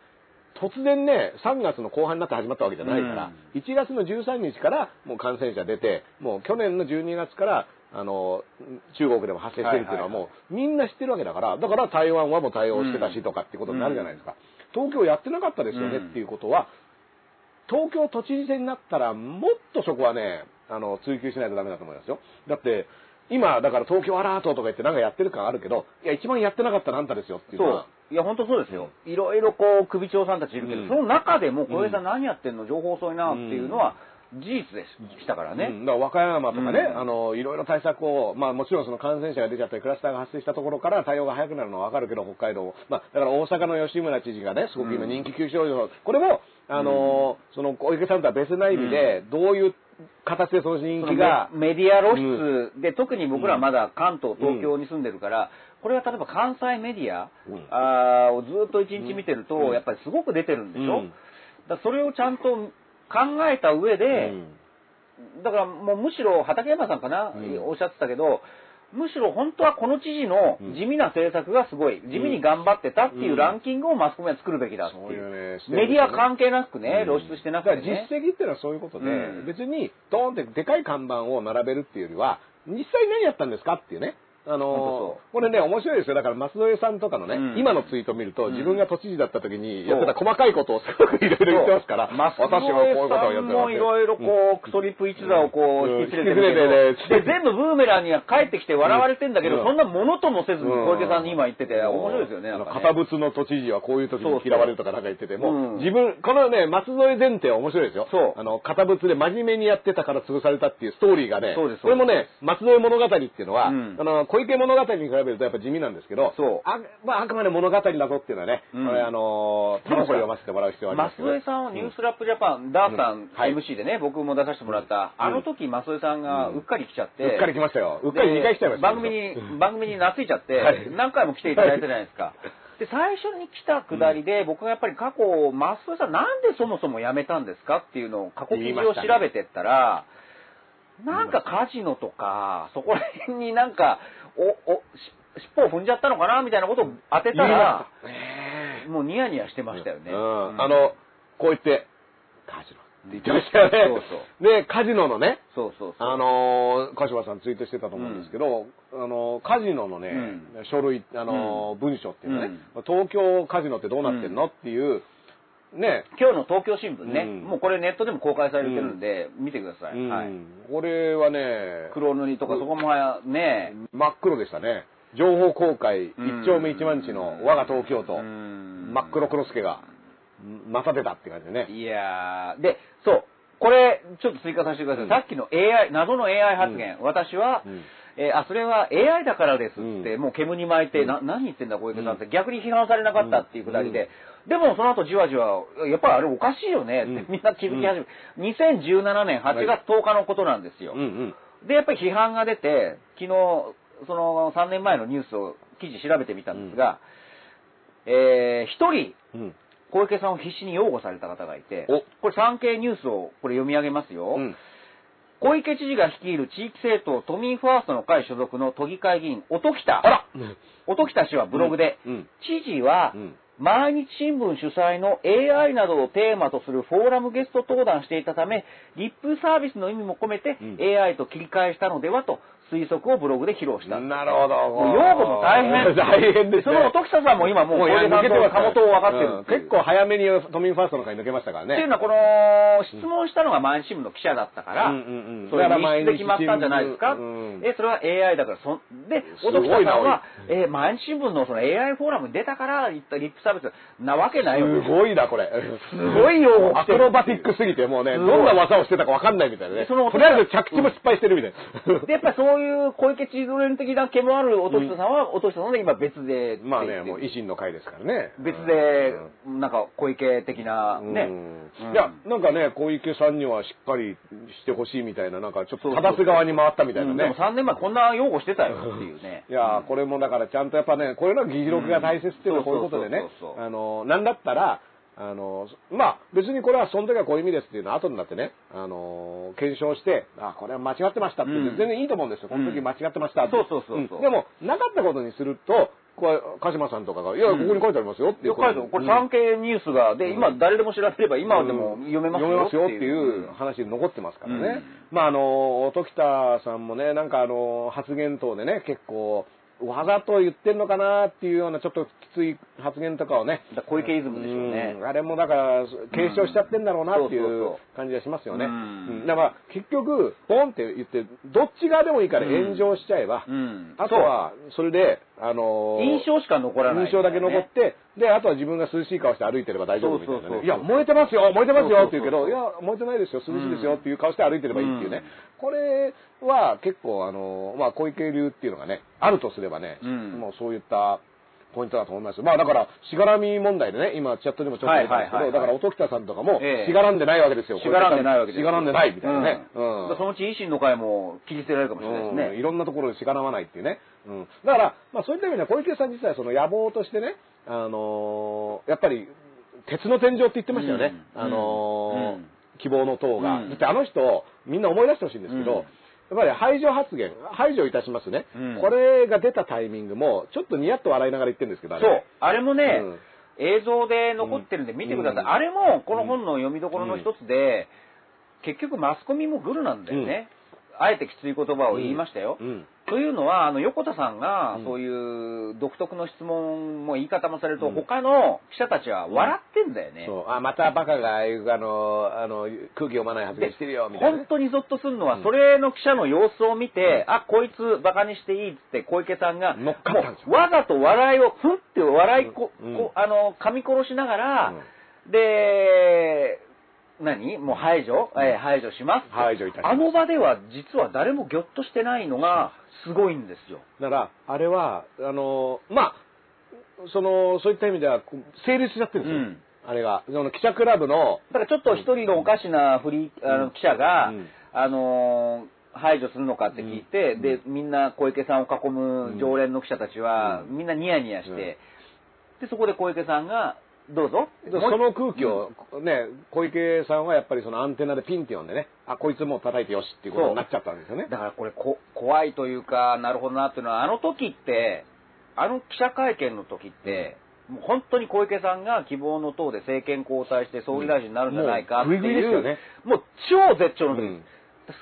突然ね、3月の後半になって始まったわけじゃないから、1月の13日からもう感染者出て、もう去年の12月から、あの、中国でも発生してるっていうのはもうみんな知ってるわけだから、だから台湾はもう対応してたしとかってことになるじゃないですか。東京やってなかったですよねっていうことは、東京都知事選になったらもっとそこはね、あの、追求しないとダメだと思いますよ。だって、今、だから東京アラートとか言ってなんかやってる感あるけど、いや、一番やってなかったのあんたですよっていうのそうは。。いや、本当そうですよ。いろいろこう、首長さんたちいるけど、うんその中でも、小江さん何やってんの情報遅いなっていうのは、事実でしたからね。うんだから和歌山とかね、うんあの、いろいろ対策を、まあもちろんその感染者が出ちゃったり、クラスターが発生したところから対応が早くなるのはわかるけど、北海道。まあ、だから大阪の吉村知事がね、すごく今人気急上昇、これも、あの、その小池さんとは別な意味で、どういう形でその人気が、メメディア露出で、特に僕らまだ関東、東京に住んでるから、これは例えば関西メディア、うん。あーをずっと一日見てると、うん。やっぱりすごく出てるんでしょ、うん。だそれをちゃんと考えた上で、うん。だからもうむしろ畠山さんかな、うん。おっしゃってたけど、むしろ本当はこの知事の地味な政策がすごい、地味に頑張ってたっていうランキングをマスコミは作るべきだってい。いううね、メディア関係なくね、うん露出してなくて、ね。実績っていうのはそういうことで、うん別にドーンってでかい看板を並べるっていうよりは、実際何やったんですかっていうね。あのそこれね、面白いですよ。だから、松添さんとかのね、うん。今のツイートを見ると、うん。自分が都知事だった時にやってた細かいことをすごくいろいろ言ってますから、私はこういうことをやってます。もいろいろこう、クソリップ一座をこう、うん。引き連れてるけど、で全部ブーメランには帰ってきて笑われてんだけど、うん。そんなものともせずにうん。小池さんに今言ってて、面白いですよね。堅物の都知事はこういう時に嫌われるとかなんか言ってても、うん。自分、このね、松添前提は面白いですよ。あの、堅物で真面目にやってたから潰されたっていうストーリーがね、そうですこれもね、松添物語っていうのは、うん。あの、小池物語に比べるとやっぱ地味なんですけど、そう。あ,、まあ、あくまで物語だぞっていうのはね、うん。これあの、でもさ楽しく読ませてもらう必要はありますけど、増江さんはニュースラップジャパン、ダーさんはい。MC でね、僕も出させてもらった、あの時増江さんがうっかり来ちゃって、うっかり来ましたよ。うっかり2回来ちゃいました番組に、番組に懐いちゃって、はい。何回も来ていただいたじゃないですか。で、最初に来たくだりで、僕がやっぱり過去、増江さんなんでそもそも辞めたんですかっていうのを過去記事を調べてったら、なんかカジノとか、そこら辺になんか、お、お、し尻尾を踏んじゃったのかなみたいなことを当てたらもうニヤニヤしてましたよね。うん。うん。あの、こう言って、カジノって言ってましたよね。そうで、カジノのね、そうそうそう。あのー、鹿島さんツイートしてたと思うんですけど、あのー、カジノのね、う書類、あの文書っていうのね、東京カジノってどうなってんの、っていう、ね、今日の東京新聞ね、うん。もうこれネットでも公開されてるんで、見てください。うん。はい。これはね、黒塗りとかそこもね、真っ黒でしたね。情報公開、一丁目一番地の我が東京都、うん。真っ黒黒助が、また出たって感じでね。いやー、で、そう、これ、ちょっと追加させてください。うん。さっきの AI、謎の AI 発言、私は、うん。えーあ、それは AI だからですって、うん。もう煙に巻いて、うん。な何言ってんだ小池さんって、逆に批判されなかったっていうくだりで、でもその後じわじわ、やっぱりあれおかしいよね。って、うん。みんな気づき始め、2017年8月10日のことなんですよ。で、やっぱり批判が出て、昨日、その3年前のニュースを記事調べてみたんですが、えー一人、うん。小池さんを必死に擁護された方がいてお、これ産経ニュースをこれ読み上げますよ。うん。小池知事が率いる地域政党都民ファーストの会所属の都議会議員、音喜多。あら。音喜多氏はブログで、うん。うん。知事は、うん毎日新聞主催の AI などをテーマとするフォーラムゲスト登壇していたため、リップサービスの意味も込めてうん。AI と切り替えしたのではと推測をブログで披露した。なるほど。もう用語も大変。大変ですね。その音草さんも今もう小出さんとか元を分かってるうん結構早めに都民ファーストの会抜けましたからね。っていうのは、この、質問したのが毎日新聞の記者だったから、うんうんうんそれが密室で決まったんじゃないですか、うんえ、それは AI だから、そんで、すごいな小木さんは、え、毎日新聞のその AI フォーラムに出たから言ったリップサービスなわけないよ。すごいな、これ。すごいよアクロバティックすぎて、もうね、どんな技をしてたか分かんないみたいなね。そのとりあえず着地も失敗してるみたいな。で、やっぱりそういう小池チーズレン的な毛もある音下さんは、音下さんで今別で、まあね、もう維新の会ですからね。別で、なんか小池的なうん。ね。いや、なんかね、小池さんにはしっかりしてほしいみたいな、なんかちょっと正す側に回ったみたいなうん。でもね。3年前こんな擁護してたよっていうね。*laughs* いやーこれもだからちゃんとやっぱね、これの議事録が大切っていうのはこういうことでね。あの、なんだったら、あの、まあ別にこれはその時はこういう意味ですっていうのは後になってね、あの、検証して、あ、これは間違ってましたって言ってうん。全然いいと思うんですよ。この時間違ってましたって。そうそうそうそう。ん。でも、なかったことにすると、これ、鹿島さんとかが、いや、ここに書いてありますよっていう。よく書いてこれうん産経ニュースが、で、今誰でも調べれば今でも読めますよ読めますよっていいうう話に残ってますからね。うん。まああの、時田さんもね、なんかあの、発言等でね、結構、わざと言ってんのかなっていうようなちょっときつい発言とかをね。小池イズムでしょうね。ん。あれもだから、継承しちゃってんだろうなっていう感じがしますよね。だから結局、ポンって言って、どっち側でもいいから炎上しちゃえば、うん。あとは、それで、あの印象しか残らない、印象だけ残って、で、あとは自分が涼しい顔して歩いてれば大丈夫みたいなね。いや、燃えてますよ燃えてますよって言うけど、いや、燃えてないですよ涼しいですよっていう顔して歩いてればいいっていうね。うんこれは結構、あの、まあ、小池流っていうのがね、あるとすればね、うんもうそういった、ポイントだと思います。まあだから、しがらみ問題でね、今チャットにもちょっと出たんですけど、だから音喜多さんとかも、ええしがらんでないわけですよ。しがらんでないわけですしがらんでないみたいなね。うんそのうち維新の会も切り捨てられるかもしれないですうんね。いろんなところでしがらわないっていうね。うん。だから、まあそういった意味では小池さん自体はその野望としてね、あのーやっぱり、鉄の天井って言ってましたよね。うん。あのーうん。希望の党が。うん。だってあの人、みんな思い出してほしいんですけど、うん。やっぱり排除発言、排除いたしますね、うん。これが出たタイミングも、ちょっとニヤッと笑いながら言ってるんですけど、あれそう。あれもね、うん。映像で残ってるんで見てください。うん。あれも、この本の読みどころの一つで、結局マスコミもグルなんだよね。あえてきつい言葉を言いましたよ。うんというのは、あの、横田さんがう、ん。そういう独特の質問も言い方もされると、うん。他の記者たちは笑ってんだよね。そう。あ、またバカが、ああいうあの、あの、空気読まない発言してるよ、みたいな。ね、本当にゾッとするのは、うん。それの記者の様子を見て、あ、こいつバカにしていいっつって小池さんが、乗っかったんですよ。もうわざと笑いを、ふんって笑いこ、うん。こあの、噛み殺しながら、で、何？もう排除、えー排除します？排除いたします。あの場では実は誰もぎょっとしてないのがすごいんですよ。だから、あれは、あの、まあ、その、そういった意味では、成立しちゃってるんですよ。うん。あれが。その記者クラブの、だからちょっと一人のおかしなフリー、あの記者が、うん。あのー排除するのかって聞いて、うん。で、みんな小池さんを囲む常連の記者たちは、うん。みんなニヤニヤして、で、そこで小池さんが、どうぞ。その空気を、ね、小池さんはやっぱりそのアンテナでピンって呼んでね、あ、こいつもう叩いてよしっていうことになっちゃったんですよね。だからこれこ、怖いというか、なるほどなっていうのは、あの時って、あの記者会見の時って、もう本当に小池さんが希望の党で政権交代して総理大臣になるんじゃないかっていう、もうグイグイですよねもう超絶頂の時、うん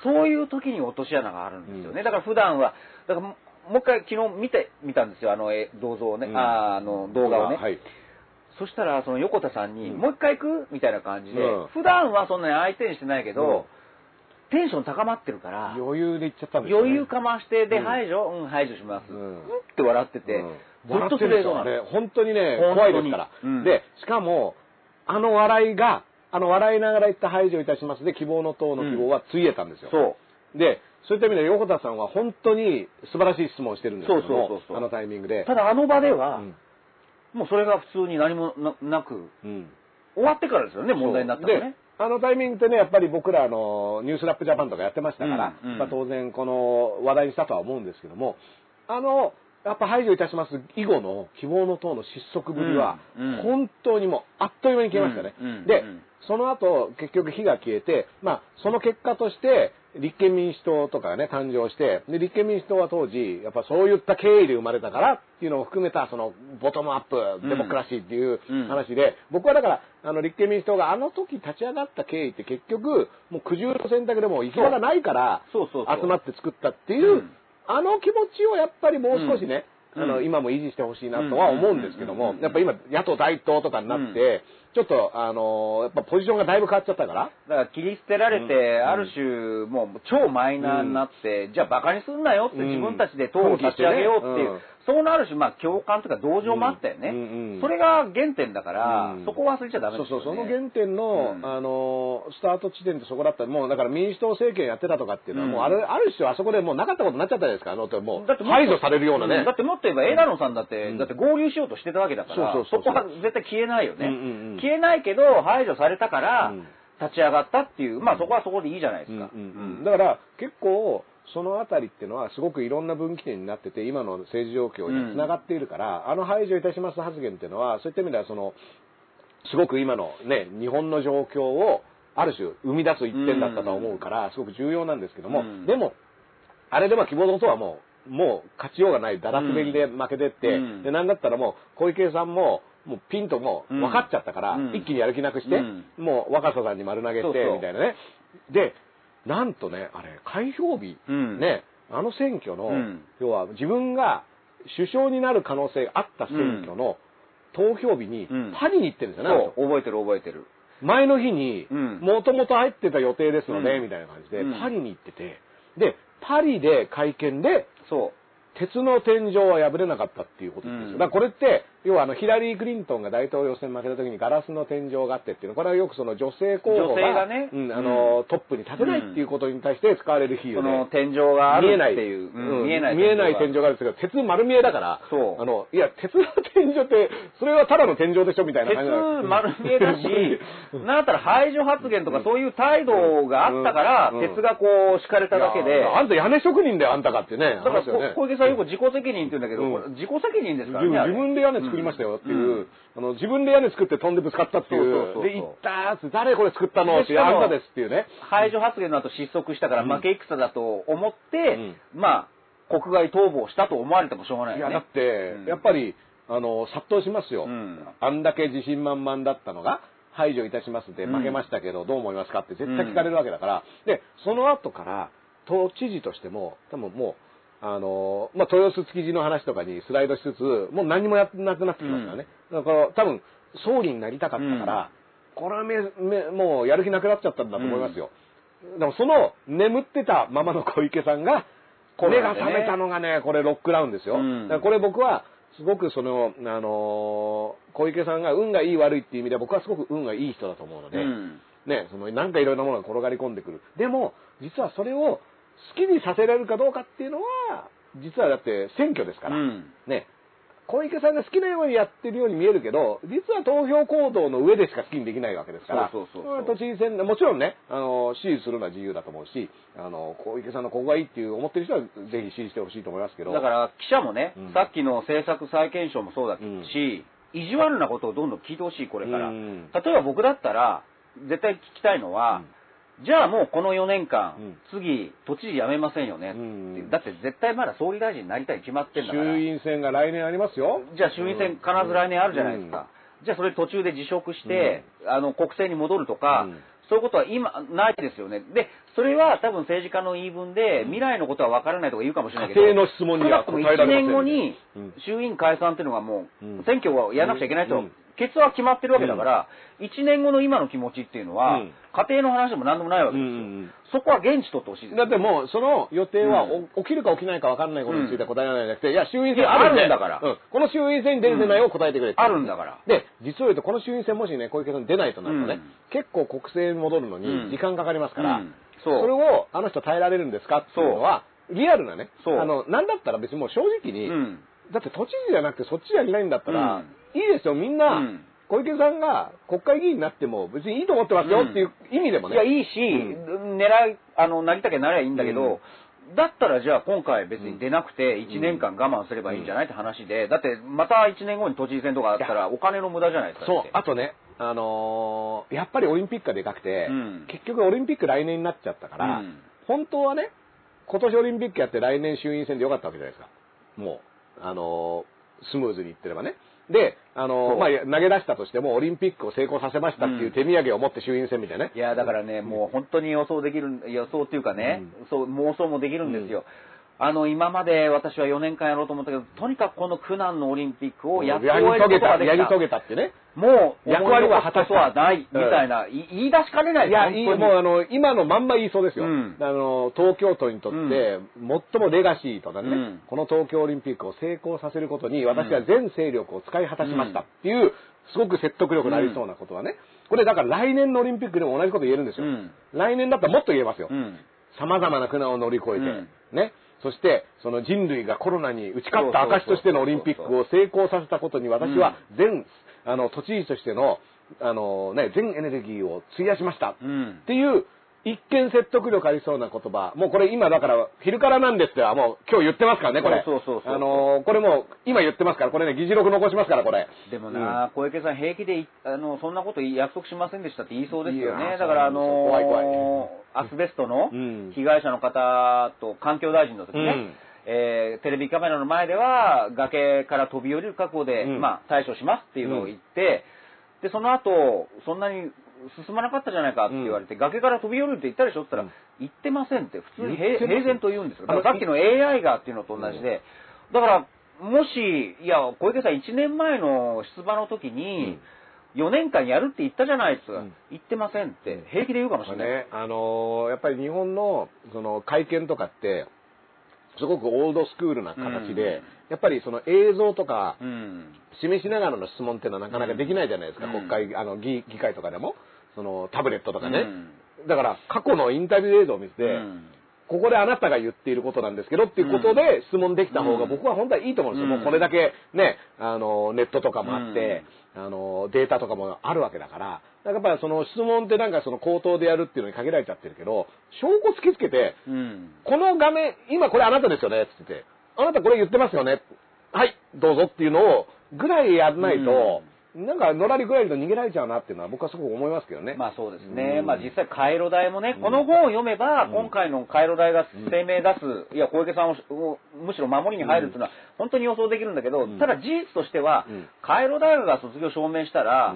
そういう時に落とし穴があるんですよね。だから普段は、だからももう一回昨日見てみたんですよ、あのえ銅像をね、あの動画をね。はい。そしたら、その横田さんに、うん。もう一回行く？みたいな感じで、うん。普段はそんなに相手にしてないけど、うん。テンション高まってるから、余裕で言っちゃったんです。余裕かまして、で、うん。排除？うん、排除します。ううん。ん、って笑ってて、うん。ずっと笑ってるんですよなのね。本当にね、本当に。怖いですから、うん。で、しかも、あの笑いが、あの笑いながら言った排除いたします。で、希望の党の希望はついえたんですよ。そう。で、そういった意味で横田さんは本当に素晴らしい質問をしてるんですけどもそうそうそうそう。あのタイミングで。ただあの場では、うんもうそれが普通に何もななく、うん終わってからですよね、問題になったのでね。あのタイミングってね、やっぱり僕らあの、ニュースラップジャパンとかやってましたから、うんうん。まあ、当然この話題にしたとは思うんですけども、あの、やっぱ排除いたします以後の希望の党の失速ぶりは、本当にもうあっという間に消えましたね。でうん、その後、結局火が消えて、まあ、その結果として、立憲民主党とかがね、誕生して、で、立憲民主党は当時、やっぱそういった経緯で生まれたからっていうのを含めた、その、ボトムアップ、デモクラシーっていううん。話で、僕はだから、あの、立憲民主党があの時立ち上がった経緯って結局、もう苦渋の選択でも行き場がないから、集まって作ったっていう、あの気持ちをやっぱりもう少しね、うん。あの、今も維持してほしいなとは思うんですけども、やっぱ今、野党第一党とかになって、ちょっと、あの、やっぱポジションがだいぶ変わっちゃったから、だから切り捨てられて、うん。ある種、もう超マイナーになって、じゃあバカにすんなよってうん。自分たちで党を立ち上げようっていう、うんそのある種、まあ共感というか同情もあったよね。うんうんうん。それが原点だから、うん。そこを忘れちゃダメそうそう、ですよね。その原点の、うん。あの、スタート地点ってそこだったら、もうだから民主党政権やってたとかっていうのは、うん。もうある、ある種あそこでもうなかったことになっちゃったじゃないですか、あの、もう、だって排除されるようなね。ん。だってもっと言えば、枝野さんだって、うん。だって合流しようとしてたわけだから、そうそうそうそう。こは絶対消えないよね、うんうんうん。消えないけど、排除されたからうん、立ち上がったっていう、まあそこはそこでいいじゃないですか。うんうんうん。うん。だから結構そのあたりっていうのはすごくいろんな分岐点になってて今の政治状況につながっているから、あの排除いたします発言っていうのはそういった意味ではそのすごく今のね日本の状況をある種生み出す一点だったとは思うからすごく重要なんですけども、うん。でもあれでは希望の党はもうもう勝ちようがないだら滑りで負けてって、うん。でなんだったらもう小池さんももうピンともう分かっちゃったから、うん。一気にやる気なくして、うん。もう若狭さんに丸投げしてみたいなね。でなんとねあれ開票日、うん。ねあの選挙の、うん。要は自分が首相になる可能性があった選挙の投票日にうん。パリに行ってるんですよね、覚えてる覚えてる。前の日にうん。もともと入ってた予定ですので、うん。みたいな感じで、うん。パリに行っててでパリで会見でそう。鉄の天井は破れなかったっていうことですよ。うん。だからこれって、要はあのヒラリー・クリントンが大統領選負けた時にガラスの天井があってっていうの、これはよくその女性候補ががねうんあの、トップに立てないっていうことに対して使われる比喩で。その天井がある見えない、っていう。うん見えない見えない天井ががあるんですけど、鉄丸見えだから、そうあの、いや、鉄の天井って、それはただの天井でしょみたいな鉄感じなんです丸見えだし、*laughs* なんだったら排除発言とかそういう態度があったからうん、鉄がこう敷かれただけであんた屋根職人だよ、あんたかってね。だから小池さんよく自己責任って言うんだけど、自己責任ですから自ね。自分で屋根作りましたよっていう、うん。あの自分で屋根作って飛んでぶつかったっていうで行ったーって誰これ作ったのってあんたですっていうね。排除発言の後失速したからうん。負け戦だと思って、まあ、国外逃亡したと思われてもしょうがないよね。いやだって、うん。やっぱりあの殺到しますよ、うん。あんだけ自信満々だったのが排除いたしますでうん。負けましたけど、どう思いますかって絶対聞かれるわけだから、でその後から都知事としても多分もうあのまあ、豊洲築地の話とかにスライドしつつもう何もやってなくなってきますからね、だから多分総理になりたかったから、これはめめもうやる気なくなっちゃったんだと思いますよ、でもその眠ってたままの小池さんが目が覚めたのがねこれロックダウンですよ、うん。だからこれ僕はすごくその、あのー小池さんが運がいい悪いっていう意味では僕はすごく運がいい人だと思うので、うん。ね、そのなんかいろんなものが転がり込んでくる。でも、実はそれを好きにさせられるかどうかっていうのは、実はだって選挙ですから、うん。ね、小池さんが好きなようにやってるように見えるけど、実は投票行動の上でしか好きにできないわけですから、そうそうそうそう。都知事選、もちろんね、あの、支持するのは自由だと思うし、あの、小池さんのここがいいっていう思ってる人はぜひ支持してほしいと思いますけど、だから記者もね、うん。さっきの政策再検証もそうだし、うん。意地悪なことをどんどん聞いてほしい、これから。うん。例えば僕だったら、絶対聞きたいのは、じゃあもうこの4年間、うん。次、都知事辞めませんよね、うん。だって絶対まだ総理大臣になりたいに決まってんだから。衆院選が来年ありますよ。じゃあ衆院選必ず来年あるじゃないですか。じゃあそれ途中で辞職して、あの国政に戻るとか、うん。そういうことは今ないですよね。で、それは多分政治家の言い分で、未来のことは分からないとか言うかもしれないけど、家庭の質問には答えられません1年後にうん。衆院解散っていうのがもう、うん。選挙をやらなくちゃいけないと、うんケツは決まってるわけだから、1年後の今の気持ちっていうのは、うん。家庭の話でも何でもないわけですよ。うんうんうん。そこは現地取ってほしいです。だってもう、その予定は、うお起きるか起きないか分かんないことについては答えられなくて、いや、衆院選あるんだから。うんこの衆院選に出る出ないを答えてくれって。あるんだから。で、実を言うと、この衆院選もしね、小池さん出ないとなるとね、うん。結構国政に戻るのうん。に時間かかりますから、うん。そう。それをあの人耐えられるんですかっていうのは、リアルなね、あの、なんだったら別にもう正直に、うん。だって都知事じゃなくてそっちやりないんだったら、うんいいですよ、みんな、うん。小池さんが国会議員になっても別にいいと思ってますよっていう意味でもね。いや、いいし、狙い、あの、なりたきゃなりゃいいんだけど、だったらじゃあ今回別に出なくて1年間我慢すればいいんじゃないって話で、だってまた1年後に都知事選とかあったらお金の無駄じゃないですか。そう。あとね、あのーやっぱりオリンピックがでかくて、うん。結局オリンピック来年になっちゃったから、うん。本当はね、今年オリンピックやって来年衆院選でよかったわけじゃないですか。もう、あのースムーズにいってればね。で、あのまあ、投げ出したとしてもオリンピックを成功させましたっていう手土産を持って衆院選みたいなね。いや、だからね、もう本当に予想できる、予想っていうかね、そう、妄想もできるんですよ。あの、今まで私は4年間やろうと思ったけど、とにかくこの苦難のオリンピックをやっとやり終える遂げた、ことができた。やり遂げたってね。もう、役割は果たしたことはない、みたいな、い言い出しかねないいや、もうあの、今のまんま言いそうですよ。うんあの、東京都にとって、最もレガシーとなるね、うんこの東京オリンピックを成功させることに、私は全勢力を使い果たしましたっていう、すごく説得力のありそうなことはね、これだから来年のオリンピックでも同じこと言えるんですよ。うん来年だったらもっと言えますよ。うん。様々な苦難を乗り越えて、うんね。そして、その人類がコロナに打ち勝った証としてのオリンピックを成功させたことに私は全、あの、都知事としての、あのね、全エネルギーを費やしました。うん。っていう、一見説得力ありそうな言葉。もうこれ今だから、昼からなんですってはもう今日言ってますからね、これ。そうそうそうあのーこれもう今言ってますから、これね、議事録残しますから、これ。でもな、小池さん平気でいあのそんなこと約束しませんでしたって言いそうですよね。だからあのそうなんですよ。怖いアスベストのうん。被害者の方と環境大臣の時ね、うん。えーテレビカメラの前では崖から飛び降りる覚悟で、うん。まあ、対処しますっていうのを言って、で、その後、そんなに進まなかったじゃないかって言われて、崖から飛び降りるって言ったでしょって言ったら、言ってませんって、普通に平然と言うんですよ。ださっきの AI がっていうのと同じで、だから、もし、いや、小池さん1年前の出馬の時に、4年間やるって言ったじゃないですか、うん。言ってませんって、平気で言うかもしれない。ね、あのーやっぱり日本のその会見とかって、すごくオールドスクールな形で、うん。やっぱりその映像とかうん。示しながらの質問っていうのはなかなかできないじゃないですか、うん。国会、あの議議会とかでも、そのタブレットとかね。うんだから過去のインタビュー映像を見せて、うんここであなたが言っていることなんですけどっていうことで質問できた方がうん僕は本当はいいと思うんですよ。うんもうこれだけね、あの、ネットとかもあって、あの、データとかもあるわけだから、だからやっぱりその質問ってなんかその口頭でやるっていうのに限られちゃってるけど、証拠突きつけて、うん。この画面、今これあなたですよねって言ってて、あなたこれ言ってますよね。はい、どうぞっていうのをぐらいやらないと、なんかのらりぐらりと逃げられちゃうなっていうのは僕はすごく思いますけどね。まあそうですね。うん。まあ実際、回路代もね、うん。この本を読めば、うん今回の回路代が声明出す、いや、小池さんををむしろ守りに入るっていうのは、本当に予想できるんだけど、うん。ただ事実としてはうん、回路大学が卒業証明したら、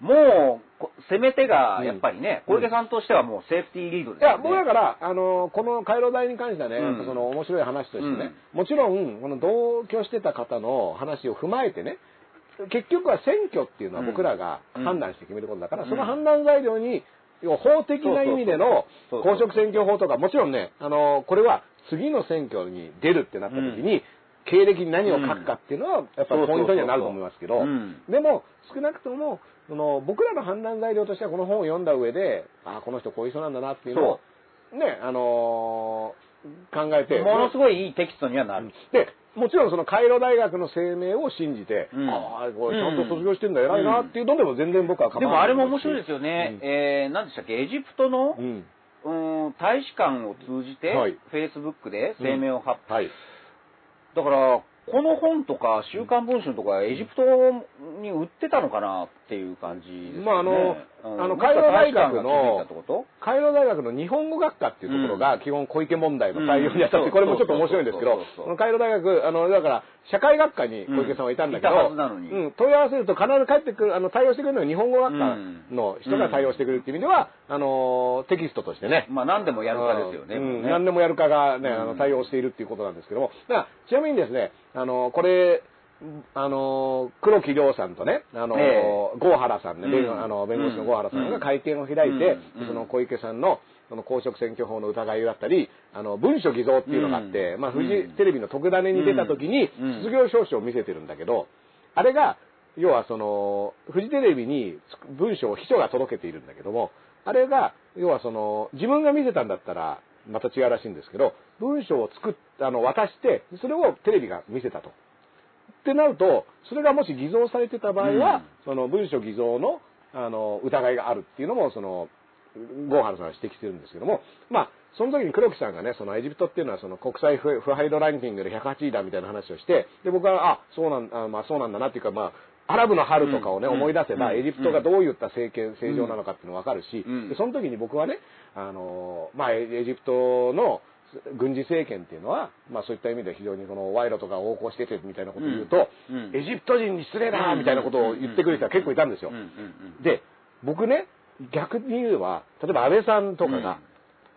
もう、こ攻め手がやっぱりね、うん。小池さんとしてはもうセーフティーリードでいや、すよね。僕だから、あの、この回路代に関してはね、うん。その面白い話としてね、もちろん、この同居してた方の話を踏まえてね、結局は選挙っていうのは僕らが判断して決めることだから、うん。その判断材料に、法的な意味での公職選挙法とか、もちろんね、あの、これは次の選挙に出るってなった時に、経歴に何を書くかっていうのは、やっぱりポイントにはなると思いますけどうん、でも、少なくとも、その僕らの判断材料としてはこの本を読んだ上で、ああ、この人こういう人なんだなっていうのを、ね、あのー考えて。ものすごいいいテキストにはなる。で、もちろんそのカイロ大学の声明を信じて、うんああ、これちゃんと卒業してんだ、偉いなっていうのでも全然僕は構でわない。もあれも面白いですよね。うんえー、何でしたっけ、エジプトの、うん。うん、大使館を通じて、はいフェイスブックで声明を発表、はい。だから、この本とか、週刊文春とか、エジプトに売ってたのかな？っていう感じですよね。まああのうん。あのカイロ大学のもしくは大学の日本語学科っていうところが基本小池問題の対応にあたって、うん。これもちょっと面白いんですけどこのカイロ大学、あの、だから、社会学科に小池さんはいたんだけど、問い合わせると必ず帰ってくる、あの、対応してくれるのは日本語学科の人が対応してくれるっていう意味では、あの、テキストとしてね、まあ何でもやるかですよね。何でもやるかがね、あのうん。対応しているっていうことなんですけども、だからちなみにですね、あの、これ、あの、黒木亮さんとね、あの、え郷原さんね、弁うん。あの弁護士の郷原さんうん。が会見を開いて、うん。その小池さんの、その公職選挙法の疑いだったり、あの、文書偽造っていうのがあって、まあ、フジうん。テレビの特ダネに出た時にうん、卒業証書を見せてるんだけど、あれが、要はその、フジテレビに文書を秘書が届けているんだけども、あれが、要はその、自分が見せたんだったら、また違うらしいんですけど、文章を作っあの、渡して、それをテレビが見せたと。ってなると、それがもし偽造されてた場合は、うん。その文書偽造の、あの、疑いがあるっていうのも、その、郷原さんは指摘してるんですけども、まあ、その時に黒木さんがね、そのエジプトっていうのはその国際腐腐敗度ランキングで108位だみたいな話をして、で、僕は、あ、そうなんあまあそうなんだなっていうか、まあ、アラブの春とかをね、うん。思い出せば、うん。エジプトがどういった政権、政情なのかっていうのがわかるし、うん。でその時に僕はね、あの、まあ、エエジプトの軍事政権っていうのは、まあそういった意味で非常にこの賄賂とか横行しててみたいなことを言うと、うんうんエジプト人に失礼だみたいなことを言ってくる人は結構いたんですよ。うん。うんうんで、僕ね、逆に言えば、例えば安倍さんとかが、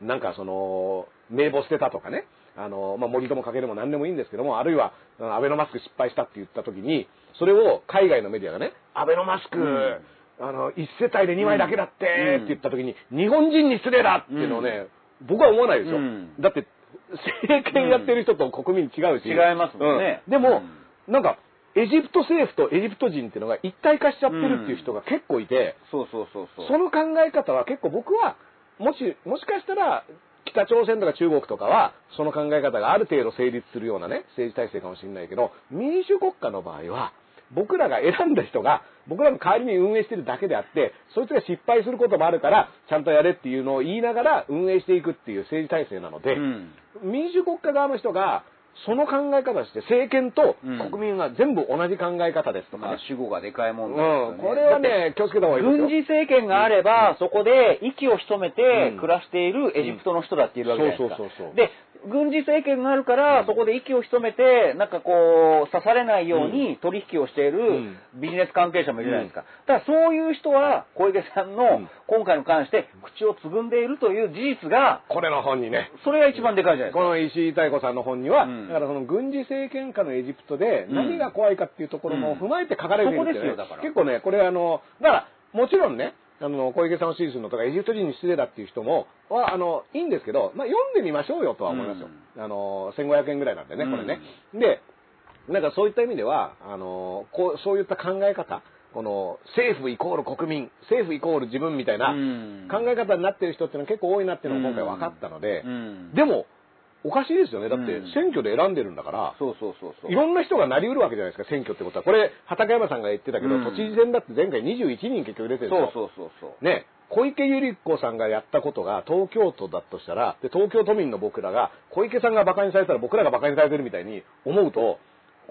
なんかその、名簿捨てたとかね、あの、まあ、森友かけでも何でもいいんですけども、あるいは、アベノマスク失敗したって言った時に、それを海外のメディアがね、アベノマスク、ん。あの、一世帯で2枚だけだって、うんって言った時に、日本人に失礼だっていうのをね、僕は思わないですよ。うんだって、政権やってる人と国民違うし。違いますもんねうんでも、うなんか、エジプト政府とエジプト人っていうのが一体化しちゃってるっていう人が結構いて、そうそうそうそう。その考え方は結構僕は、もし、もしかしたら、北朝鮮とか中国とかは、その考え方がある程度成立するようなね、政治体制かもしれないけど、民主国家の場合は、僕らが選んだ人が、僕らの代わりに運営してるだけであって、そいつが失敗することもあるから、ちゃんとやれっていうのを言いながら運営していくっていう政治体制なので、うん。民主国家側の人が、その考え方して、政権とうん。国民は全部同じ考え方ですとかまあね。主語がでかいもんうですよね。ん、これはね、気をつけた方がいいですよ。軍事政権があれば、そこで息を潜めてうん。暮らしているエジプトの人だっているわけじゃないですか。そうそうそうそう。で、軍事政権があるから、そこで息を潜めて、なんかこう、刺されないように取引をしているん。ビジネス関係者もいるじゃないですか。だからそういう人は、小池さんのん。今回の関して口をつぐんでいるという事実が、これの本にね、それが一番でかいじゃないですか。この石井妙子さんの本には、うん。だからその軍事政権下のエジプトでうん。何が怖いかっていうところも踏まえて書かれているん。ですよ結構ね、これあの、だから、もちろんね、あの、小池さんを支持するのとか、エジプト人に失礼だっていう人も、は、あの、いいんですけど、まあ、読んでみましょうよとは思いますよ。あの、1500円ぐらいなんでね、これね。で、なんかそういった意味では、あの、こう、そういった考え方、この、政府イコール国民、政府イコール自分みたいなうん考え方になってる人っていうのは結構多いなっていうのが今回分かったので、うんでも、おかしいですよね。だってうん、選挙で選んでるんだから、そうそうそうそう。いろんな人がなりうるわけじゃないですか、選挙ってことは。これ、畠山さんが言ってたけど、うん都知事選だって前回21人結局出てるそうよ。そうそうそう。ね、小池百合子さんがやったことが東京都だとしたら、で東京都民の僕らが、小池さんが馬鹿にされたら僕らが馬鹿にされてるみたいに思うと、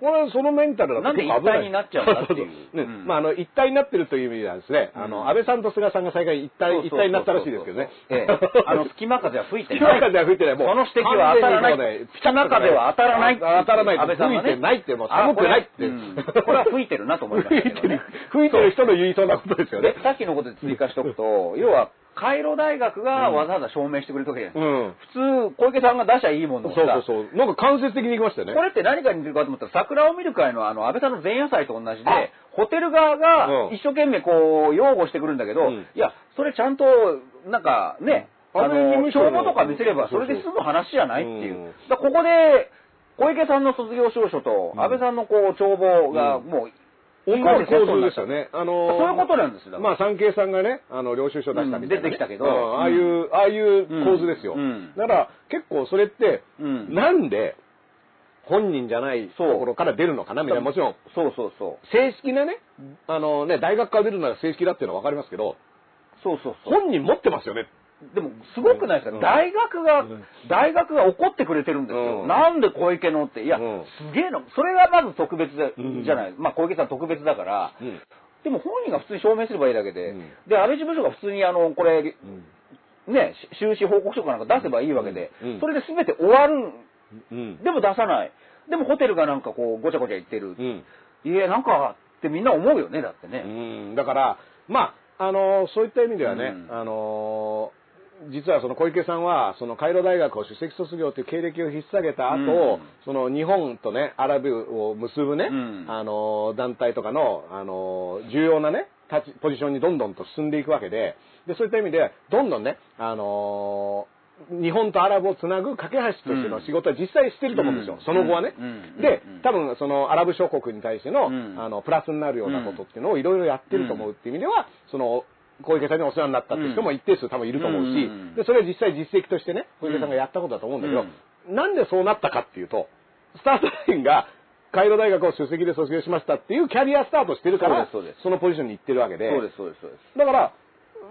これはそのメンタルだとなんで一体になっちゃうんだっていう。ね。うん。まあ、あの、一体になってるという意味ではですね、あうん。の、安倍さんと菅さんが最下位一体、一体になったらしいですけどね。ええ。あの、隙間風は吹いて隙ない。間風は吹いてない。もう、その指摘は当たらない。ね隙間風は当たらない当たらない。安倍さんがね。吹いてないって、もう寒くないって。あこれは吹いてるなと思いましたけどね。*laughs* 吹いてる、吹いてる人の言いそうなことですよね。で。さっきのことで追加しておくと、要は、カイロ大学がわざわざ証明してくれたわけじゃないですか。うん。普通、小池さんが出しゃいいものをさ、そうそうそう。なんか間接的に行きましたよね。これって何かに似てるかと思ったら、桜を見る会のあの、安倍さんの前夜祭と同じであ、ホテル側うんが一生懸命こう、擁護してくるんだけど、うんいや、それちゃんと、なんかね、あ安倍事の、帳簿とか見せればそれで済む話じゃないっていう。うんだここで、小池さんの卒業証書と、うん安倍さんのこう、帳簿がうんもう、同じ構図ですよね。あのーそういうことなんですよまあ、産経さんがね、あの、領収書出したみたいなね、うん出てきたけどうんああいう、ああいう構図ですよ。うんだから、結構それって、うんなんで、本人じゃないところから出るのかなみたいな、もちろん、そうそうそう。正式なね、あのね、大学から出るのが正式だっていうのはわかりますけど、そうそうそう。本人持ってますよね。でも、すごくないですか、うん大学が、うん大学が怒ってくれてるんですよ。うんなんで小池のって？いや、うんすげえの。それがまず特別じゃない。まあ、小池さん特別だから。うんでも本人が普通に証明すればいいだけで。うんで、安倍事務所が普通にあの、これ、うんね、し収支報告書かなんか出せばいいわけで、うんそれで全て終わる。うん。でも出さない。でもホテルがなんかこう、ごちゃごちゃ言ってる。うん。いや、なんか、ってみんな思うよね、だってうね。ん、だから、まあ、あのそういった意味ではね、うんあの実はその小池さんは、そのカイロ大学を首席卒業という経歴を引っ提げた後、うん。その日本とね、アラブを結ぶね、うん。あの団体とかの、あの重要なね、立ちポジションにどんどんと進んでいくわけで、で、そういった意味で、どんどんね、あの日本とアラブをつなぐ架け橋としての仕事は実際してると思うんですよ、うん。その後はね。うん。でうん、多分そのアラブ諸国に対しての、うん。あの、プラスになるようなことっていうのをいろいろやってると思うっていう意味では、その、小池さんにお世話になったっていう人も一定数多分いると思うし、うんで、それは実際実績としてね、小池さんがやったことだと思うんだけど、なんでそうなったかっていうと、スタートラインが、カイロ大学を首席で卒業しましたっていうキャリアスタートしてるから、そのポジションに行ってるわけで、そうです、そうです、そうです。だから、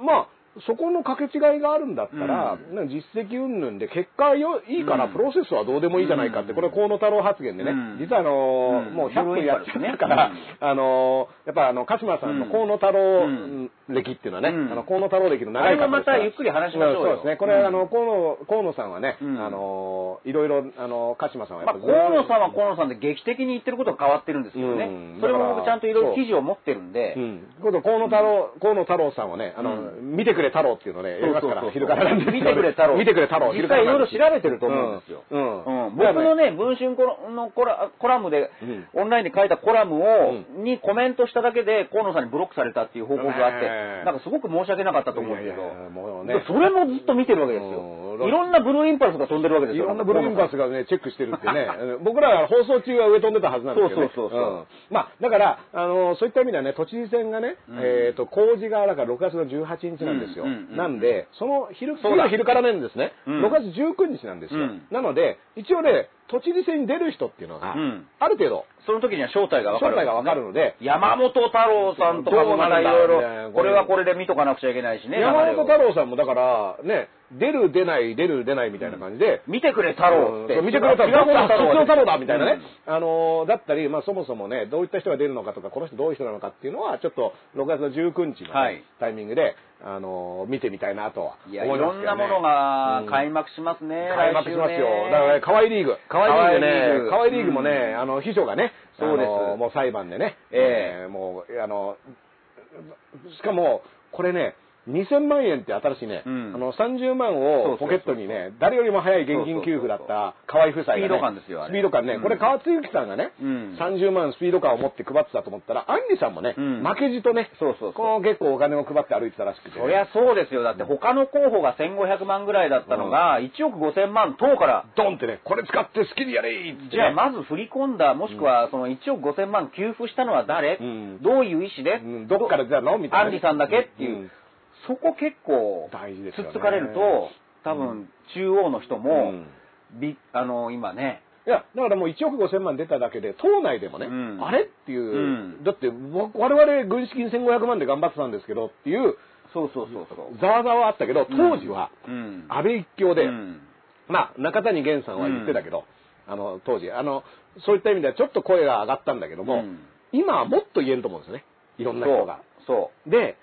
まあ、そこの掛け違いがあるんだったら、うなんか実績云々で結果よいいからうん。プロセスはどうでもいいじゃないかって、うん。これ河野太郎発言でね、うん。実はあのーうん。もう100分やっちゃったから、あのーやっぱあの、鹿島さんの河野太郎うん歴っていうのはね、うん。あの、河野太郎歴の長い方あれもまたゆっくり話しましょうよ。そうですね。これ、うん。あの、河野、河野さんはね、うん。あのーいろいろ、あの、鹿島さんはやまあ、っぱ河野さんは河野さんで劇的に言ってることが変わってるんですけどね。それも僕ちゃんといろいろ記事を持ってるんで、河野太郎、河野太郎さんはね、あの、う見てくれれ太郎っていうのね、やりますから、昼からなんです見てくれ太郎。見てくれ太郎、実際いろいろ調べてると思うんですよ。うん。僕の、ね、文春のコラコラムで、オンラインで書いたコラムを、にコメントしただけで河野さんにブロックされたっていう報告があって、なんかすごく申し訳なかったと思うんですけど、それもずっと見てるわけですよ。うんいろんなブルーインパルスが飛んでるわけですよ。いろんなブルーインパルスがね、チェックしてるってね、*laughs* 僕らは放送中は上飛んでたはずなんですけどね。そうそうそうまあ、だから、あの、そういった意味ではね、都知事選がね、えっと、工事がだから6月の18日なんですようんうんうん。なんで、その昼、そうだ次の昼からなんですね。うん6月19日なんですようん。なので、一応ね、都知事選に出る人っていうのがうん、ある程度、その時には正体がわかる。正体がわかるので、山本太郎さんとかもまだいろいろ、これはこれで見とかなくちゃいけないしね。山本太郎さんもだから、ね、出る出ない、出る出ないみたいな感じで、見てくれ太郎って。見てくれた違うら、太郎卒業太郎だみたいなね。あのーだったり、まあそもそもね、どういった人が出るのかとか、この人どういう人なのかっていうのは、ちょっと6月の19日のね、はいタイミングで、あのー見てみたいなとは思いや、いいますけど、ね。ろんなものが開幕しますね。開幕しますよ。だからね、河合リーグ。河合リーグ。ね、河河合リーグもね、あの、秘書がね、そうです。もう裁判でね、ええ。ーもう、あの、しかも、これね、2000万円って新しいね、うん。あの30万をポケットにね、誰よりも早い現金給付だった河合夫妻が、ね、スピード感ですよスピード感ね、うん。これ川津之さんがね、うん。30万スピード感を持って配ってたと思ったら、アンリさんもね、うん。負けじとね、そうそうこの結構お金を配って歩いてたらしくて。ね、そりゃそうですよ。だって他の候補が1500万ぐらいだったのが、1億5000万党から、ドンってね、これ使って好きにやれいって、ね、じゃあまず振り込んだ、もしくはその1億5000万給付したのは誰、うん。どういう意思で、うん。どっから出たの？みたいなね。アンリさんだけっていう、うんそこ結構、大事ですよね。つっつかれると、多分中央の人も、うん。びあの、今ね、いや、だからもう1億5千万出ただけで、党内でもね、うん。あれっていう、うん。だって僕、我々軍資金1500万で頑張ってたんですけどっていう、そうそうそうそう。ざわざわあったけど、当時はうん、安倍一強で、うん。まあ、中谷源さんは言ってたけど、あの、当時、あの、そういった意味ではちょっと声が上がったんだけども、うん。今はもっと言えると思うんですよね。いろんな人が。そう。で、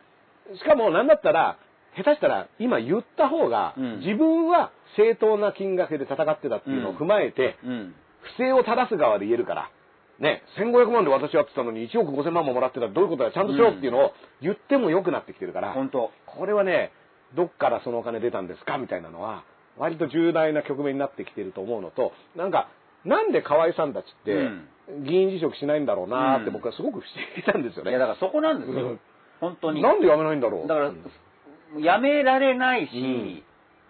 しかもなんだったら、下手したら今言った方が、うん自分は正当な金額で戦ってたっていうのを踏まえて、うん。不正を正す側で言えるから、ね、1500万で私はってたのに1億5000万ももらってたらどういうことだよ、ちゃんとしろっていうのを言っても良くなってきてるから、本当。これはね、どっからそのお金出たんですかみたいなのは、割と重大な局面になってきてると思うのと、なんか、なんで河合さんたちってうん、議員辞職しないんだろうなってうん僕はすごく不思議なんですよね。いや、だからそこなんですようん。本当に。なんで辞めないんだろう？だからうん、やめられないし、うん。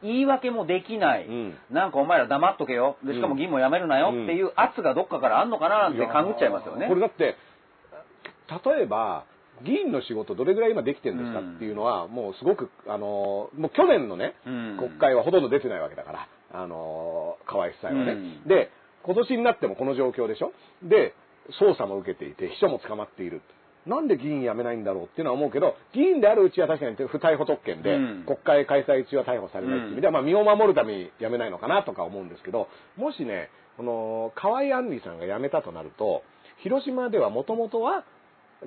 言い訳もできない、うん。なんかお前ら黙っとけよ、でしかも議員も辞めるなよっていう圧がどっかからあんのかななんて勘ぐっちゃいますよね。こ。れだって、例えば、議員の仕事どれぐらい今できてるんですかうん。っていうのは、もうすごく、あの、もう去年のね、うん。国会はほとんど出てないわけだから、あの、河合夫妻はね。うん。で、今年になってもこの状況でしょ？で、捜査も受けていて、秘書も捕まっている。なんで議員辞めないんだろうっていうのは思うけど、議員であるうちは確かに不逮捕特権で、うん。国会開催中は逮捕されないっていう意味では、まあ身を守るために辞めないのかなとか思うんですけど、もしね、この河合杏里さんが辞めたとなると、広島ではもともとは、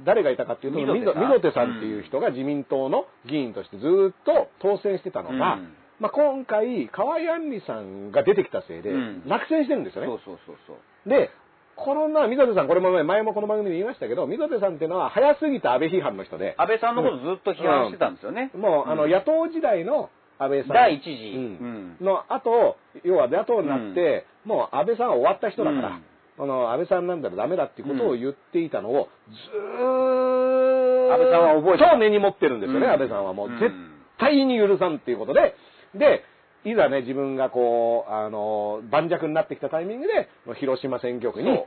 誰がいたかっていうと、溝手さん。溝手さんっていう人が自民党の議員としてずっと当選してたのが、うん。まあ、今回、河合杏里さんが出てきたせいでうん、落選してるんですよね。そうそうそうそう。で、このまあ、溝手さん、これもね前もこの番組で言いましたけど、溝手さんっていうのは早すぎた安倍批判の人で、安倍さんのことずっと批判してたんですよね。もう、あの、うん。野党時代の安倍さん。第一次。うん。うん。の後、要は野党になって、もう安倍さんは終わった人だから、うん。この安倍さんなんだらダメだっていうことを言っていたのを、ずーっと、安倍さんは覚えて根に持ってるんですよね、うん。安倍さんはもう。うん。絶対に許さんっていうことで、で、いざね、自分がこう、あの、盤石になってきたタイミングで、広島選挙区に、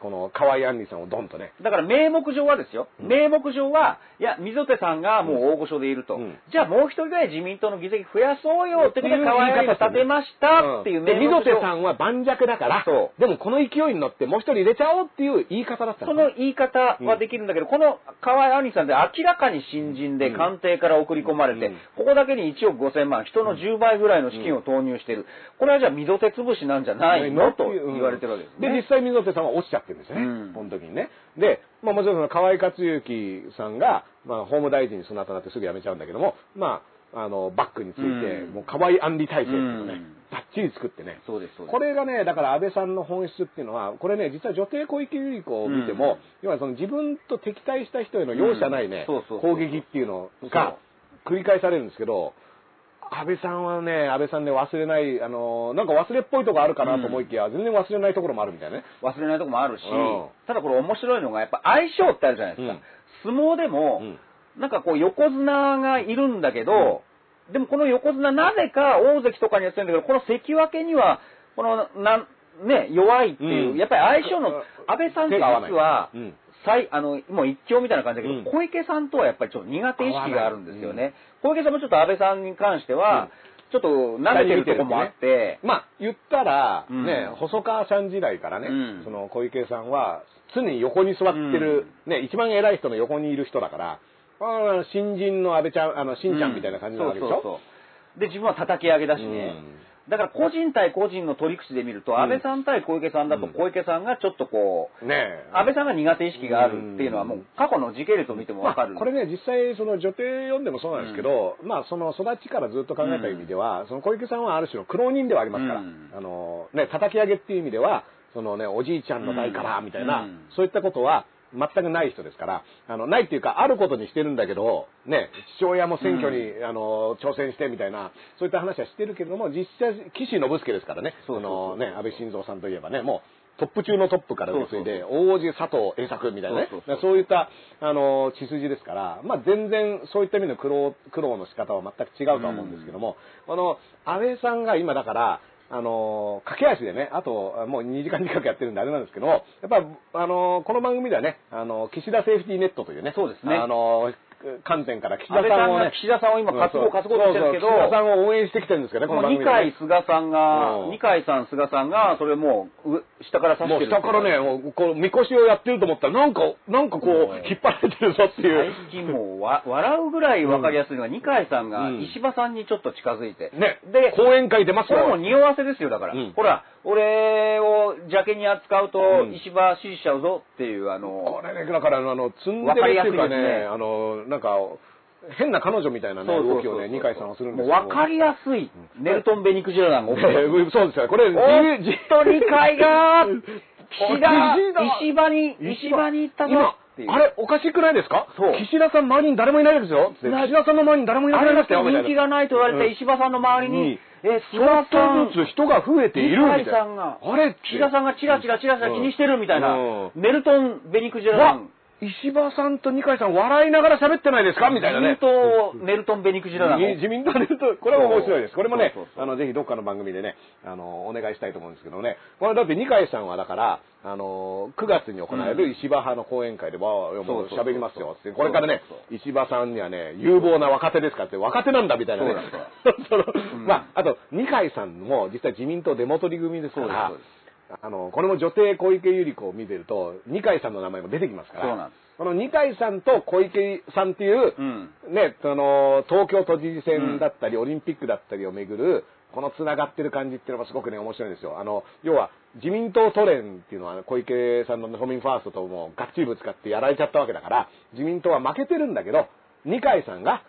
この河合杏里さんをドンとね、だから名目上はですよ。うん。名目上は、いや、溝手さんがもう大御所でいると。うん。じゃあもう一人ぐらい自民党の議席増やそうよってことで河合言い方が立てましたっていうで、名目上。溝手さんは盤石だから、そでもこの勢いに乗ってもう一人入れちゃおうっていう言い方だったその言い方はできるんだけど、この河合杏里さんって明らかに新人でうん。官邸から送り込まれて、うん。ここだけに1億5000万、人の10倍ぐらいの資金を投入している。これはじゃあ溝手潰しなんじゃないの？と言われてるわけですで、ね。実際溝手さんは落ちちゃってるんですよね、うん。この時にね。で、まあもちろんその河合克行さんが、まあ法務大臣にその後になってすぐ辞めちゃうんだけども、まあ、あの、バックについて、うん。もう河合案里体制っていうのをねうん、ばっちり作ってね。これがね、だから安倍さんの本質っていうのは、これね、実は女帝小池百合子を見ても、うん。要はその自分と敵対した人への容赦ないね、攻撃っていうのが、繰り返されるんですけど、安倍さんはね、安倍さんね、忘れない、あの、なんか忘れっぽいとこあるかなと思いきや、全然忘れないところもあるみたいなね。忘れないとこもあるし、うん。ただこれ面白いのが、やっぱ相性ってあるじゃないですか。相撲でも、うん。なんかこう横綱がいるんだけど、でもこの横綱なぜか大関とかにやってるんだけど、この関脇には、この、なん、ね、弱いっていう、うん。やっぱり相性の、安倍さんって実は、うん最、あの、もう一強みたいな感じだけど、うん。小池さんとはやっぱりちょっと苦手意識があるんですよね。小池さんもちょっと安倍さんに関しては、ちょっと舐めてるとこもあって、まあ、言ったら、うん。ね、細川さん時代からね、うん。その小池さんは、常に横に座ってる、ね、一番偉い人の横にいる人だから、あー新人の安倍ちゃん、あの、しんちゃんみたいな感じなわけでしょ、そうそうそう。で、自分は叩き上げだしね。だから個人対個人の取り口で見ると、うん。安倍さん対小池さんだとうん。小池さんがちょっとこう、安倍さんが苦手意識があるっていうのはもう過去の時系列を見てもわかる。まあこれね、実際、その女帝読んでもそうなんですけど、まあ、その育ちからずっと考えた意味では、その小池さんはある種の苦労人ではありますから、うん。あの、ね、叩き上げっていう意味では、そのね、おじいちゃんの代から、みたいな、うん。そういったことは、全くない人ですから、あの、ないっていうか、あることにしてるんだけど、ね、父親も選挙に、あの、挑戦してみたいな、そういった話はしてるけれども、実際、岸信介ですからね、そのね、安倍晋三さんといえばね、もう、トップ中のトップから受け継いで、そ王子佐藤栄作みたいなね、そういった、あの、血筋ですから、まあ、全然そういった意味の苦労、苦労の仕方は全く違うとは思うんですけども、この、安倍さんが今だから、あの、駆け足でね、あと、もう2時間近くやってるんであれなんですけども、やっぱ、あの、この番組ではね、あの、岸田セーフティーネットというね、そうですね。あの、観点から岸田さんをね、岸田さんを今担ごう担ごうとしてるけど、岸田さんを応援してきてるんですけどね、この番二階菅さんが、うん二階さん菅さんが、それもう、う下から指してる。もう下からね、もうこう、みこしをやってると思ったら、なんか、なんかこう引っ張られてるぞっていう。最近もうわ笑うぐらい分かりやすいのが、二階さんがうん石破さんにちょっと近づいて。ね、で、講演会出ますよ。これも匂わせですよ、だから。うんほら、俺を邪気に扱うとうん。石破支持しちゃうぞっていう、あの、これね、だから、あの、積んでるっていうかね、ねあの、なんか、変な彼女みたいなね、動きをね、二階さんはするんですもう分かりやすい、ネルトン・ベニクジラ団が起きてる。えそうですよ。これ、おっと、二階が、岸田、石破に、石破に行ったぞ。あれ、おかしくないですか？岸田さん周りに誰もいないですよ。岸田さんの周りに誰もいなくなりましたよ。人気がないと言われて、うん。石破さんの周りに、うんえ、菅さん、つ人が増えているみたいな。あれ岸田さんがチラチラチラチラ気にしてるみたいな、うん。ネルトン・ベニクジラわ団。石破さんと二階さん笑いながら喋ってないですか？みたいなね。自民党ネルトン・ベニクジラ団。自民党で言うと、これも面白いです。これもねあの、ぜひどっかの番組でね、あの、お願いしたいと思うんですけどね。これだって二階さんはだから、あの、9月に行われる石破派の講演会で、わうそうそう喋りますよ。ってこれからね石破さんにはね、有望な若手ですかって、若手なんだみたいなねそうな *laughs* ん。まあ、あと、二階さんも実は自民党デモ取り組ですからそうですあの、これも女帝小池百合子を見てると、二階さんの名前も出てきますから、そうなんですこの二階さんと小池さんっていう、うん。ね、その、東京都知事選だったり、オリンピックだったりをめぐる、この繋がってる感じっていうのがすごくね、面白いんですよ。あの、要は、自民党都連っていうのは、小池さんの都民ファーストともガッチリぶつかってやられちゃったわけだから、自民党は負けてるんだけど、二階さんが、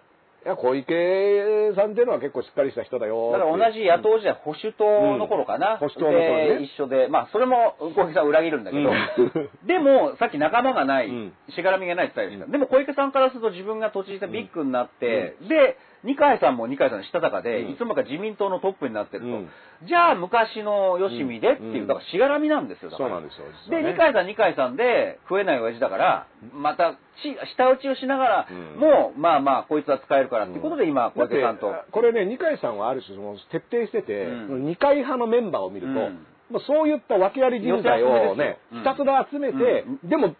いや、小池さんっていうのは結構しっかりした人だよだから同じ野党時代、保守党の頃かな。うん。保守党の頃ね。で一緒で、まあ、それも小池さん裏切るんだけど、うん。*laughs* でも、さっき仲間がない、うん。しがらみがないって言ったじゃないでも小池さんからすると自分が都知事選ビッグになって、うで、二階さんも二階さんのしたたかで、うん。いつの間にか自民党のトップになってると。うん。じゃあ、昔のよしみでっていう、うん。だからしがらみなんですよ、だからそうなんですよ。実で、二階さん二階さんで食えない親父だから、また、ち、下打ちをしながら、うん。もう、まあまあ、こいつは使えるからっていうことで今、小池さんと。これね、二階さんはある種その徹底してて、うん。二階派のメンバーを見ると、うん。もうそういった訳あり人材をね、ひたすら集めて、うでも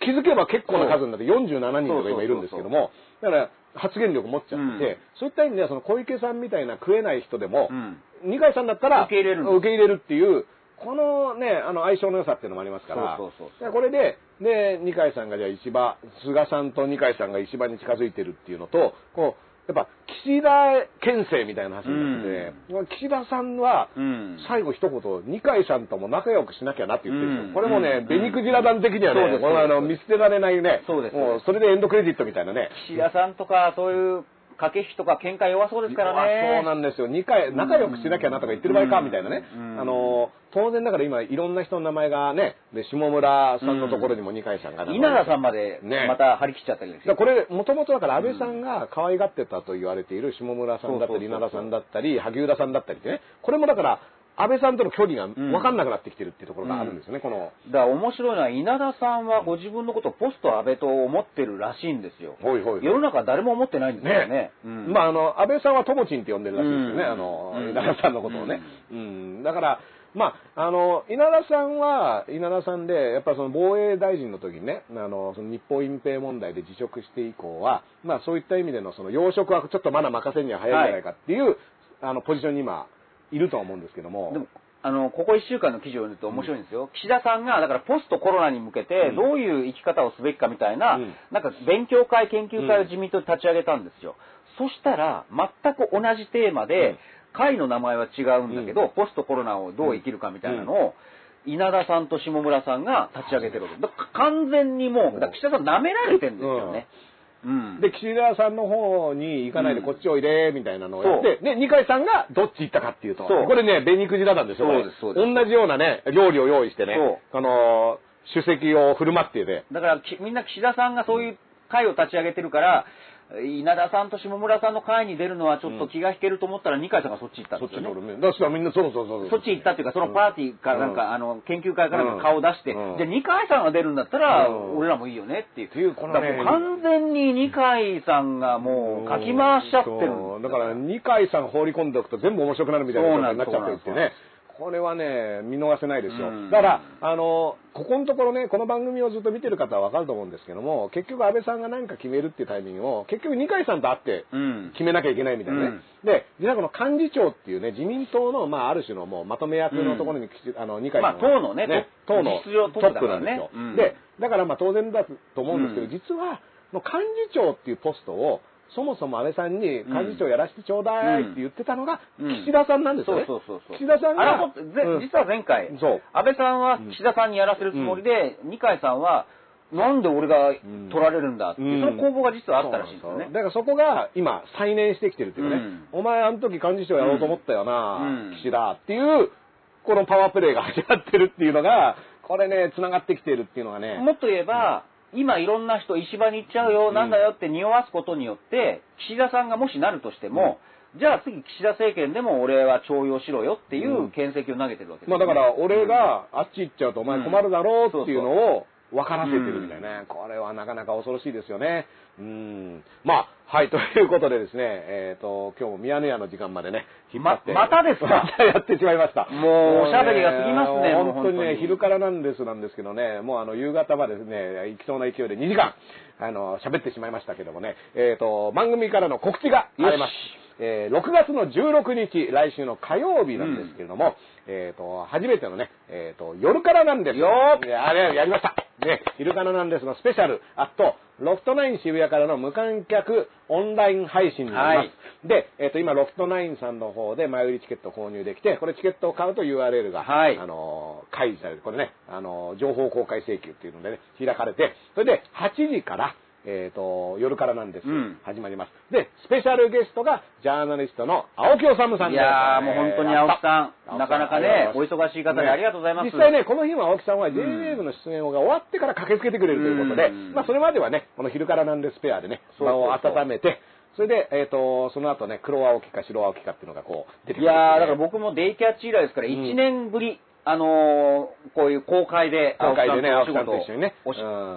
気づけば結構な数になって47人とか今いるんですけども、だから発言力持っちゃってて、うん。そういった意味ではその小池さんみたいな食えない人でも、うん。二階さんだったら受け入れる受け入れるっていう、このね、あの相性の良さっていうのもありますから、そうそうそうこれで、で、二階さんがじゃあ石破、菅さんと二階さんが石破に近づいてるっていうのと、こう、やっぱ岸田県政みたいな話になってて、岸田さんは、うん。最後一言、二階さんとも仲良くしなきゃなって言ってるんですよ。うんこれもね、うんベニクジラ団的にはね、そうですこれはあの見捨てられないね、そうですもうそれでエンドクレジットみたいなね。岸田さんとか、そういう駆け引きとか喧嘩弱そうですからね。そうなんですよ。二回、仲良くしなきゃなとか言ってる場合か、みたいなね。うん。あの、当然だから今、いろんな人の名前がね、で、下村さんのところにも二回さんが名前稲田さんまでね。また張り切っちゃったりですだからこれ、もともとだから安倍さんが可愛がってたと言われている下村さんだったり、稲田さんだったり、萩生田さんだったりってね、これもだから、安倍さんとの距離が分かんなくなってきてるっていうところがあるんですよね、この。だから面白いのは稲田さんはご自分のことをポスト安倍と思ってるらしいんですよ。ほいほい世の中は誰も思ってないんですよね。ねうんまあ、あの、安倍さんはともちんって呼んでるらしいですよね、うんあの、うん稲田さんのことをね。うん。だから、まあ、あの、稲田さんは、稲田さんで、やっぱその防衛大臣の時にね、あの、その日本隠蔽問題で辞職して以降は、まあそういった意味でのその養殖はちょっとまだ任せるには早いんじゃないかっていう、あの、ポジションに今、いるとは思うんですけども。でもあの、ここ1週間の記事を読むと面白いんですよ。岸田さんが、だからポストコロナに向けてうん、どういう生き方をすべきかみたいな、うんなんか勉強会、研究会を自民党で立ち上げたんですよ。そしたら、全く同じテーマで、うん会の名前は違うんだけど、ポストコロナをどう生きるかみたいなのを、稲田さんと下村さんが立ち上げてるわけだから完全にもう、だから岸田さん舐められてるんですよね。うん。で、岸田さんの方に行かないでうん。こっちおいで、みたいなのをやって、ね、二階さんがどっち行ったかっていうと、そう。これね、紅くじだったんですよ。そうですそうです。同じようなね、料理を用意してね、そあのー、主席を振る舞ってて、だからきみんな岸田さんがそういう会を立ち上げてるから、稲田さんと下村さんの会に出るのはちょっと気が引けると思ったら、二階さんがそっち行ったんそっちにですよね。乗るね。だからみんなそうそうそうそっち行ったっていうか、そのパーティーかなんか、うんあの、研究会かなん。か顔出して、うん。じゃあ二階さんが出るんだったら、うん。俺らもいいよねっていう。っていうこのねだからもう完全に二階さんがもうかき回しちゃってるだから、二階さん放り込んでおくと全部面白くなるみたいなそうなん状態になっちゃってるってね。これはね、見逃せないですよ。うんだから、あの、ここのところね、この番組をずっと見てる方はわかると思うんですけども、結局安倍さんが何か決めるっていうタイミングを、結局二階さんと会ってうん。決めなきゃいけないみたいなね。うんで、実はこの幹事長っていうね、自民党の、まあ、ある種のもうまとめ役のところに、あの、二階さんがまあ党のね党のトップなんですよ。うんで、だからまあ当然だと思うんですけど、うん実は、幹事長っていうポストを、そもそも安倍さんに幹事長やらせてちょうだいって言ってたのが、うん。岸田さんなんですよね。そうそうそう。岸田さんがあ実は前回、安倍さんは岸田さんにやらせるつもりで、二階さんは、なんで俺が取られるんだっていう、うん。その攻防が実はあったらしいんですよね。だからそこが今再燃してきてるっていうかね、うん。お前あの時幹事長やろうと思ったよな、うん。岸田っていう、このパワープレイが始まってるっていうのが、これね、繋がってきてるっていうのがね。もっと言えば、今いろんな人石場に行っちゃうよ、うん。なんだよって匂わすことによって、岸田さんがもしなるとしても、じゃあ次岸田政権でも俺は徴用しろよっていう牽制球を投げてるわけですよね、まあだから、俺があっち行っちゃうとお前困るだろうっていうのを分からせてるみたいなね。これはなかなか恐ろしいですよね。うん。まあ、はい、ということでですね、えっ、と、今日もミヤネ屋の時間までね、引っ張って。ままたですか？*laughs* またやってしまいました。もうおしゃべりが過ぎますね本当にね、昼からなんですなんですけどね、もうあの、夕方までですね、行きそうな勢いで2時間、あの、喋ってしまいましたけどもね、えっ、と、番組からの告知があります。えー6月の16日、来週の火曜日なんですけれども、えっ、と、初めてのね、えっ、と、夜からなんです。よあれ、やりました。ね、昼からなんですのスペシャル、あと、ロフトナイン渋谷からの無観客オンライン配信になります。はいで、えっ、と、今、ロフトナインさんの方で前売りチケットを購入できて、これチケットを買うと URL が、はいあのー、開示される。これね、あのー、情報公開請求っていうのでね、開かれて、それで8時から、えっ、と、夜からなんです、うん。始まります。で、スペシャルゲストが、ジャーナリストの青木治さんです。いやーもう本当に青木さんなかなかねお忙しい方でありがとうございます。実際ね、この日は青木さんは JWAVE の出演が終わってから駆けつけてくれるということで、うん。まあそれまではね、この昼からなんですペアでね、場を温めて、それで、えっ、と、その後ね、黒青木か白青木かっていうのがこう、出てくる、いやー、だから僕もデイキャッチ以来ですから、ん1年ぶり、あのーこういう公開で、公開でね青木さんと一緒にね。うん。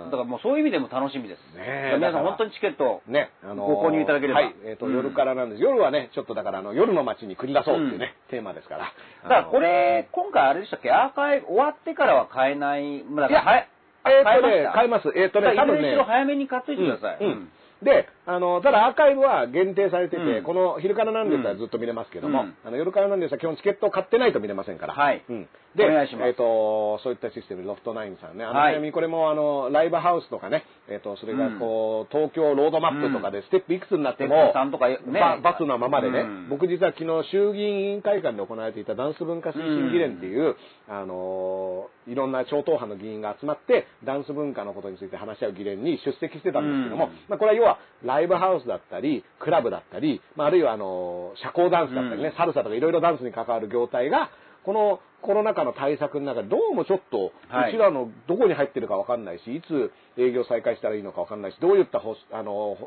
だからもうそういう意味でも楽しみです。ねえ皆さん本当にチケット、ね、あのーご購入いただければ。はい、えっ、と、うん。夜からなんです。夜はね、ちょっとだから、あの、夜の街に繰り出そうっていうね、テーマですから。だからこれ、今回あれでしたっけ、アーカイブ終わってからは買えない、まあだからはいやえっ、とね、買いまます。えっ、とね、多分ね早めに買っといてください。うん。うん。で、あの、ただアーカイブは限定されてて、うん。この昼からなんですはずっと見れますけども、うん。あの夜からなんですは基本チケットを買ってないと見れませんから。はい。うん、で、えっ、と、そういったシステム、ロフトナインさんね。あの、はい。ちなみにこれもあの、ライブハウスとかね、えっ、と、それがこう、東京ロードマップとかでステップいくつになっても、ップ3とかね。ババツなままでね、うん。僕実は昨日衆議院委員会館で行われていたダンス文化推進議連っていう、あのーいろんな超党派の議員が集まって、ダンス文化のことについて話し合う議連に出席してたんですけども、うん。まあこれは要は、ラライブハウスだったり、クラブだったり、まあ、あるいはあの、社交ダンスだったりね、うん。サルサとかいろいろダンスに関わる業態が、このコロナ禍の対策の中でどうもちょっと、はい。うちらのどこに入ってるかわかんないし、いつ営業再開したらいいのかわかんないし、どういったほあの、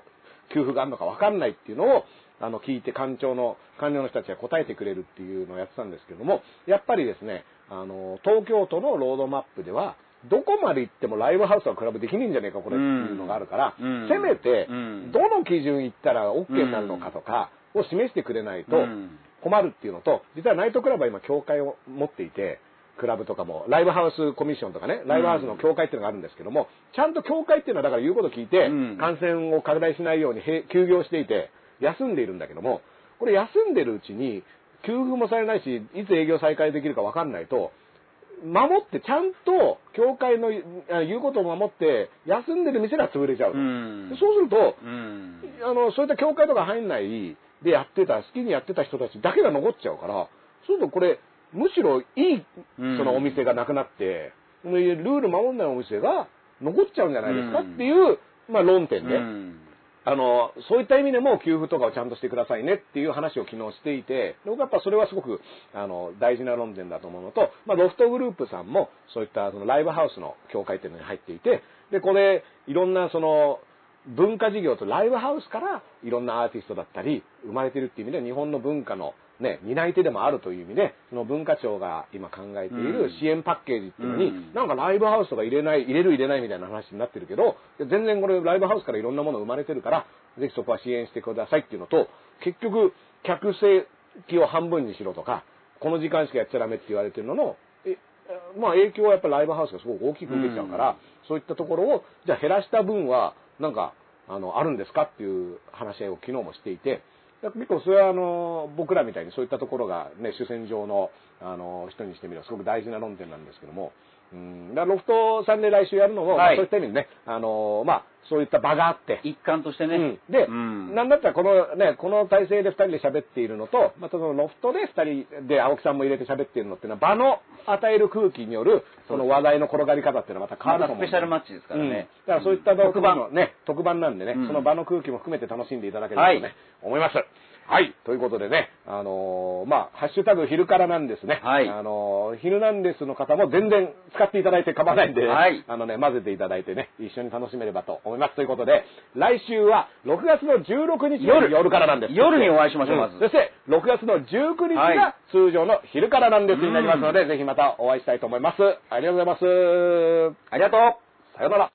給付があるのかわかんないっていうのを、あの、聞いて官庁の、官僚の人たちが答えてくれるっていうのをやってたんですけども、やっぱりですね、あの、東京都のロードマップでは、どこまで行ってもライブハウスはクラブできねえんじゃねえか、これっていうのがあるから、うん。せめてうん、どの基準行ったら OK になるのかとかを示してくれないとうん。困るっていうのと、実はナイトクラブは今協会を持っていて、クラブとかも、ライブハウスコミッションとかね、ライブハウスの協会っていうのがあるんですけども、ちゃんと協会っていうのはだから言うこと聞いてうん、感染を拡大しないようにへ休業していて、休んでいるんだけども、これ休んでるうちに、給付もされないし、いつ営業再開できるか分かんないと、守って、ちゃんと、協会のあ言うことを守って、休んでる店が潰れちゃう。と。うん。そうすると、うん。あの、そういった協会とか入んないでやってた、好きにやってた人たちだけが残っちゃうから、そうするとこれ、むしろいい、うん。そのお店がなくなって、ルール守んないお店が残っちゃうんじゃないですかっていう、まあ論点で、うんあの、そういった意味でも給付とかをちゃんとしてくださいねっていう話を昨日していて、僕はやっぱそれはすごく、あの、大事な論点だと思うのと、まあ、ロフトグループさんもそういったそのライブハウスの協会っていうのに入っていて、で、これ、いろんなその、文化事業とライブハウスからいろんなアーティストだったり生まれてるっていう意味で日本の文化のね、担い手でもあるという意味で、その文化庁が今考えている支援パッケージっていうのに、うん。なんかライブハウスとか入れない、入れる入れないみたいな話になってるけど、全然これライブハウスからいろんなもの生まれてるから、ぜひそこは支援してくださいっていうのと、結局、客席を半分にしろとか、この時間しかやっちゃダメって言われてるのの、えまあ影響はやっぱライブハウスがすごく大きく受けちゃうから、うん。そういったところを、じゃあ減らした分は、なんか、あの、あるんですかっていう話し合いを昨日もしていて、だ結構それはあの、僕らみたいにそういったところがね、主戦場の、あの、人にしてみればすごく大事な論点なんですけども、うん、だからロフトさんで来週やるのも、まあはいそういった意味でね、あの、まあ、そういった場があって、一環としてね。うん、で、うん。なんだったらこのね、この体制で2人で喋っているのと、またそのロフトで2人で青木さんも入れて喋っているのっていうのは場の与える空気によるその話題の転がり方っていうのはまた変わまると思うスペシャルマッチですからね。うん。だからそういった特番。のね、特番なんでね、うん。その場の空気も含めて楽しんでいただければとね、はい。思います。はい。ということでね、あのーまあ、ハッシュタグ昼からなんですね。はいあのー昼なんですの方も全然使っていただいて構わないんで、はいあのね、混ぜていただいてね、一緒に楽しめればと思います。ということで、来週は6月の16日の夜夜からなんです。夜にお会いしましょう、まず。んそして、6月の19日はいが通常の昼からなんですになりますので、ぜひまたお会いしたいと思います。ありがとうございます。ありがとう。さようなら。